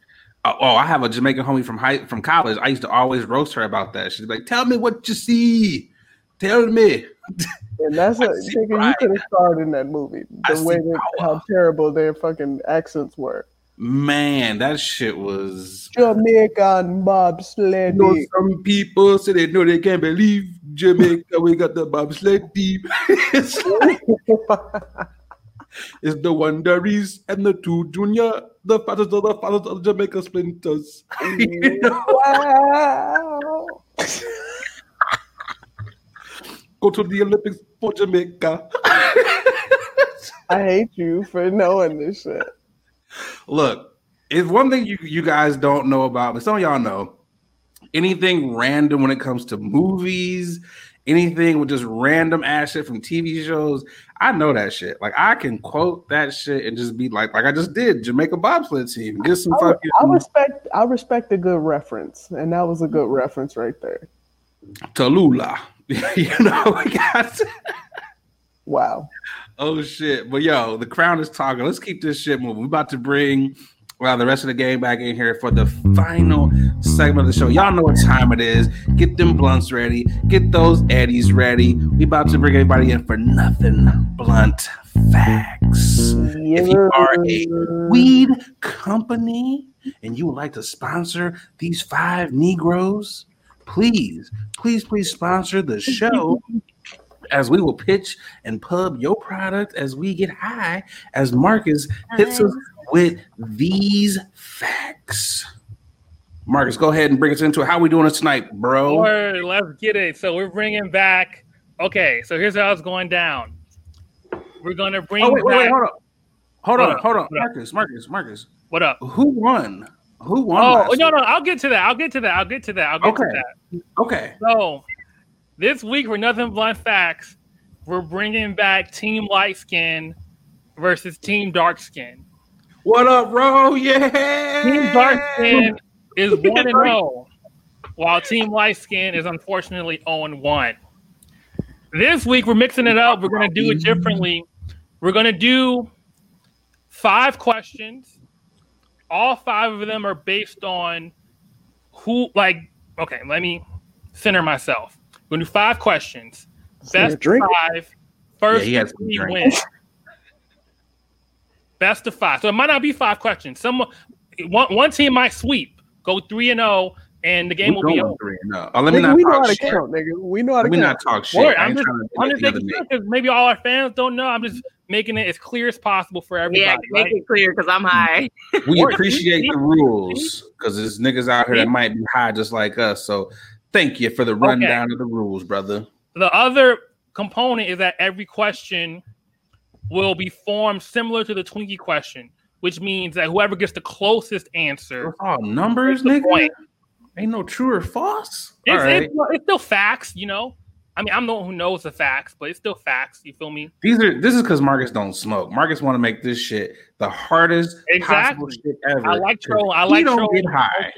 Uh, oh, I have a Jamaican homie from high from college. I used to always roast her about that. She's like, "Tell me what you see. Tell me." And that's I nigga, you could have starred in that movie. I The way that how terrible their fucking accents were. Man, that shit was. Jamaican bobsled. You know, some people say they know they can't believe Jamaica. We got the bobsled team. it's, like, it's the Wanderers and the two junior, the fathers of the fathers of Jamaica splinters. You know? wow. Go to the Olympics for Jamaica. I hate you for knowing this shit. Look, it's one thing you you guys don't know about, but some of y'all know. Anything random when it comes to movies, anything with just random ass shit from TV shows, I know that shit. Like I can quote that shit and just be like, like I just did, Jamaica bobsled team. Get some I, fucking I respect I respect a good reference, and that was a good reference right there. Tallulah. you know, we got Wow. Oh shit! But yo, the crown is talking. Let's keep this shit moving. We're about to bring well the rest of the game back in here for the final segment of the show. Y'all know what time it is. Get them blunts ready. Get those eddies ready. We about to bring everybody in for nothing blunt facts. If you are a weed company and you would like to sponsor these five Negroes, please, please, please sponsor the show as we will pitch and pub your product as we get high as Marcus hits us with these facts. Marcus, go ahead and bring us into it. How we doing it tonight, bro? Word, let's get it. So we're bringing back. Okay, so here's how it's going down. We're gonna oh, bring Oh wait, wait, back. wait, hold on, hold Hold on, up, hold on, hold up. Marcus, Marcus, Marcus. What up? Who won? Who won? Oh last no, week? no, I'll get to that. I'll get to that. I'll get to that. I'll get Okay. to that. Okay, So This week for Nothing Blunt Facts, we're bringing back Team Light Skin versus Team Dark Skin. What up, bro? Yeah. Team Dark Skin is 1 and 0, while Team Light Skin is unfortunately 0 and 1. This week we're mixing it up. We're going to do it differently. We're going to do five questions. All five of them are based on who, like, okay, let me center myself. We're going to do five questions. Best of drink? five. Yeah, he has three drink. win. Best of five. So it might not be five questions. Some one, one team might sweep, go three and zero, and the game will be over. No. Oh. oh, let me Nigga, not we know how talk to shit. count, nigga. We know how to Let me count. not talk shit. Word, I I'm ain't just, trying to I'm just making sure because maybe all our fans don't know. I'm just making it as clear as possible for everybody. Yeah, make right? it clear because I'm high. We Word, appreciate the rules because there's niggas out here that might be high just like us. So thank you for the rundown of the rules, brother. The other component is that every question will be formed similar to the Twinkie question, which means that whoever gets the closest answer all numbers, nigga. point. Ain't no true or false. All It's, right. it's, it's still facts, you know. I mean, I'm the one who knows the facts, but it's still facts. You feel me? These are this is because Marcus don't smoke. Marcus want to make this shit the hardest possible Exactly. shit ever. I like trolling. I he like don't trolling. get high.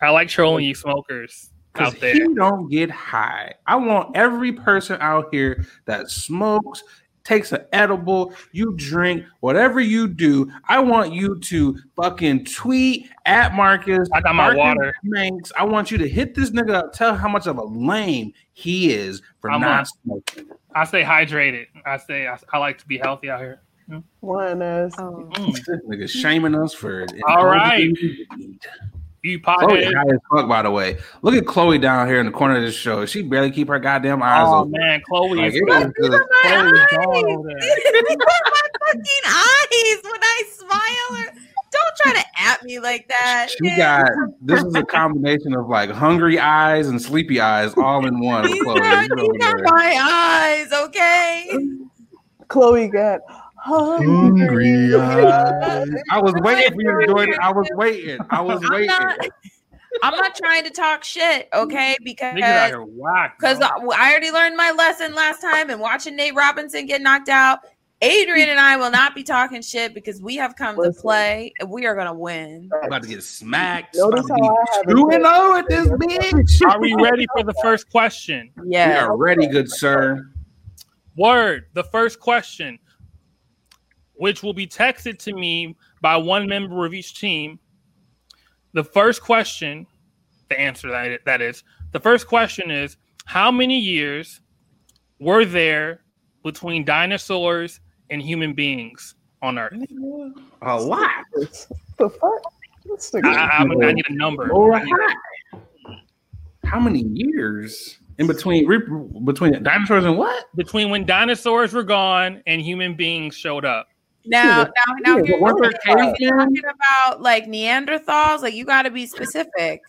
I like trolling you smokers out there. he don't get high. I want every person out here that smokes, takes an edible, you drink, whatever you do. I want you to fucking tweet at Marcus. I got my Marcus water. Manx. I want you to hit this nigga up. Tell how much of a lame he is for I'm not on. smoking. I stay hydrated. I say I, I like to be healthy out here. One ass. Oh. Mm. This nigga shaming us for All right. Indulging. You Chloe high as fuck, by the way. Look at Chloe down here in the corner of the show. She barely keep her goddamn eyes Oh open. man, Chloe Like, is it Chloe is good. is gone my fucking eyes when I smile. Or, don't try to at me like that. She got this is a combination of like hungry eyes and sleepy eyes all in one. These Chloe. are, You know these are my eyes, okay? Chloe got hungry. eyes. I was waiting for you to join. I was waiting. I was I'm waiting. not, I'm not trying to talk shit, okay? Because Niggas out here whack. because bro. I already learned my lesson last time and watching Nate Robinson get knocked out. Adrian and I will not be talking shit because we have come to play and we are gonna win. I'm about to get smacked. Notice how I be haven't two and zero at this bitch. Are we ready for the first question? Yeah, We Yeah. are ready, good sir. Word. The first question, which will be texted to me by one member of each team. The first question, the answer that that is, the first question is how many years were there between dinosaurs and human beings on Earth? A lot. The fuck? I, I, I need a number. All a- right. How many years in between between dinosaurs and what? between when dinosaurs were gone and human beings showed up. Now, now, now, Yeah, you're, weren't there if you're talking about like Neanderthals. Like you got to be specific.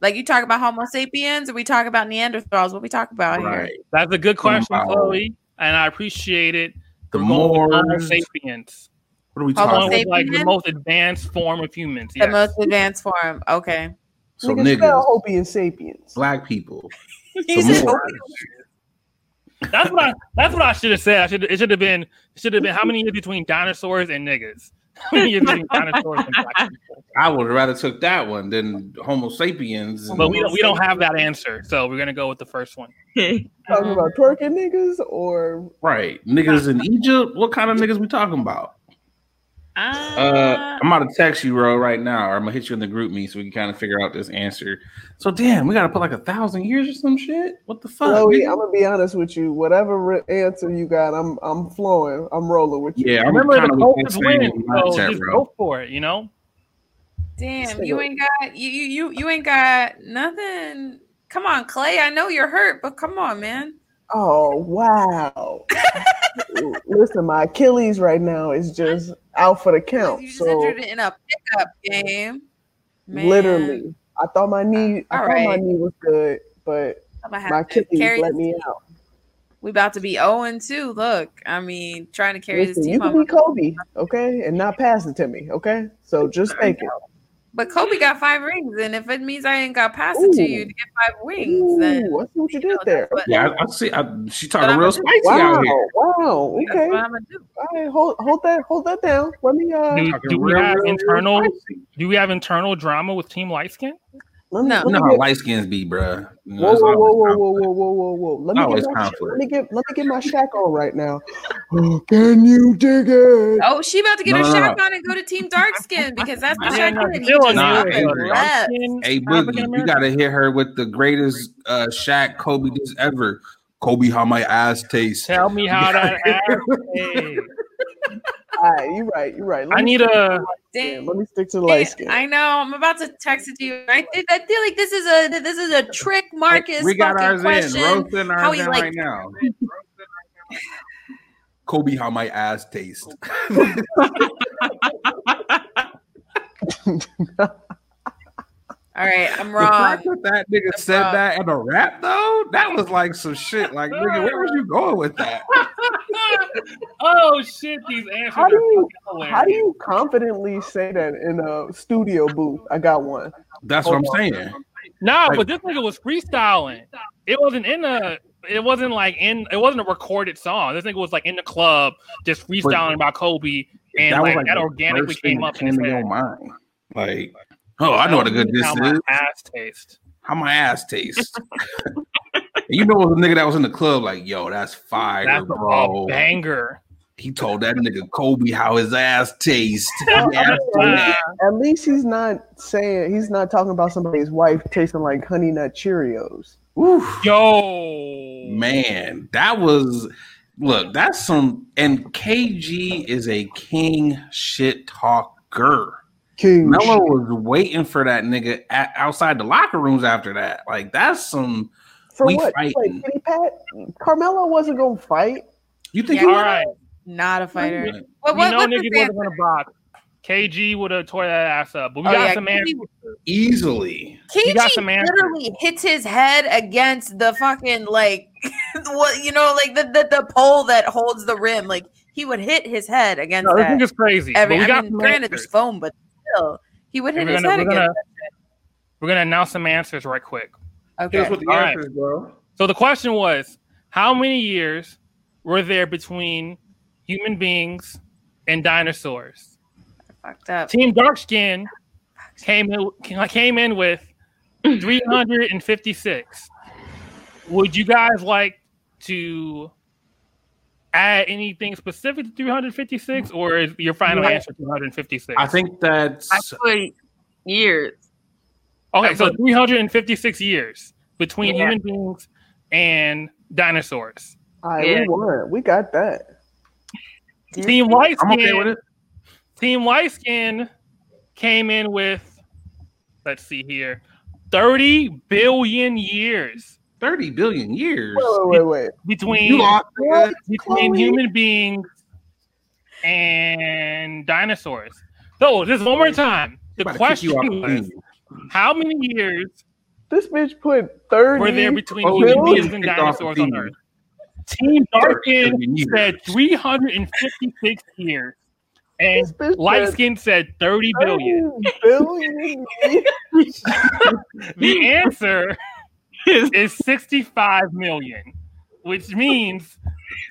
Like you talk about Homo sapiens, or we talk about Neanderthals. What we talk about here? That's a good question, Wow. Chloe, and I appreciate it. The We're Homo sapiens. What are we Homo talking? was like the most advanced form of humans. The most advanced form. Okay. So Nigga, niggas, Hopi and sapiens. black people. He The said, Moors. That's what I. That's what I should have said. I should. It should have been. It should have been how many years between dinosaurs and niggas? How many years between dinosaurs and black people? I would rather took that one than Homo sapiens. But we don't. We don't have that answer, so we're gonna go with the first one. Talking about twerking niggas or right, niggas in Egypt. What kind of niggas we talking about? Uh, I'm about to text you, bro, right now, or I'm gonna hit you in the GroupMe so we can kind of figure out this answer. So, damn, we gotta put like a thousand years or some shit. What the fuck? Chloe, nigga? I'm gonna be honest with you. Whatever re- answer you got, I'm I'm flowing. I'm rolling with you. yeah, I'm Remember, kind the of closest with that so just bro. go for it. You know. Damn, you ain't got you you you you ain't got nothing. Come on, Clay. I know you're hurt, but come on, man. Oh wow! Listen, my Achilles right now is just out for the count. You just So entered in a pickup game. Man. literally, I thought my knee, uh, I All thought my knee was good, but my Achilles let me out. We about to be 0 and 2. Look, I mean, trying to carry Listen, this you team can be Kobe, okay, and not pass it to me, okay. So just take it. But Kobe got five rings, and if it means I ain't got past it to you to get five wings, then Ooh, I see what you did know, there. what, Yeah, I, I see. I, she talking real spicy Wow, out here. wow, that's okay. what I'm gonna do. All right, hold hold that hold that down. Let me uh Do, do we real, have real, real internal? spicy. Do we have internal drama with Team Light Skin? Let me, No. let You me know how get, light skins be, bruh. You know, whoa, whoa, whoa, whoa, whoa, whoa, whoa, whoa, whoa, whoa. Let me Always get my conflict. let me get let me get my Shaq on right now. Oh, can you dig it? Oh, she about to get No, her no, no, Shaq no. on and go to Team Dark Skin because that's the Yeah, Shaq no, in. He Jill just Nah, O'Neal up is hey, and a Adrian. light left. skin Hey, Boogie, you gotta hit her with the greatest uh Shaq Kobe diss ever. Kobe, how my ass tastes. Tell me how that ass tastes. All right, you're right, you're right. Let I need a. to- Damn. let me stick to the light skin. I know. I'm about to text it to you. I, I feel like this is a this is a trick, Marcus. we got fucking ours question. in, roasting How ours he in like- right now. Kobe, how my ass tastes. All right, I'm wrong. The wrong. fact that that nigga I'm said wrong. that in a rap though, that was like some shit. Like, nigga, where was you going with that? oh shit! These answers How do you- fucking. How do you confidently say that in a studio booth? I got one. That's what I'm on. saying. No, Like- but this nigga was freestyling. It wasn't in a. It wasn't like in. It wasn't a recorded song. This nigga was like in the club, just freestyling about Kobe, and That was like, that organically came up in his head. mind. Like, oh, I know what a good diss How my ass taste. How my ass tastes. You know, the nigga that was in the club, like, yo, that's fire, That's bro. a banger. He told that nigga Kobe how his ass tastes. Well, He asked him that. At least he's not saying he's not talking about somebody's wife tasting like honey nut Cheerios. Oof. Yo, Man, that was look, that's some and KG is a king shit talker. King. Mello was waiting for that nigga at, outside the locker rooms after that. Like that's some For we what? fighting. Like kitty pat? Carmelo wasn't gonna fight. you think Yeah, he all right. Not a fighter. would? What, We what, know what's the niggas wasn't answer? gonna box. KG would have tore that ass up, but we Oh, got yeah, some KG answers. easily. You got KG some answers. literally hits his head against the fucking like what you know like the, the the pole that holds the rim like he would hit his head against No, this that. nigga's crazy. Every, but we I got mean, some granted, there's foam, but still, he would hit We're his gonna- head we're against. gonna- We're gonna announce some answers right quick. that shit. Okay. the All right. bro. So the question was, how many years were there between human beings and dinosaurs? Fucked up. Team Dark Skin came in, came in with 356. Would you guys like to add anything specific to 356, or is your final Yeah. answer 256? I think that's I put years. okay, so 356 years between Yeah. human beings and dinosaurs. All right, Yeah. we won. We got that. Team Light I'm okay Skin. Team Light Skin came in with, let's see here, 30 billion years 30 billion years. Wait, wait, wait, wait. between You lost nigga. between Chloe. human beings and dinosaurs. So, just one more time. The About to kick question you was, how many years This bitch put 30 were there between Oh, human beings and Kicked off the dinosaurs on team. Earth? Team Darkin said 356 years, and This Light said Skin said 30 billion. 30 billion. The answer is 65 million, which means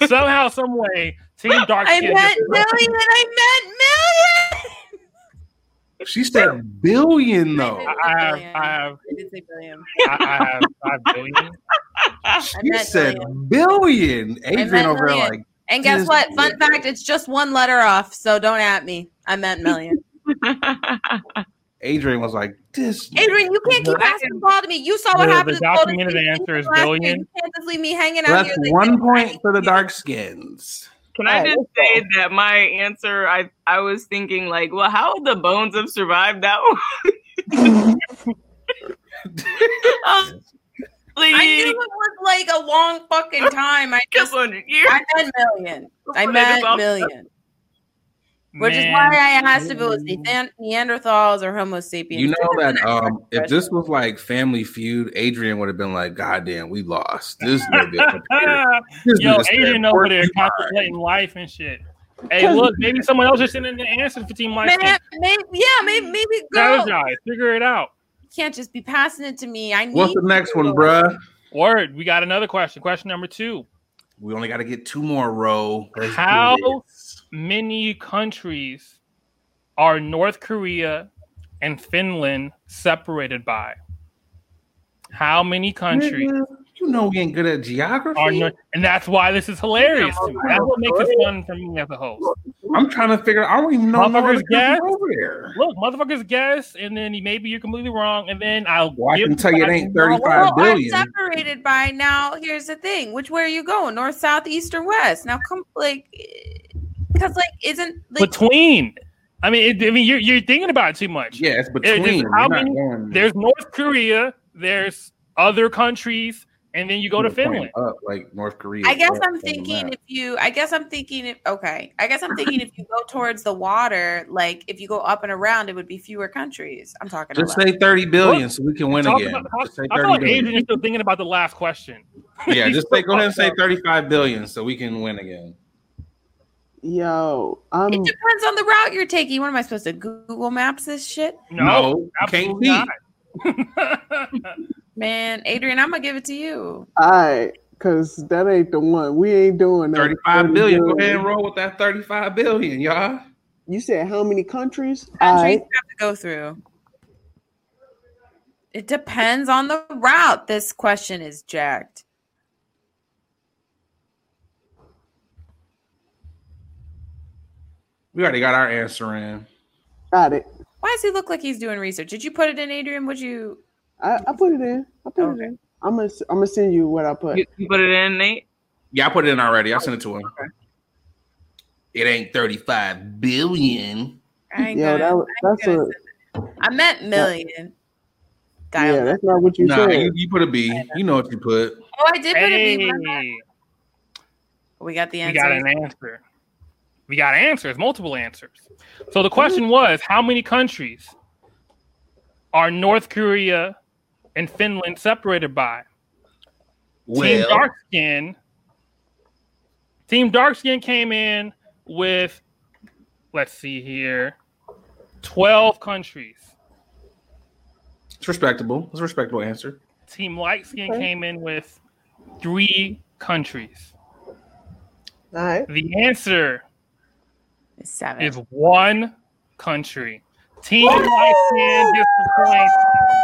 somehow, some way, Team Dark I Skin. meant million. I meant million. She said billion though. I have, I have, I did say billion. I, I have five billion. She said billion. Adrian over there million. like And guess Just what? Fun fact: it's just one letter off. So don't at me. I meant million. Adrian was like this. Adrian, you can't keep asking the ball to me. You saw what The- happened. the to Golden documented State answer is billion. You can't just leave me hanging out That's here. one point for the dark skins. Can I just say that my answer, I I was thinking like, well, how would the bones have survived that one? Um, I knew Like, it was like a long fucking time. I just couple hundred years. I meant million. I Before they meant million. Which is Man. why I asked if it was Nean- Neanderthals or Homo sapiens. You know that um, if this was like Family Feud, Adrian would have been like, "God damn, we lost." This nigga, this Yo, nigga said Adrian over there 49. contemplating life and shit. Hey, look, maybe someone else is sending the answer for Team Light Skin. Man, maybe, yeah, maybe, maybe girl. Strategize, figure it out. You can't just be passing it to me. I need. What's the next one, you. bruh? Word. We got another question. Question number two. We only got to get two more, row. Let's do How this. Many countries are North Korea and Finland separated by? How many countries Nigga, You know we ain't good at geography. are North? And that's why this is hilarious. to me. That's what makes it fun for me as a host. I'm trying to figure. I don't even know Motherfuckers more of the guess. countries over there. Look, motherfuckers guess, and then maybe you're completely wrong, and then I'll. Well, I can tell you it ain't back- 35 Well, I'm billion. separated by now. Here's the thing: which way are you going? North, south, east, or west? Now, come like, because like, isn't like between. I mean, it, I mean, you're you're thinking about it too much. Yeah, it's It- between. how many- There's North Korea. There's other countries, and then you go to you're Finland. Up like North Korea. I guess up I'm thinking if you, I guess I'm thinking if, okay, I guess I'm thinking if you go towards the water, like if you go up and around, it would be fewer countries. I'm talking just about. say 30 billion so we can win Talk again. about- talk- Just I feel like. Adrian is still thinking about the last question. Yeah, just say go ahead and say 35 billion so we can win again. Yo, I'm it um, depends on the route you're taking. What am I supposed to Google Maps this shit? No, you can't absolutely see. not. Man, Adrian, I'm gonna give it to you. all right, cause that ain't the one. We ain't doing that. 35 billion. Go ahead and roll with that 35 billion, y'all. You said how many countries? All Countries right. have to go through. It depends on the route. This question is jacked. We already got our answer in. Got it. Why does he look like he's doing research? Did you put it in, Adrian? Would you? I, I put it in. I put Okay. it in. I'm gonna I'm gonna send you what I put. You, you put it in, Nate. Yeah, I put it in already. I sent it to him. It ain't 35 billion. I ain't Yo, gonna- that, was- I ain't that's gonna a send it. I meant million. Dial yeah. That's not what you Nah, said. you, you put a B. You know what you put. Oh, I did put hey, it. in. We got the answer. we got an answer. We got answers, multiple answers. So the question was, how many countries are North Korea and Finland separated by? Team Dark Skin. Team Dark Skin came in with, let's see here, 12 countries. it's respectable. It's a respectable answer. Team Light Skin Okay. came in with three countries. All right. The answer It's seven. is one country. Team Light Skin gets the point.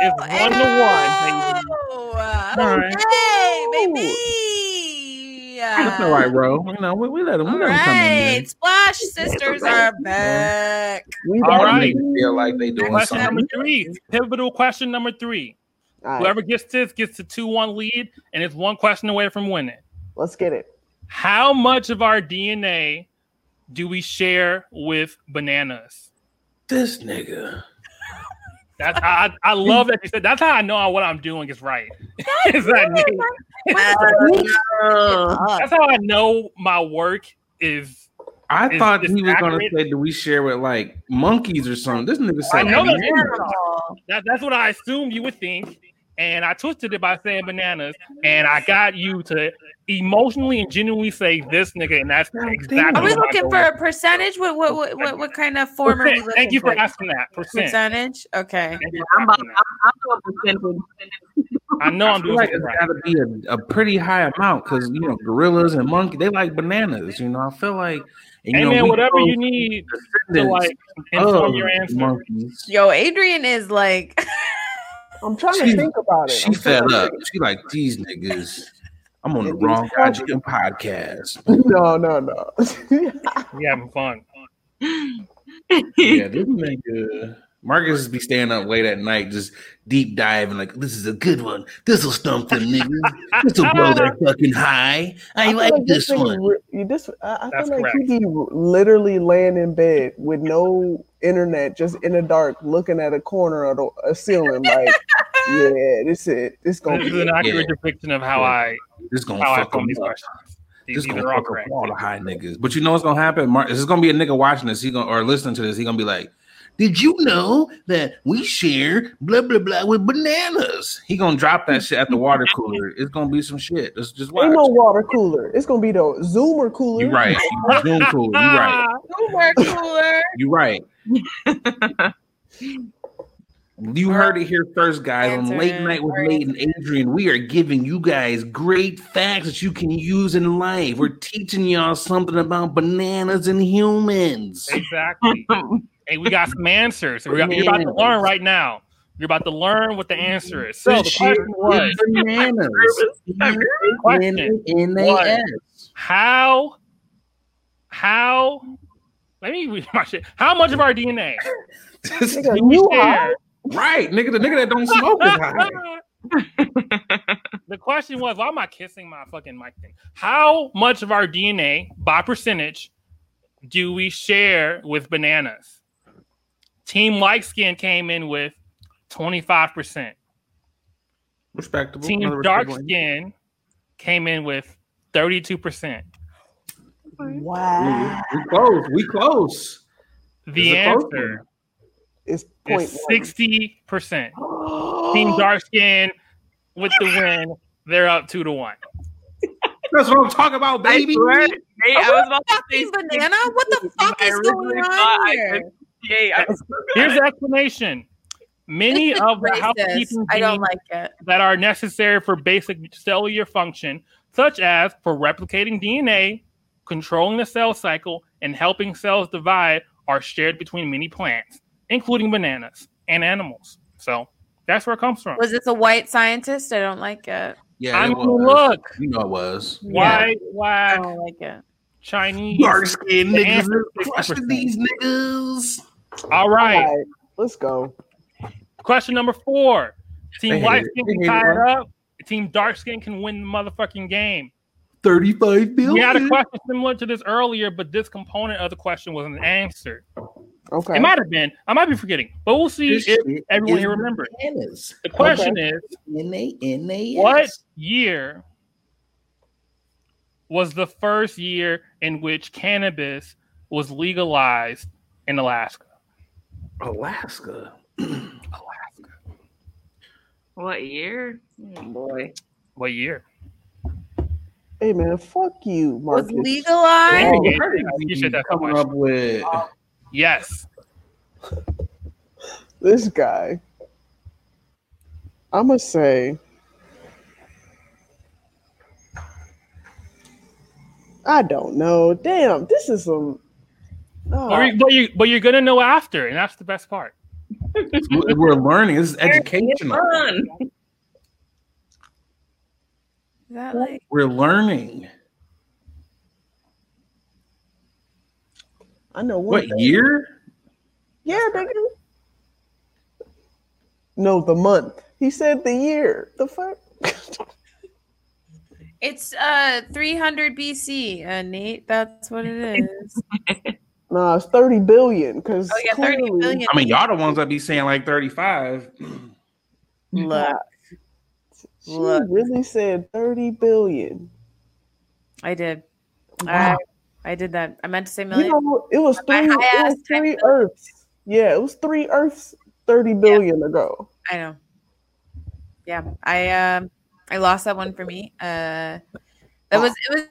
It's one to one. Oh, All right. Hey, baby. That's all right, bro. You know, we, we let him. We All let him come in. Splash Sisters are back. We All back. right. Make it feel like they doing Question something. number three. Pivotal question number three. All right. Whoever gets this gets a 2 1 lead, and it's one question away from winning. Let's get it. How much of our DNA do we share with bananas? This nigga. That's I, I love that you said. That's how I know what I'm doing is right. Is that Nate? That's how I know my work is. I Is thought this he was gonna say, "Do we share with like monkeys or something?" This nigga I said, know that's. That, that's what I assumed you would think, and I twisted it by saying bananas, and I got you to emotionally and genuinely say this nigga, and that's exactly. Are we what I looking go for a percentage? What what what what, what kind of form are we Percent. looking Thank you for for? asking that. Percent. Percentage? Okay. I'm about. I'm. I'm. I know I I'm doing like something it's right. got to be a, a pretty high amount because you know gorillas and monkey they like bananas. You know, I feel like and, Hey you know, man, we whatever you need to like inform your answer. Monkeys. Yo, Adrian is like I'm trying She- to think about it. She I'm fed up. She like these niggas. I'm on the wrong these goddamn podcast. No, no, no. We having fun. Yeah, this nigga. Marcus be staying up late at night, just deep diving. Like this is a good one. This will stump them niggas. This will blow their fucking high. I, feel like this nigga one. re- this, I, I feel like correct. he be literally laying in bed with no internet, just in the dark, looking at a corner of the a ceiling. Like, yeah, this it. This gonna This is be an it. accurate Yeah. depiction of how Yeah. I This gonna how fuck form them these up. questions. These, This these gonna fuck up all the high niggas. But you know what's gonna happen? Mar- this is gonna be a nigga watching this. He gonna or listening to this. He gonna be like, Did you know that we share blah blah blah with bananas? He gonna drop that shit at the water cooler. It's gonna be some shit. Let's just watch. Ain't no water cooler. It's gonna be the Zoomer cooler. You right. Zoom cooler. You right. More cooler. You right. You heard it here first, guys. On late night with Sorry. Nate and Adrian, we are giving you guys great facts that you can use in life. We're teaching y'all something about bananas and humans. Exactly. hey, we got some answers. We're, you're about to learn right now. You're about to learn what the answer is. So the question was, is bananas. Question B-A-N-A-S. how, how, let me read my shit. How much of our DNA Nigga, you share? high? right, nigga. The nigga that don't smoke is high. the question was, why am I kissing my fucking mic thing? How much of our DNA by percentage do we share with bananas? Team Light Skin came in with 25%. Respectable. Team Another Dark respectable. Skin came in with 32%. Wow. We close. We close. The It's close answer is 60%. Team. Dark Skin with the win, they're up two to one. That's what I'm talking about, I baby. swear, Nate, I was about to say banana? What the fuck I is going originally thought on I here? Could- Jay, I Here's the explanation. Many of the Racist. housekeeping I don't genes like it. that are necessary for basic cellular function, such as for replicating DNA, controlling the cell cycle, and helping cells divide, are shared between many plants, including bananas and animals. So that's where it comes from. Was this a white scientist? I don't like it. Yeah, I it mean, was. look, You know it was. white, Why? I don't like it. Chinese. Dark skinned niggas are crushing these niggas. All right. All right, let's go. Question number four. Team hate light skin They can tie it, it up. Team dark skin can win the motherfucking game. 35 billion. We had a question similar to this earlier, but this component of the question wasn't answered. Okay. It might have been. I might be forgetting, but we'll see This if everyone here remembers. bananas. The question is, N-A-N-A-S. what year was the first year in which cannabis was legalized in Alaska? Alaska. Alaska. What year? Oh boy. What year? Hey man, fuck you, Was legalized? Oh, I appreciate that coming up with Yes. This guy. I'ma say I don't know. Damn, this is some oh, But, you, but, you, but you're gonna know after, and that's the best part. we're learning. This is educational. Fun. Is that like We're learning. I know one What thing. year? Yeah, nigga. No, the month. He said the year. The fuck? it's uh 300 BC, uh Nate. That's what it is. nah, it's 30 billion. Because Oh yeah, 30 billion. I mean, y'all the ones that be saying like 35. Look, She Look. really said 30 billion. I did. Wow. I I did that. I meant to say million. You million. know, it was three, it high-ass was three type Earths. Yeah, it was three Earths 30 billion ago. I know. Yeah, I um I lost that one for me. Uh, that was it was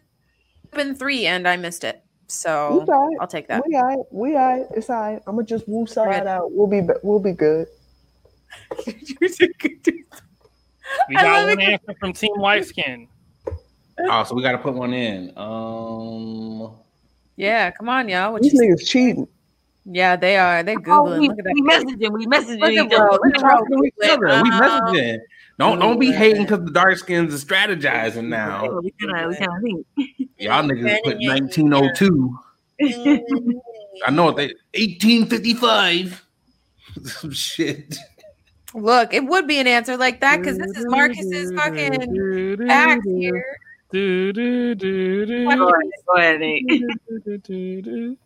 been three, and I missed it. We So all right. I'll take that. We all right. We all right. It's all right. I'm gonna just woo side good. out. We'll be we'll be good. We got love one it. answer from Team Light Skin. Oh, so we got to put one in. Um, Yeah, come on, y'all. What you These say? niggas cheating. Yeah, they are. They're Oh, googling. we, Look at we that. messaging. We messaging Look at bro. Look at bro. each other. We messaging. Don't don't be hating because the dark skins are strategizing now. Oh, we kind of we kind of think. Y'all niggas put 1902. I know what they 1855. Some shit. Look, it would be an answer like that because this is Marcus's fucking back here. Do, do, do, do, Go ahead, go ahead,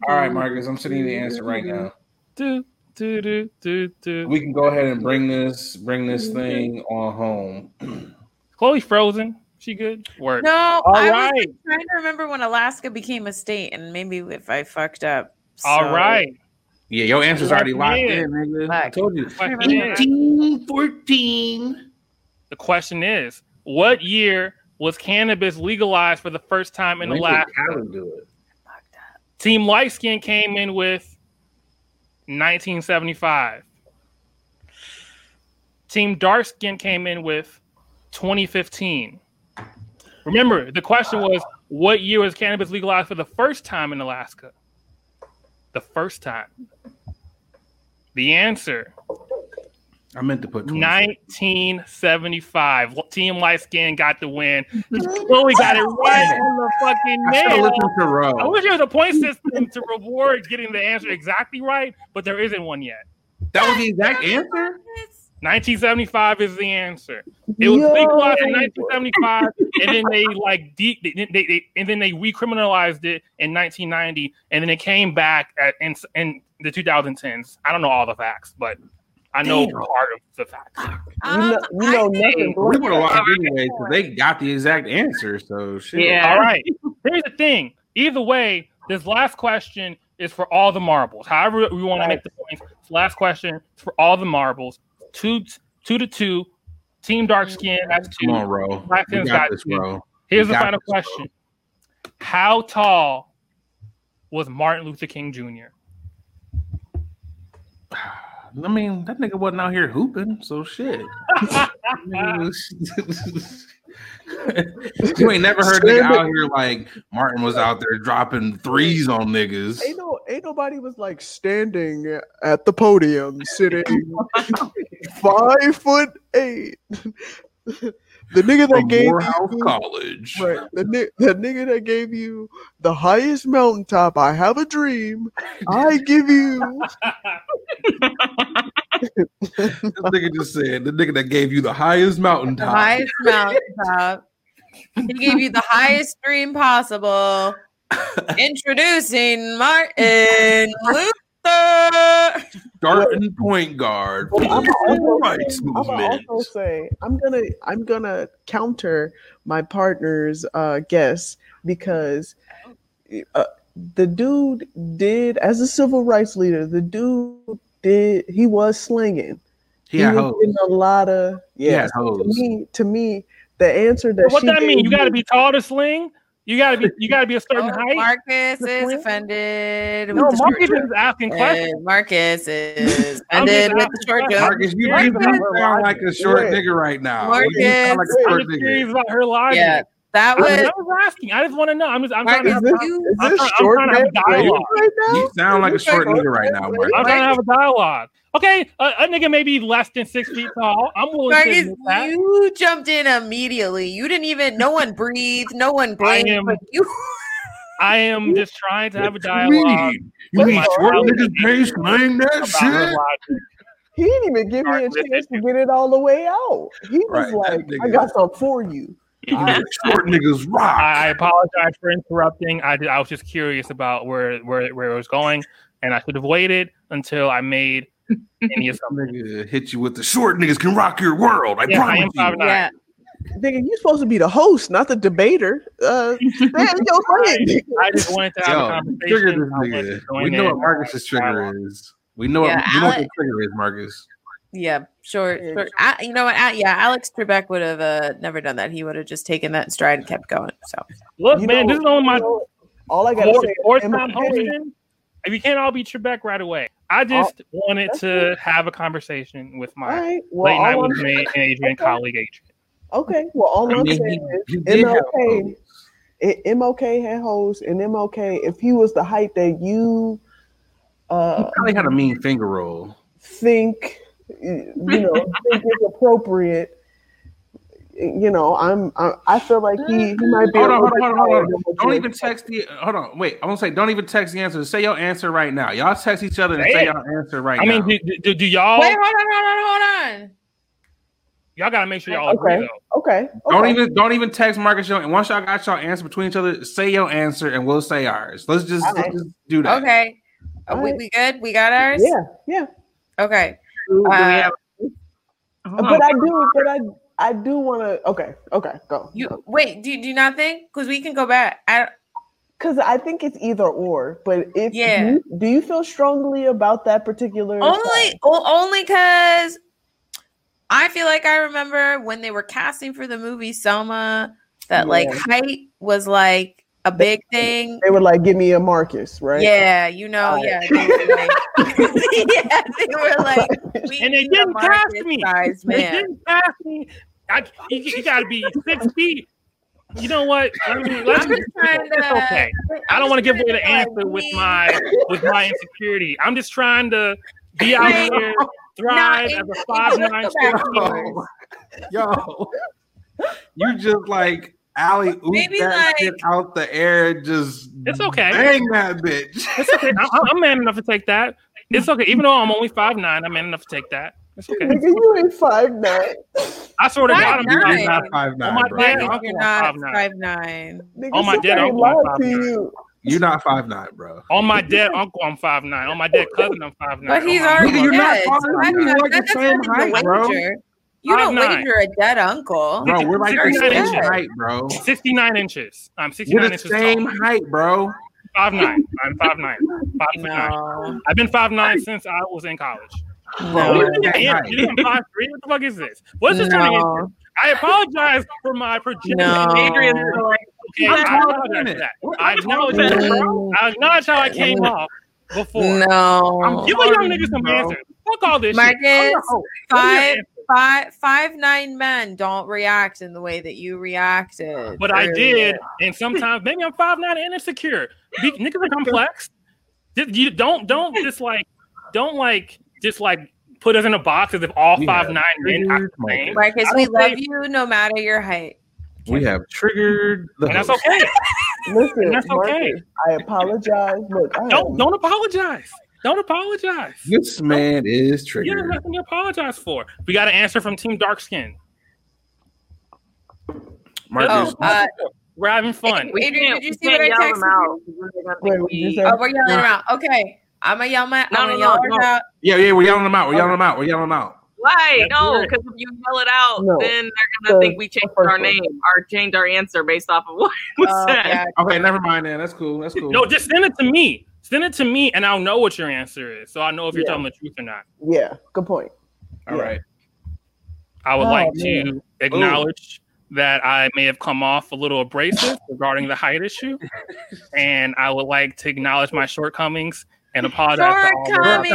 All right, Marcus, I'm sending you the answer right now. do, do, do, do, do. We can go ahead and bring this bring this thing on home. Chloe frozen. She good? Work. No, All I right. was trying to remember when Alaska became a state, and maybe if I fucked up. All so- right. Yeah, your answer's already locked in, nigga. I told you. Question is, 1814. the question is, what year was cannabis legalized for the first time in When did Alaska? Cali do it? Team Light Skin came in with 1975. Team Dark Skin came in with 2015. Remember, the question was what year was cannabis legalized for the first time in Alaska? The first time. The answer I meant to put 1975. Team Light Skin got the win. Chloe got it right on the fucking I should have nail. listened to I wish there was a point system to reward getting the answer exactly right, but there isn't one yet. That was the exact answer? 1975 is the answer. It was Yo. legalized in 1975, and then they like de- they, they, they and then they recriminalized it in 1990, and then it came back at in, in the 2010s. I don't know all the facts, but I know Damn. part of the facts. You Um, know, you know nothing. We but- would have lost anyway because they got the exact answer. So shit. Yeah. All right. Here's the thing. Either way, this last question is for all the marbles. However, we want to make the points. This last question is for all the marbles. Two, two to two. Team dark skin. That's two. Come on, Ro. Black We got got this, two. bro. Here's We the final this, bro. question. How tall was Martin Luther King Jr.? I mean, that nigga wasn't out here hooping, so shit. you ain't never heard nigga out here like Martin was out there dropping threes on niggas. Ain't no, ain't nobody was like standing at the podium, sitting five foot eight. the nigga that gave Morehouse you, College. right, the, the nigga that gave you the highest mountaintop. I have a dream. I give you. This nigga just said the nigga that gave you the highest the mountaintop. highest mountaintop. He gave you the highest dream possible. Introducing Martin Luther. starting point guard for Well, I'm the also civil rights I'm gonna also say I'm gonna I'm gonna counter my partner's uh, guess because uh, the dude did as a civil rights leader. The dude did he was slinging. He had was hoes. a lot of He yeah. to hoes. me, to me, the answer that what she that mean? You got to be tall to sling. You got to be. You got to be a certain Oh, height. Marcus is plan? offended. no, with the Marcus short is asking jump. questions. And Marcus is offended with the short asking jump. Marcus, you, Marcus, you sound like a short Wait. nigga right now. Marcus. You sound like a I'm short just curious nigga. about her logic. Yeah, that was I was asking. I just want to know. I'm just. I'm trying to have. Is this, you- I'm this trying- I'm trying to have man dialogue. Right now? You sound like a short nigga right now, Marcus. I'm trying to have a dialogue. Okay, a, a nigga may be less than six feet tall. I'm willing to Marcus, admit that. you jumped in immediately. You didn't even. No one breathed. No one blinked. am- but you. I am just trying to have a dialogue You mean, you with short colleague niggas can't slang that shit? He didn't even give me a chance to get it all the way out. He was Right, like, "I got something for you." Short niggas rock. I apologize for interrupting. I did, I was just curious about where where where it was going, and I should have waited until I made any assumptions. Nigga hit you with the short niggas can rock your world. I Yeah, I am promise you. five. Yeah. Nigga, you supposed to be the host, not the debater. Uh, man, yo, lane. I just wanted to have Yo, a trigger conversation. this nigga. We know in. what Marcus's trigger is. We know Yeah, what, we know what the trigger is, Marcus. Yeah, sure. Yeah, short. I, you know what? I, yeah, Alex Trebek would have uh, never done that. He would have just taken that in stride and kept going. So Look, You man, know- this is only my you all I gotta say. is fourth Emma time Kay- hosting. If you can't all be Trebek right away, I just wanted that's to have a conversation with my right. Well, late night with me and Adrian, Okay. colleague Adrian. okay. Well, all I I'm saying is he did have MLK. hoes. MLK had hoes, and MLK, if he was the height that you He uh, probably had a mean finger roll. think, you know, think is appropriate, you know, I'm, I, I feel like he, he might be. Hold on, little hold on, hold on, hold on. Don't even text the. Hold on, wait. I want to say, don't even text the answer. Say your answer right now. Y'all text each other and say Damn. your answer right I now. I mean, do, do, do y'all wait, hold on, hold on, hold on. y'all gotta make sure y'all agree Okay. though. Okay. Don't even don't even text Marcus your and once y'all got y'all answer between each other, say your answer and we'll say ours. Let's just, let's just do that. Okay, Uh, we, Alright. we good? We got ours. Yeah, yeah. Okay. Do we Uh, have- But I do, but I, I do want to. Okay, okay, go. You wait. Do, do you not think? Because we can go back. I because I think it's either or. But if Yeah. you, do you feel strongly about that particular? only o- only because I feel like I remember when they were casting for the movie Selma that like height was like a big thing. They were like, "Give me a Marcus," right? Yeah, you know, Right. yeah, they were like, yeah, they were like, we And they didn't cast Marcus me. size They man. didn't pass me. I, you, you got to be six feet. You know what? I mean, let's I'm just trying it's to- okay. I I'm don't want to give away the answer like, with we- my with my insecurity. I'm just trying to be out Right. here, thrive Nah, as a five it- nine. go back six to feet. Yo, you just like alley oop that like- shit out the air, just It's okay. bang that bitch. It's okay. I'm, I'm man enough to take that. It's okay. Even though I'm only five nine, I'm man enough to take that. It's okay. Nigga, you ain't five nine. I swear to God, I'm 5'9". not. You're not five Oh nine, my bro. God. I'm you're going not 5'9". five nine. Nigga, Oh, my dead uncle, I'm to 5'9". you. You're not five nine, bro. On my dead uncle, I'm five nine. On my dead cousin, I'm five nine. But he's On already Nigga, you're not dead. far- so you're that's like the same height, bro. You don't 5'9". wager a dead uncle. Bro, we're like the same height, bro. 69 inches. I'm We're 69 the inches same tall. height, bro. Five nine. I'm five nine. Five foot nine. I've been five nine since I was in college. Bro, no. we're Yeah, that yeah, height. you think I'm five three? What the fuck is this? What's this turning into? No. I apologize for my projection. No. Adrian's like, Okay, I'm I taller apologize for that. I I'm acknowledge that. I acknowledge how I came off before. No. Give a young nigga some Bro. answers. Fuck all this Marcus, shit. What are your five, answers? five, five, nine men don't react in the way that you reacted. But I earlier. did, and sometimes maybe I'm five nine and insecure. Be, niggas are complex. You don't don't just like don't like just like put us in a box as if all We five nine men act the same. Marcus, we love think- you no matter your height. We have triggered the And that's okay. Listen, And that's okay. I apologize. Look, I Don't am- don't apologize. Don't apologize. This man is triggered. You have triggered. nothing to apologize for. We got an answer from Team Dark Skin. Marcus, Oh, uh, We're having fun. we Adrian, can't, did you we see what can't I yell them texted out. you? They're gonna Wait, think what you we- Oh, we're yelling around. Okay, I'm gonna yell my. No, I'm no, gonna yell no, no. out. yeah, yeah, we're yelling them out. We're yelling them out. We're yelling them out. Why? That's No, because if you yell it out, No. then they're gonna The- think we changed first our one. name or changed our answer based off of what was Oh, said. yeah. Okay, never mind. Then that's cool. That's cool. No, just send it to me. Send it to me, and I'll know what your answer is. So I know if you're Yeah. telling the truth or not. Yeah, good point. All right. I would Oh, like man. to acknowledge that I may have come off a little abrasive regarding the height issue, and I would like to acknowledge my shortcomings and apologize to all the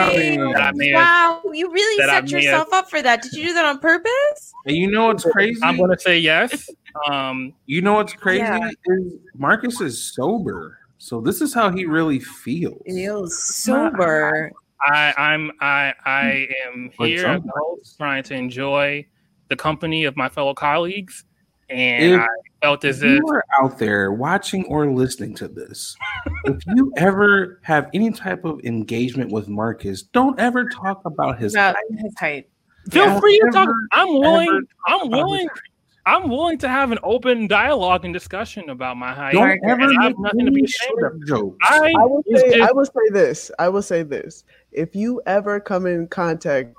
that I. Wow, you really set yourself up for that. Did you do that on purpose? And you know what's crazy? I'm going to say yes. Um, you know what's crazy Yeah. is Marcus is sober, so this is how he really feels. Feels sober. I, I'm I I am here some- as trying to enjoy the company of my fellow colleagues, and If- I felt as If if you are out there watching or listening to this, if you ever have any type of engagement with Marcus, don't ever talk about his About height. his height. feel Yeah. free to talk. I'm willing. I'm willing. I'm willing to have an open dialogue and discussion about my height. Don't ever I have make nothing to be ashamed short of. jokes. I I will say, just- I will say this. I will say this. If you ever come in contact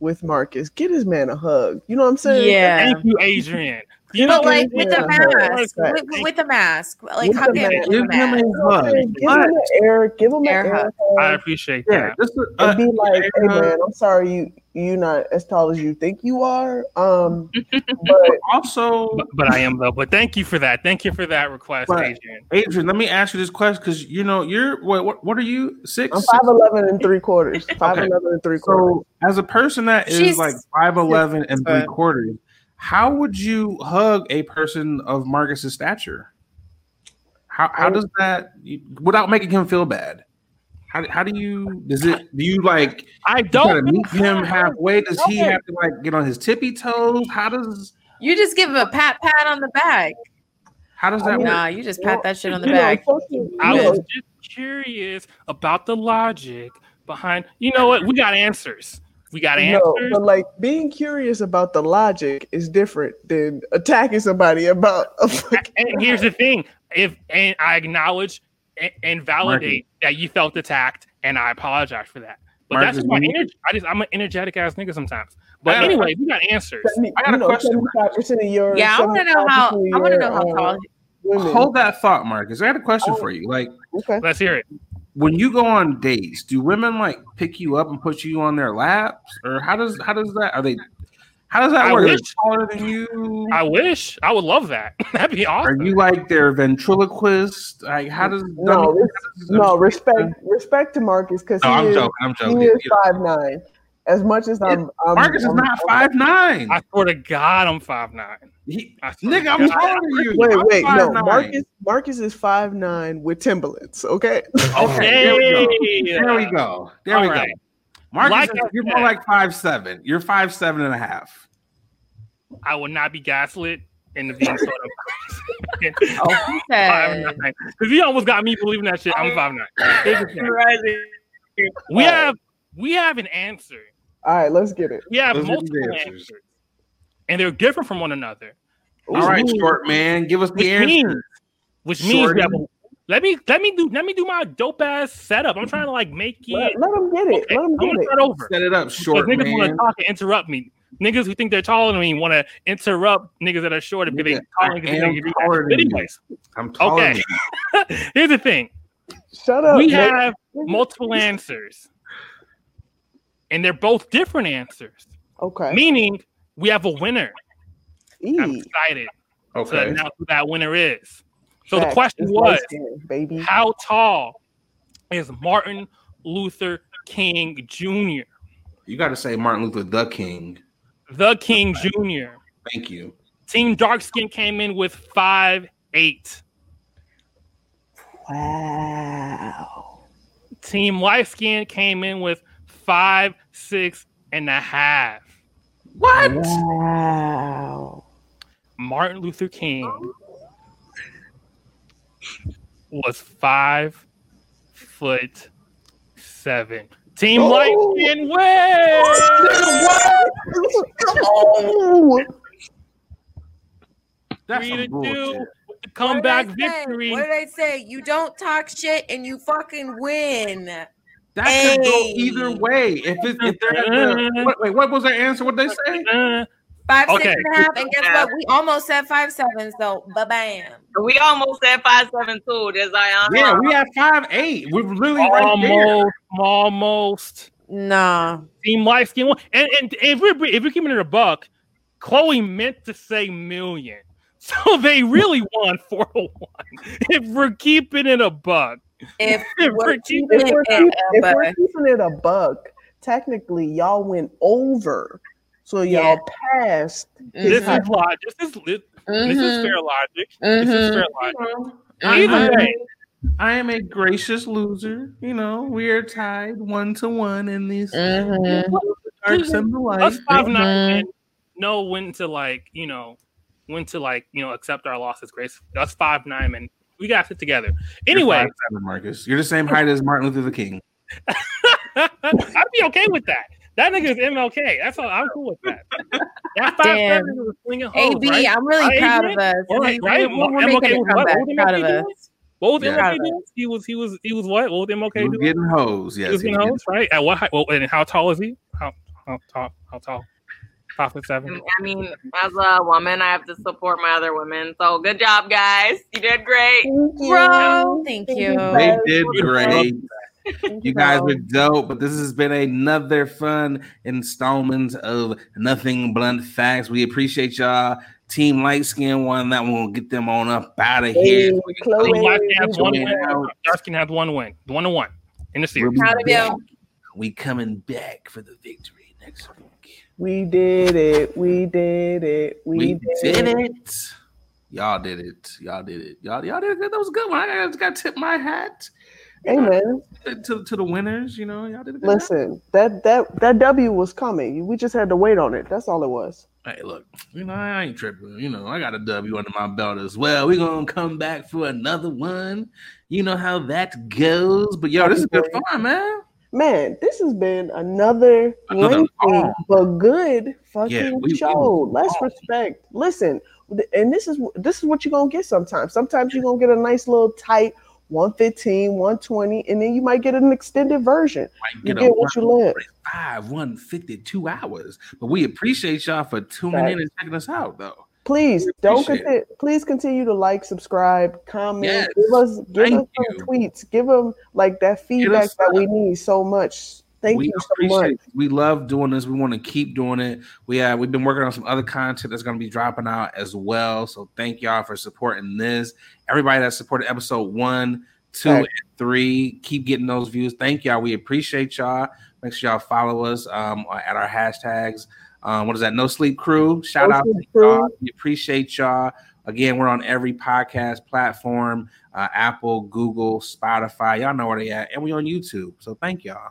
with Marcus, get his man a hug. You know what I'm saying? Yeah. thank you, Adrian. You But know, like with the mask, Right. with, with the mask, like With hug the him mask. with the Give him mask. a You know what I'm hug. Give him an air. Give him Air an air hug. I appreciate yeah, that. just a, And uh, be like, hey hug. man, I'm sorry you you're not as tall as you think you are. Um, but also, But, but I am though. But thank you for that. Thank you for that request, But- Adrian. Adrian, let me ask you this question because you know you're what? What, what are you? Six. I'm five eleven and three quarters. Five Okay. eleven and three quarters. So, as a person that is She's- like five eleven and three quarters, how would you hug a person of Marcus's stature? How how does that without making him feel bad? How, how do you does it do you like I you try to don't meet him halfway? Does he have to like get on his tippy toes? How does You just give him a pat pat on the back. how does that I mean, work? Nah, you just pat that shit on the You know, back. I was just curious about the logic behind. You know what? We got answers. We got No, answers. but like being curious about the logic is different than attacking somebody about a fucking. and here's the thing: if and I acknowledge and, and validate that you felt attacked, and I apologize for that. But Marcus, that's my energy. I just I'm an energetic ass nigga sometimes. But I got a anyway, we got answers. I got a question. Percent of your. Yeah, I want to know how. I want to know how uh, tall. women. hold that thought, Marcus. I had a question Oh. for you. Like, Okay. Let's hear it. When you go on dates, do women like pick you up and put you on their laps, or how does how does that? Are they? How does that I work? Wish. taller than you? I wish. I would love that. That'd be awesome. Are you like their ventriloquist? Like, how does No, res- no respect respect to Marcus because No, he, I'm is, joking. I'm he is five nine. As much as I'm, I'm Marcus is I'm- not five nine. I swear to God, I'm five nine. He, I nigga, I'm God. taller than you. Wait, I'm wait, no. 5'9". Marcus Marcus is five nine with Timberlands. Okay. Okay, there we go. There we go. There we All go. Marcus, Like is- you're more like five seven. You're five seven and a half. I would not be gaslit into being sort of Oh, five nine. Because he almost got me believing that shit. I'm five nine. Here's the thing. We have we have an answer. All right, let's get it. We have Those are multiple answers. answers. And they're different from one another. All right, Ooh. short man, give us the answer. means, which means we Shorty. have a, let me let me do let me do my dope ass setup. I'm trying to like make it. Let, let him get it. Okay, Let him I'm get gonna it. start over. Set it up, Because short niggas want to talk and interrupt me. Niggas who think they're taller than me want to interrupt niggas that are shorter because Nigga, they taller I because they am think you taller than you. anyways, I'm taller Okay. than you. here's the thing: Shut up. we man. have multiple answers, and they're both different answers. Okay. Meaning, we have a winner. I'm excited to Okay. announce who that winner is. So the question It's was, light skin, baby. how tall is Martin Luther King Jr.? You got to say Martin Luther the King. The King Jr. Thank you. Team Dark Skin came in with five eight. Wow. Team Light Skin came in with five six and a half. What? Wow. Martin Luther King was five foot seven. Team Oh. Light Skin wins. Oh. That's Three to two with the What did comeback say? victory. What did I say? You don't talk shit and you fucking win. That could go either way. If it, if they're at the, what, wait, what was their answer? What they say? Uh, Five, Okay. six and a half. And guess what? We almost said five seven. So ba bam. We almost said five seven two. Just like uh Yeah, we had five eight. We're literally right there. almost, almost. Nah. Team Light Skin won. And, and if we're if we're keeping it a buck, Chloe meant to say million. So they really won 401. If we're keeping it a buck. If If we're we're keeping If we're, it keep, if a we're buck. keeping it a buck, technically y'all went over. So y'all passed. This high- is logic. This is this is fair mm-hmm. logic. This is fair mm-hmm. logic. I, Either I- way, I am a gracious loser. You know, we are tied one to one in these Mhm. darks and the us lights. five nine Mhm. men know when to like, you know, when to like, you know, accept our losses grace. Us five nine men, we gotta sit together. You're Anyway, Marcus, you're the same height as Martin Luther King. I'd be okay with that. That nigga is MLK. That's all. I'm cool with that. That five Damn. seven was slinging hoes, AB, right? I'm really Right, proud of us. All right, right? We're, we're MLK was what? What was Proud MLK doing? What was Yeah. MLK doing? He was he was he was what? What was He MLK was doing? getting hoes. Yes, he was he getting was hoes, right? At what height? Well, and how tall is he? How how tall? How tall? Five foot seven. I mean, as a woman, I have to support my other women. So good job, guys. You did great. Bro, thank you. They did great. Thank You guys bro. were dope, but this has been another fun installment of Nothing Blunt Facts. We appreciate y'all. Team Light Skin won that one. We'll get them on up out of here. Hey, Chloe, Team Black has we one win. it. Darskin has one win. One to one in the We'll series. be Proud of you. We coming back for the victory next week. We did it. We did it. We, We did, did it. it. Y'all did it. Y'all did it. Y'all, y'all did it. That was a good one. I just got to tip my hat man, to, to the winners. You know, y'all did good listen. That that that W was coming. We just had to wait on it. That's all it was. Hey, look, you know, I ain't tripping. You know, I got a W under my belt as well. We're gonna come back for another one. You know how that goes. But yo, this is good fun, man. Man, this has been another, Another lengthy but good fucking Yeah, we- we show. was Let's long. respect. Listen, and this is this is what you're gonna get sometimes. Sometimes you're gonna get a nice little tight 115, 120, and then you might get an extended version. Might You get what you live. 145, 152 hours. But we appreciate y'all for tuning in and checking us out, though. Please don't continue, please continue to like, subscribe, comment, yes. give us give Thank us some tweets, give them like that feedback that we need so much. Thank we you so much. It. We love doing this. We want to keep doing it. We have we've been working on some other content that's going to be dropping out as well. So thank y'all for supporting this. Everybody that supported episode one, two, and three, keep getting those views. Thank y'all. We appreciate y'all. Make sure y'all follow us um, at our hashtags. Um, what is that? No Sleep Crew. Shout no out to y'all. We appreciate y'all. Again, we're on every podcast platform uh, Apple, Google, Spotify. Y'all know where they at. And we on YouTube. So thank y'all.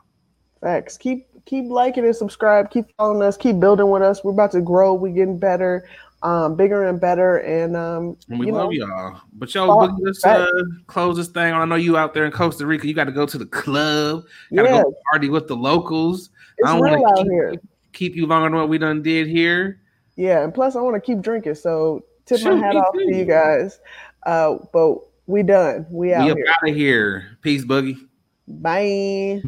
Thanks. Keep keep liking and subscribe. Keep following us. Keep building with us. We're about to grow. We're getting better, um, bigger and better. And um, we love know, y'all. But yo, let's uh, close this thing. I know you out there in Costa Rica. You got to go to the club. Got to yes. go party with the locals. It's I don't real out keep, here keep you longer than what we done did here. Yeah, and plus I want to keep drinking, so tip Shoot, my hat off too. to you guys. Uh, but we done. We out we here. out of here. Peace, Boogie. Bye.